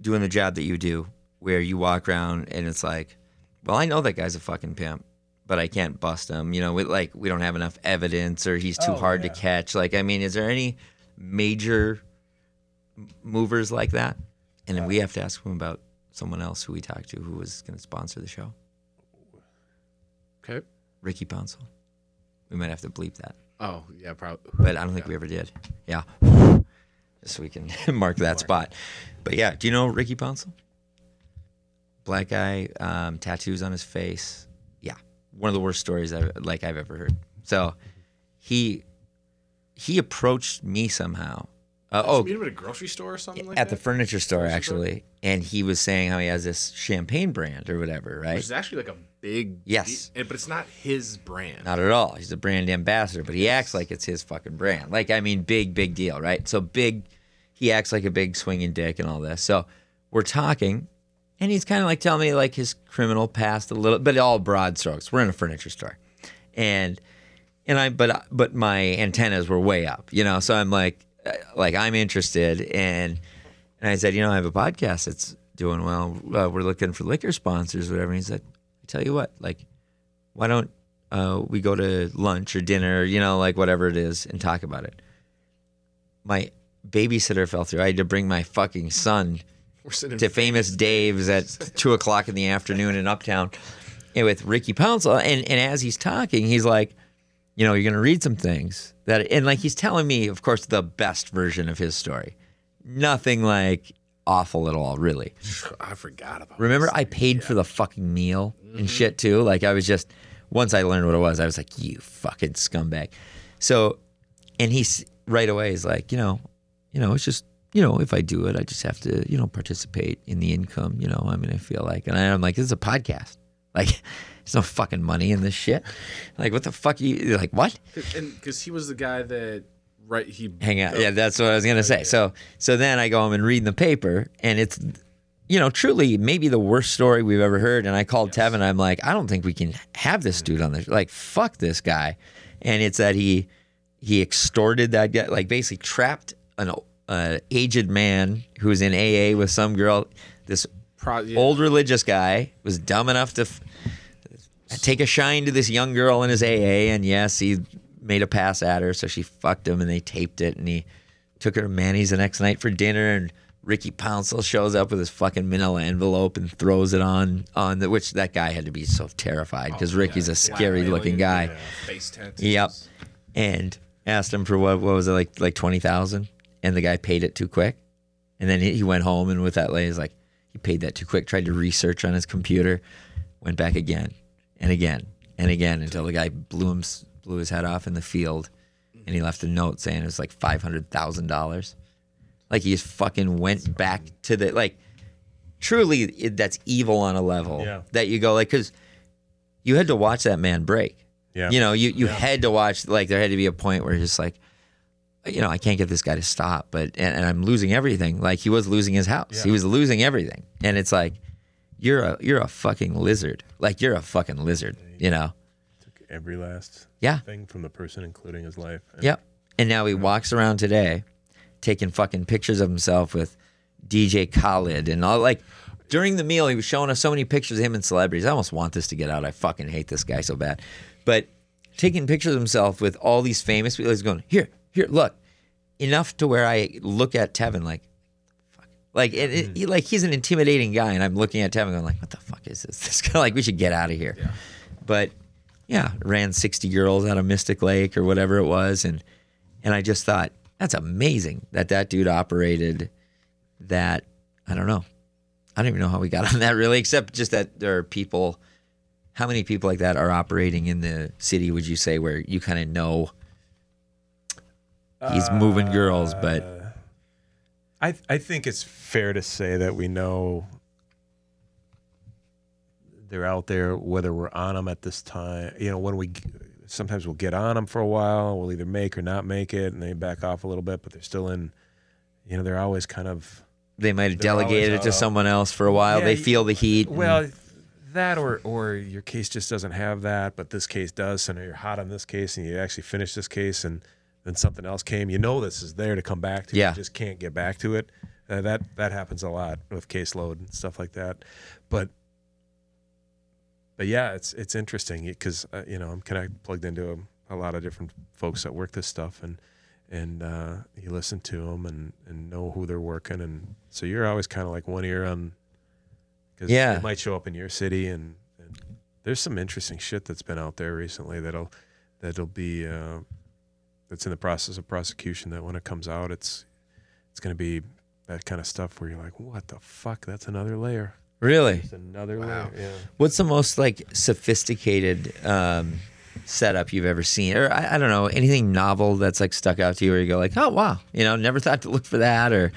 Speaker 2: doing the job that you do, where you walk around and it's like, well, I know that guy's a fucking pimp. But I can't bust him, you know. We, like we don't have enough evidence, or he's too
Speaker 4: Oh,
Speaker 2: hard
Speaker 4: yeah.
Speaker 2: to catch. Like, I mean, is there any major movers like that. And then we have to ask him about someone else who we talked to who was going to sponsor the show,
Speaker 3: Okay.
Speaker 2: Ricky Pouncil. We might have to bleep that,
Speaker 3: Oh, yeah, probably.
Speaker 2: but I don't think we ever did. Yeah, just [LAUGHS] so we can [LAUGHS] mark that spot. But yeah, do you know Ricky Pouncil? Black guy, um, tattoos on his face. Yeah, one of the worst stories I like I've ever heard. So he he approached me somehow. Uh,
Speaker 3: Oh, meet him at a grocery store or something like
Speaker 2: at
Speaker 3: that?
Speaker 2: the furniture store
Speaker 3: Grocery store?
Speaker 2: actually, and he was saying how he has this champagne brand or whatever, right?
Speaker 3: Which is actually like a big.
Speaker 2: Yes.
Speaker 3: But it's not his brand.
Speaker 2: Not at all. He's a brand ambassador, but he acts like it's his fucking brand. Like I mean, big, big deal, right? So big. He acts like a big swinging dick and all this. So we're talking, and he's kind of like telling me like his criminal past a little, but all broad strokes. We're in a furniture store, and and I but but my antennas were way up, you know. So I'm like, uh, like I'm interested, and and I said, you know, I have a podcast that's doing well. Uh, we're looking for liquor sponsors, whatever. And he said, I tell you what, like, why don't uh, we go to lunch or dinner, you know, like whatever it is, and talk about it. My babysitter fell through. I had to bring my fucking son. To Famous Dave's at [LAUGHS] two o'clock in the afternoon in Uptown and with Ricky Pouncil. And, and as he's talking, he's like, you know, you're going to read some things that, and like he's telling me, of course, the best version of his story. Nothing like awful at all, really. [SIGHS]
Speaker 3: I forgot about.
Speaker 2: Remember. I paid for the fucking meal and mm-hmm. shit too. Like I was just once I learned what it was, I was like, "You fucking scumbag." So, and he's right away He's like, you know, you know, it's just, you know, if I do it, I just have to, you know, participate in the income. You know, I mean, gonna feel like, and I'm like, this is a podcast. [LAUGHS] Like, there's no fucking money in this shit. Like, what the fuck? You you're like what?
Speaker 3: And because he was the guy that right he
Speaker 2: hang out. Yeah, that's what I was gonna say. So so then I go home and read the paper, and it's you know truly maybe the worst story we've ever heard. And I called Tevin. I'm like, I don't think we can have this dude on this. Like, fuck this guy. And it's that he he extorted that guy, like basically trapped an uh, aged man who was in AA with some girl. This
Speaker 3: Pro- yeah.
Speaker 2: old religious guy was dumb enough to f- take a shine to this young girl in his AA, and yes, he made a pass at her, so she fucked him, and they taped it, and he took her to Manny's the next night for dinner, and Ricky Pouncil shows up with his fucking manila envelope and throws it on on the which that guy had to be so terrified because Ricky's a scary looking guy.
Speaker 3: face tattoos.
Speaker 2: Yep. And asked him for what what was it like like twenty thousand, and the guy paid it too quick, and then he, he went home and with that lady he's like he paid that too quick. Tried to research on his computer, went back again and again and again until the guy blew him blew his head off in the field, and he left a note saying it was like five hundred thousand dollars. Like he just fucking went back to the like. Truly, it, that's evil on a level
Speaker 4: Yeah.
Speaker 2: that you go like because you had to watch that man break.
Speaker 4: Yeah.
Speaker 2: You know, you, you had to watch like there had to be a point where just like, you know, I can't get this guy to stop, but and, and I'm losing everything. Like he was losing his house. He was losing everything. And it's like, you're a you're a fucking lizard. Like you're a fucking lizard, you know?
Speaker 4: Took every last
Speaker 2: Yeah.
Speaker 4: thing from the person, including his life. And
Speaker 2: Yep. And now he walks around today taking fucking pictures of himself with DJ Khaled and all like during the meal he was showing us so many pictures of him and celebrities. I almost want this to get out. I fucking hate this guy so bad. But taking pictures of himself with all these famous people he's going, "Here, here, look." Enough to where I look at Tevin like fuck. Like it, it, he, like he's an intimidating guy and I'm looking at Tevin going like, "What the fuck is this?" [LAUGHS] This guy like we should get out of here. But yeah, ran 60 girls out of Mystic Lake or whatever it was and and I just thought that's amazing that that dude operated that I don't know. I don't even know how we got on that really except just that there are people how many people like that are operating in the city would you say where you kind of know he's moving girls uh, but
Speaker 4: I I think it's fair to say that we know they're out there whether we're on them at this time. You know, when we sometimes we'll get on them for a while, we'll either make or not make it, and they back off a little bit, but they're still in. You know, they're always kind of
Speaker 2: they might have delegated it to
Speaker 4: out.
Speaker 2: someone else for a while
Speaker 4: Yeah,
Speaker 2: they feel the heat and-
Speaker 4: well that or or your case just doesn't have that, but this case does. So now you're hot on this case, and you actually finish this case, and then something else came. You know this is there to come back to.
Speaker 2: Yeah.
Speaker 4: You just can't get back to it. Uh, that that happens a lot with caseload and stuff like that. But but yeah, it's it's interesting because uh, you know I'm of plugged into a, a lot of different folks that work this stuff, and and uh, you listen to them and and know who they're working, and so you're always kind of like one ear on because
Speaker 2: Yeah.
Speaker 4: it might show up in your city, and, and there's some interesting shit that's been out there recently that'll that'll be uh, that's in the process of prosecution. That when it comes out, it's it's going to be that kind of stuff where you're like, what the fuck? That's another layer.
Speaker 2: really
Speaker 4: It's another layer. Yeah.
Speaker 2: What's the most like sophisticated um, setup you've ever seen, or I, I don't know, anything novel that's like stuck out to you, where you go like, oh wow, you know, never thought to look for that, or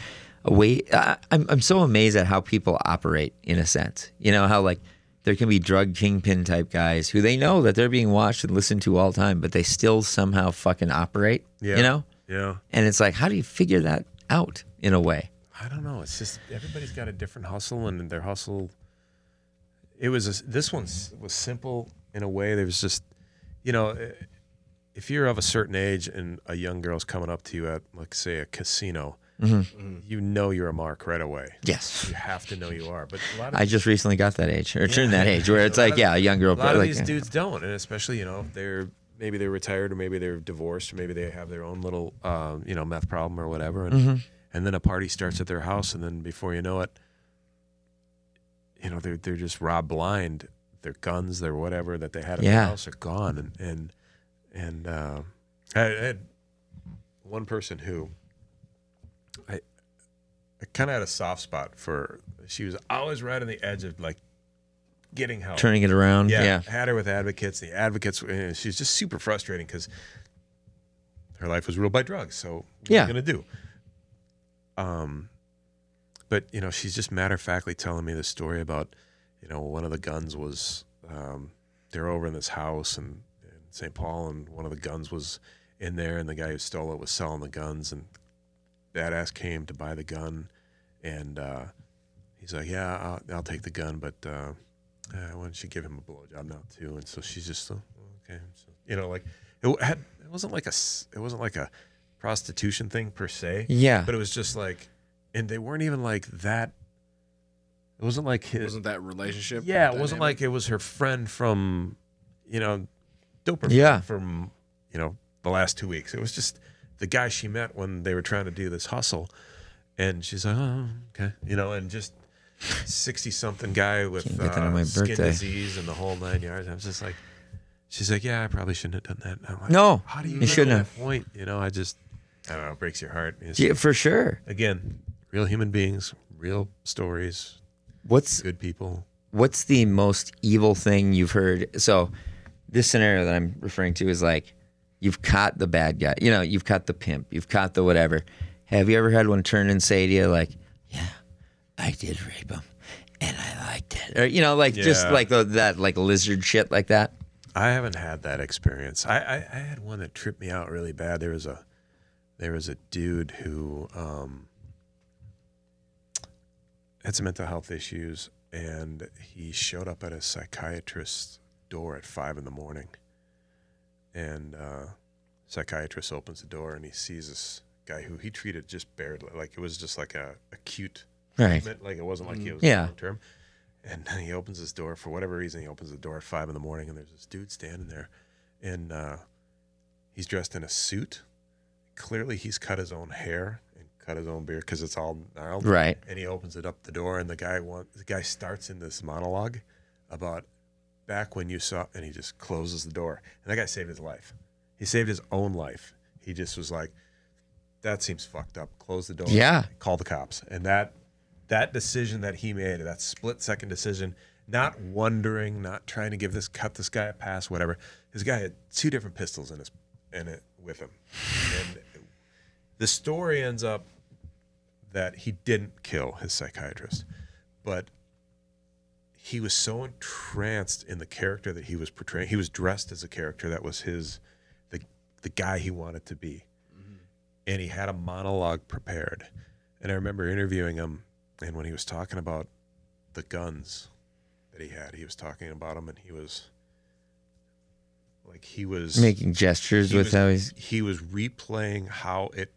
Speaker 2: wait. I, I'm I'm so amazed at how people operate in a sense. You know how like there can be drug kingpin type guys who they know that they're being watched and listened to all the time, but they still somehow fucking operate.
Speaker 4: Yeah.
Speaker 2: You know,
Speaker 4: Yeah.
Speaker 2: and it's like, how do you figure that out in a way?
Speaker 4: I don't know. It's just everybody's got a different hustle, and their hustle. It was a, this one was simple in a way. There was just, you know, eh, if you're of a certain age and a young girl's coming up to you at, like, say, a casino, you know you're a mark right away.
Speaker 2: Yes.
Speaker 4: You have to know you are. But a lot of
Speaker 2: I just recently got that age, or turned that age, where it's like,
Speaker 4: of-
Speaker 2: yeah, a young girl.
Speaker 4: a lot of
Speaker 2: like,
Speaker 4: these dudes don't, and especially you know if they're maybe they're retired or maybe they're divorced or maybe they have their own little um, you know meth problem or whatever, and
Speaker 2: Mm-hmm.
Speaker 4: and then a party starts at their house, and then before you know it, you know they're they're just robbed blind. Their guns, their whatever that they had at
Speaker 2: Yeah.
Speaker 4: their house are gone, and and and uh, I, I had one person who I I kind of had a soft spot for. She was always right on the edge of like getting help.
Speaker 2: turning it around.
Speaker 4: Yeah,
Speaker 2: Yeah.
Speaker 4: had her with advocates. The advocates, uh, she's just super frustrating because her life was ruled by drugs. So what
Speaker 2: Yeah.
Speaker 4: are you gonna do? Um, but you know, she's just matter of factly telling me the story about, you know, one of the guns was um, they're over in this house and in St. Paul, and one of the guns was in there, and the guy who stole it was selling the guns, and badass came to buy the gun, and uh, he's like, "Yeah, I'll, I'll take the gun, but uh, uh, why don't you give him a blowjob now too?" And so she's just, oh, okay, so, you know, like it had, it wasn't like a it wasn't like a prostitution thing per se,
Speaker 2: Yeah.
Speaker 4: but it was just like, and they weren't even like that. It wasn't like his,
Speaker 3: Wasn't that relationship?
Speaker 4: yeah, it wasn't
Speaker 3: dynamic?
Speaker 4: like it was her friend from, you know, Doper
Speaker 2: Yeah.
Speaker 4: from, you know, the last two weeks. It was just the guy she met when they were trying to do this hustle. And she's like, oh, okay. You know, and just 60 something guy with
Speaker 2: Can't get that on
Speaker 4: uh, skin disease and the whole nine yards. I was just like, she's like, yeah, I probably shouldn't have done that. Like,
Speaker 2: No,
Speaker 4: how do you,
Speaker 2: you shouldn't
Speaker 4: that point? You know, I just, I don't know, it breaks your heart. It's-
Speaker 2: Yeah, for sure.
Speaker 4: Again, real human beings, real stories,
Speaker 2: What's
Speaker 4: good people.
Speaker 2: what's the most evil thing you've heard? So, this scenario that I'm referring to is like you've caught the bad guy. You know, you've caught the pimp. You've caught the whatever. Have you ever had one turn and say to you like, "Yeah, I did rape him, and I liked it," or you know, like just like the, that like lizard shit like that?
Speaker 4: I haven't had that experience. I, I, I had one that tripped me out really bad. There was a there was a dude who um, had some mental health issues, and he showed up at a psychiatrist's door at five in the morning. And uh, psychiatrist opens the door, and he sees this guy who he treated just barely, like it was just like a acute
Speaker 2: Right.
Speaker 4: treatment, like it wasn't like he was
Speaker 2: Yeah.
Speaker 4: long term. And then he opens his door for whatever reason. He opens the door at five in the morning, and there's this dude standing there, and uh, he's dressed in a suit. Clearly, he's cut his own hair and cut his own beard because it's all gnarled.
Speaker 2: Right.
Speaker 4: And he opens it up the door, and the guy want, the guy starts in this monologue about back when you saw, and he just closes the door. And that guy saved his life. He saved his own life. He just was like, "That seems fucked up." Close the door.
Speaker 2: Yeah.
Speaker 4: Call the cops. And that that decision that he made, that split second decision, not wondering, not trying to give this cut this guy a pass, whatever. This guy had two different pistols in his in it with him, and the story ends up that he didn't kill his psychiatrist, but he was so entranced in the character that he was portraying. He was dressed as a character that was his, the the guy he wanted to be, mm-hmm. and he had a monologue prepared. And I remember interviewing him, and when he was talking about the guns that he had, he was talking about them, and he was like he was
Speaker 2: Making gestures
Speaker 4: he
Speaker 2: with
Speaker 4: was,
Speaker 2: how he's
Speaker 4: he was replaying how it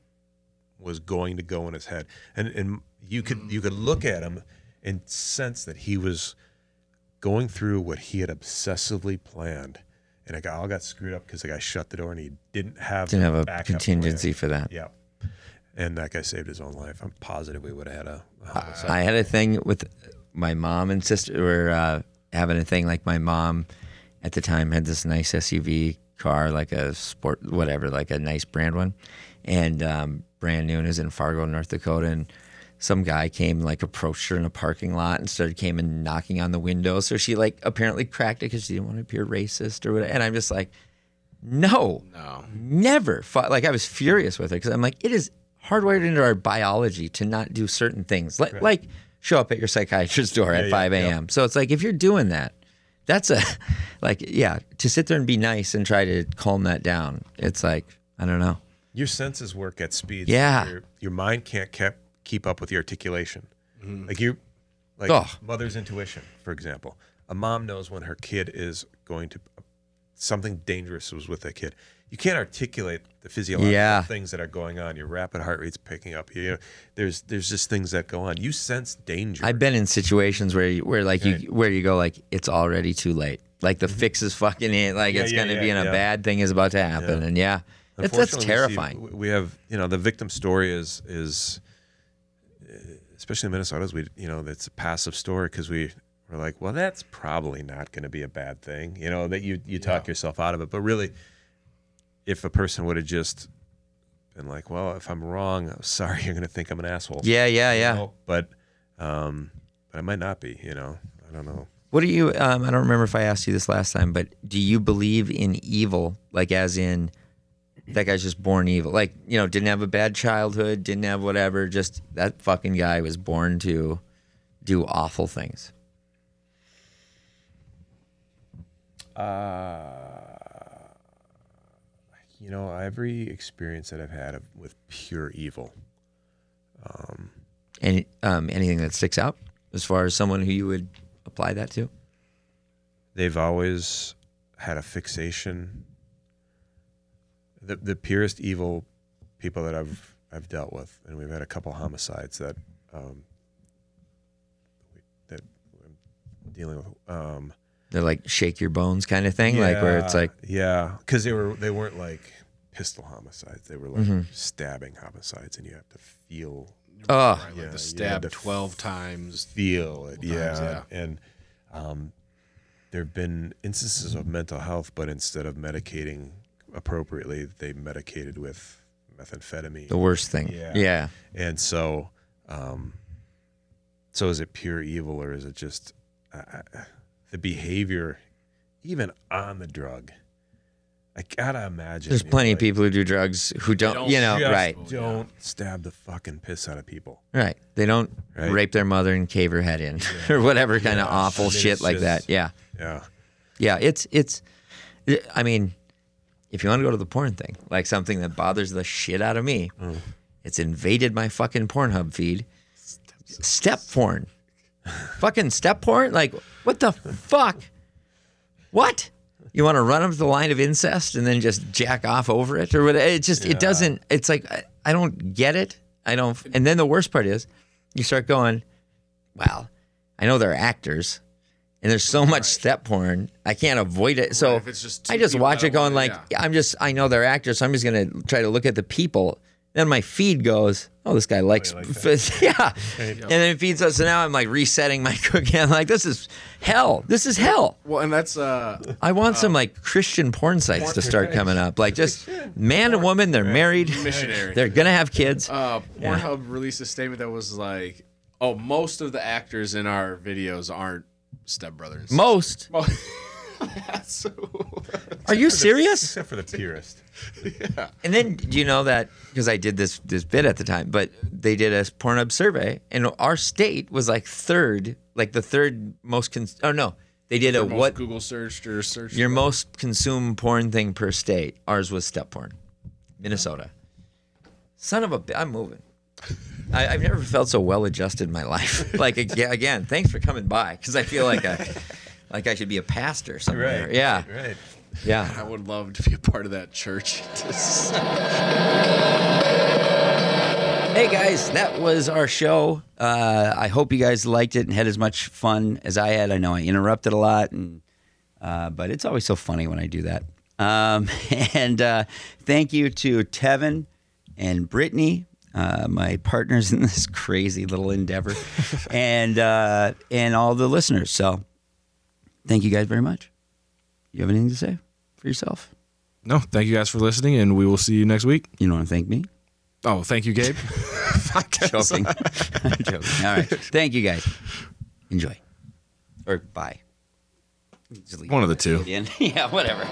Speaker 4: was going to go in his head, and and you could you could look at him and sense that he was going through what he had obsessively planned, and it got, all got screwed up because the guy shut the door and he didn't have
Speaker 2: didn't have a contingency
Speaker 4: plan.
Speaker 2: for that.
Speaker 4: Yeah, and that guy saved his own life. I'm positive we would have had a. a.
Speaker 2: I had a thing with my mom and sister were uh, having a thing like my mom at the time had this nice SUV car, like a sport, whatever, like a nice brand one, and um, brand new and is in Fargo, North Dakota. And some guy came, like, approached her in a parking lot and started came and knocking on the window. So she like apparently cracked it because she didn't want to appear racist or whatever. And I'm just like, no,
Speaker 3: No.
Speaker 2: never fu- like I was furious with her because I'm like, it is hardwired into our biology to not do certain things, like like show up at your psychiatrist's door at
Speaker 4: yeah,
Speaker 2: 5
Speaker 4: yeah.
Speaker 2: a.m. So it's like if you're doing that, that's a [LAUGHS] like yeah, to sit there and be nice and try to calm that down. It's like I don't know.
Speaker 4: Your senses work at speeds.
Speaker 2: Yeah.
Speaker 4: Your, your mind can't keep keep up with your articulation. Mm-hmm. Like you, like
Speaker 2: Oh.
Speaker 4: mother's intuition, for example. A mom knows when her kid is going to something dangerous was with that kid. You can't articulate the physiological
Speaker 2: Yeah.
Speaker 4: things that are going on. Your rapid heart rate's picking up. You know, there's there's just things that go on. You sense danger.
Speaker 2: I've been in situations where you, where like
Speaker 4: Right.
Speaker 2: you where you go like it's already too late. Like the mm-hmm. fix is fucking in. Like
Speaker 4: Yeah,
Speaker 2: it's
Speaker 4: yeah,
Speaker 2: gonna be in a bad thing is about to happen. And yeah, that's, that's
Speaker 4: we see-. We have, you know, the victim story is is, especially in Minnesota, is we, you know, it's a passive story because we we're like, well, that's probably not going to be a bad thing, you know, that you you talk yourself out of it. But really, if a person would have just been like, well, if I'm wrong, I'm sorry, [LAUGHS] you're going to think I'm an asshole.
Speaker 2: yeah, yeah, yeah.
Speaker 4: You know, but um, but I might not be, you know, I don't know.
Speaker 2: What do you? Um, I don't remember if I asked you this last time, but do you believe in evil, like as in that guy's just born evil. Like you know, didn't have a bad childhood, didn't have whatever. Just that fucking guy was born to do awful things.
Speaker 4: You know, every experience that I've had of, with pure evil,
Speaker 2: Any um, anything that sticks out as far as someone who you would apply that to?
Speaker 4: they've always had a fixation. The the purest evil people that I've I've dealt with, and we've had a couple homicides that um, that I'm dealing with. Um,
Speaker 2: They're like shake your bones kind of thing, like where it's like
Speaker 4: yeah, because they were they weren't like pistol homicides; they were like
Speaker 2: Mm-hmm.
Speaker 4: stabbing homicides, and you have to feel
Speaker 2: oh
Speaker 3: Right, like the stab
Speaker 4: had to
Speaker 3: 12 times.
Speaker 4: feel it. Yeah.
Speaker 3: Times,
Speaker 4: And um, there have been instances of mental health, but instead of medicating appropriately, they medicated with methamphetamine.
Speaker 2: the worst thing.
Speaker 4: Yeah.
Speaker 2: yeah.
Speaker 4: And so, um, so is it pure evil or is it just uh, the behavior, even on the drug? I gotta imagine.
Speaker 2: There's
Speaker 4: you know,
Speaker 2: plenty of people who do drugs who don't,
Speaker 3: don't
Speaker 2: you know,
Speaker 4: just
Speaker 2: right,
Speaker 4: Don't stab the fucking piss out of people.
Speaker 2: right. They don't
Speaker 4: Right.
Speaker 2: rape their mother and cave her head in [LAUGHS] or whatever kind of awful
Speaker 4: I mean,
Speaker 2: shit
Speaker 4: it's
Speaker 2: like that. Yeah.
Speaker 4: Yeah.
Speaker 2: Yeah, it's it's. I mean, if you want to go to the porn thing, like something that bothers the shit out of me,
Speaker 4: Mm.
Speaker 2: it's invaded my fucking Pornhub feed. Step porn, fucking step porn. Like, what the fuck? What? You want to run up the line of incest and then just jack off over it or what? It just it doesn't. It's like I, I don't get it. I don't. And then the worst part is, you start going, well, I know they're actors, and there's so much step porn, I can't avoid it. So
Speaker 3: if it's just
Speaker 2: I just watch it going like,
Speaker 3: yeah.
Speaker 2: I'm just, I know they're actors, so I'm just gonna try to look at the people. Then my feed goes, oh, this guy likes, [LAUGHS] yeah, and then it feeds us. So now I'm like resetting my [LAUGHS] cookie. I'm like, this is hell. This is hell.
Speaker 3: Well, and that's uh,
Speaker 2: I want some like Christian porn sites to start coming up. Like just [LAUGHS] man and woman, they're married,
Speaker 3: missionary.
Speaker 2: they're gonna have kids.
Speaker 3: uh, Pornhub released a statement that was like, "Oh, most of the actors in our videos aren't stepbrothers."
Speaker 2: Most. [LAUGHS]
Speaker 3: That's so-
Speaker 2: Are you serious?
Speaker 4: Except for the purest.
Speaker 2: And then do you know that because I did this this bit at the time, but they did a Pornhub survey, and our state was like third, like the third most. Cons- oh no, they did a what
Speaker 3: Google searched or searched
Speaker 2: your most consumed porn thing per state. Ours was step porn, Minnesota. Son of a, bi- I'm moving. I, I've never felt so well adjusted in my life. [LAUGHS] Like again, thanks for coming by because I feel like a, [LAUGHS] like I should be a pastor somewhere. Yeah,
Speaker 4: Right.
Speaker 2: yeah.
Speaker 3: I would love to be a part of that church. [LAUGHS]
Speaker 5: Hey guys, that was our show. Uh, I hope you guys liked it and had as much fun as I had. I know I interrupted a lot, and uh, but it's always so funny when I do that. Um, and uh, thank you to Tevin and Brittany, uh, my partners in [LAUGHS] this crazy little endeavor, and uh, and all the listeners. So, thank you guys very much. You have anything to say for yourself?
Speaker 3: no, thank you guys for listening, and we will see you next week.
Speaker 5: You don't want to thank me?
Speaker 3: Oh, thank you, Gabe. [LAUGHS] [LAUGHS]
Speaker 5: I'm joking. I'm joking. All right. Thank you guys. Enjoy. Or bye.
Speaker 3: One of the two.
Speaker 5: at the end. yeah, whatever.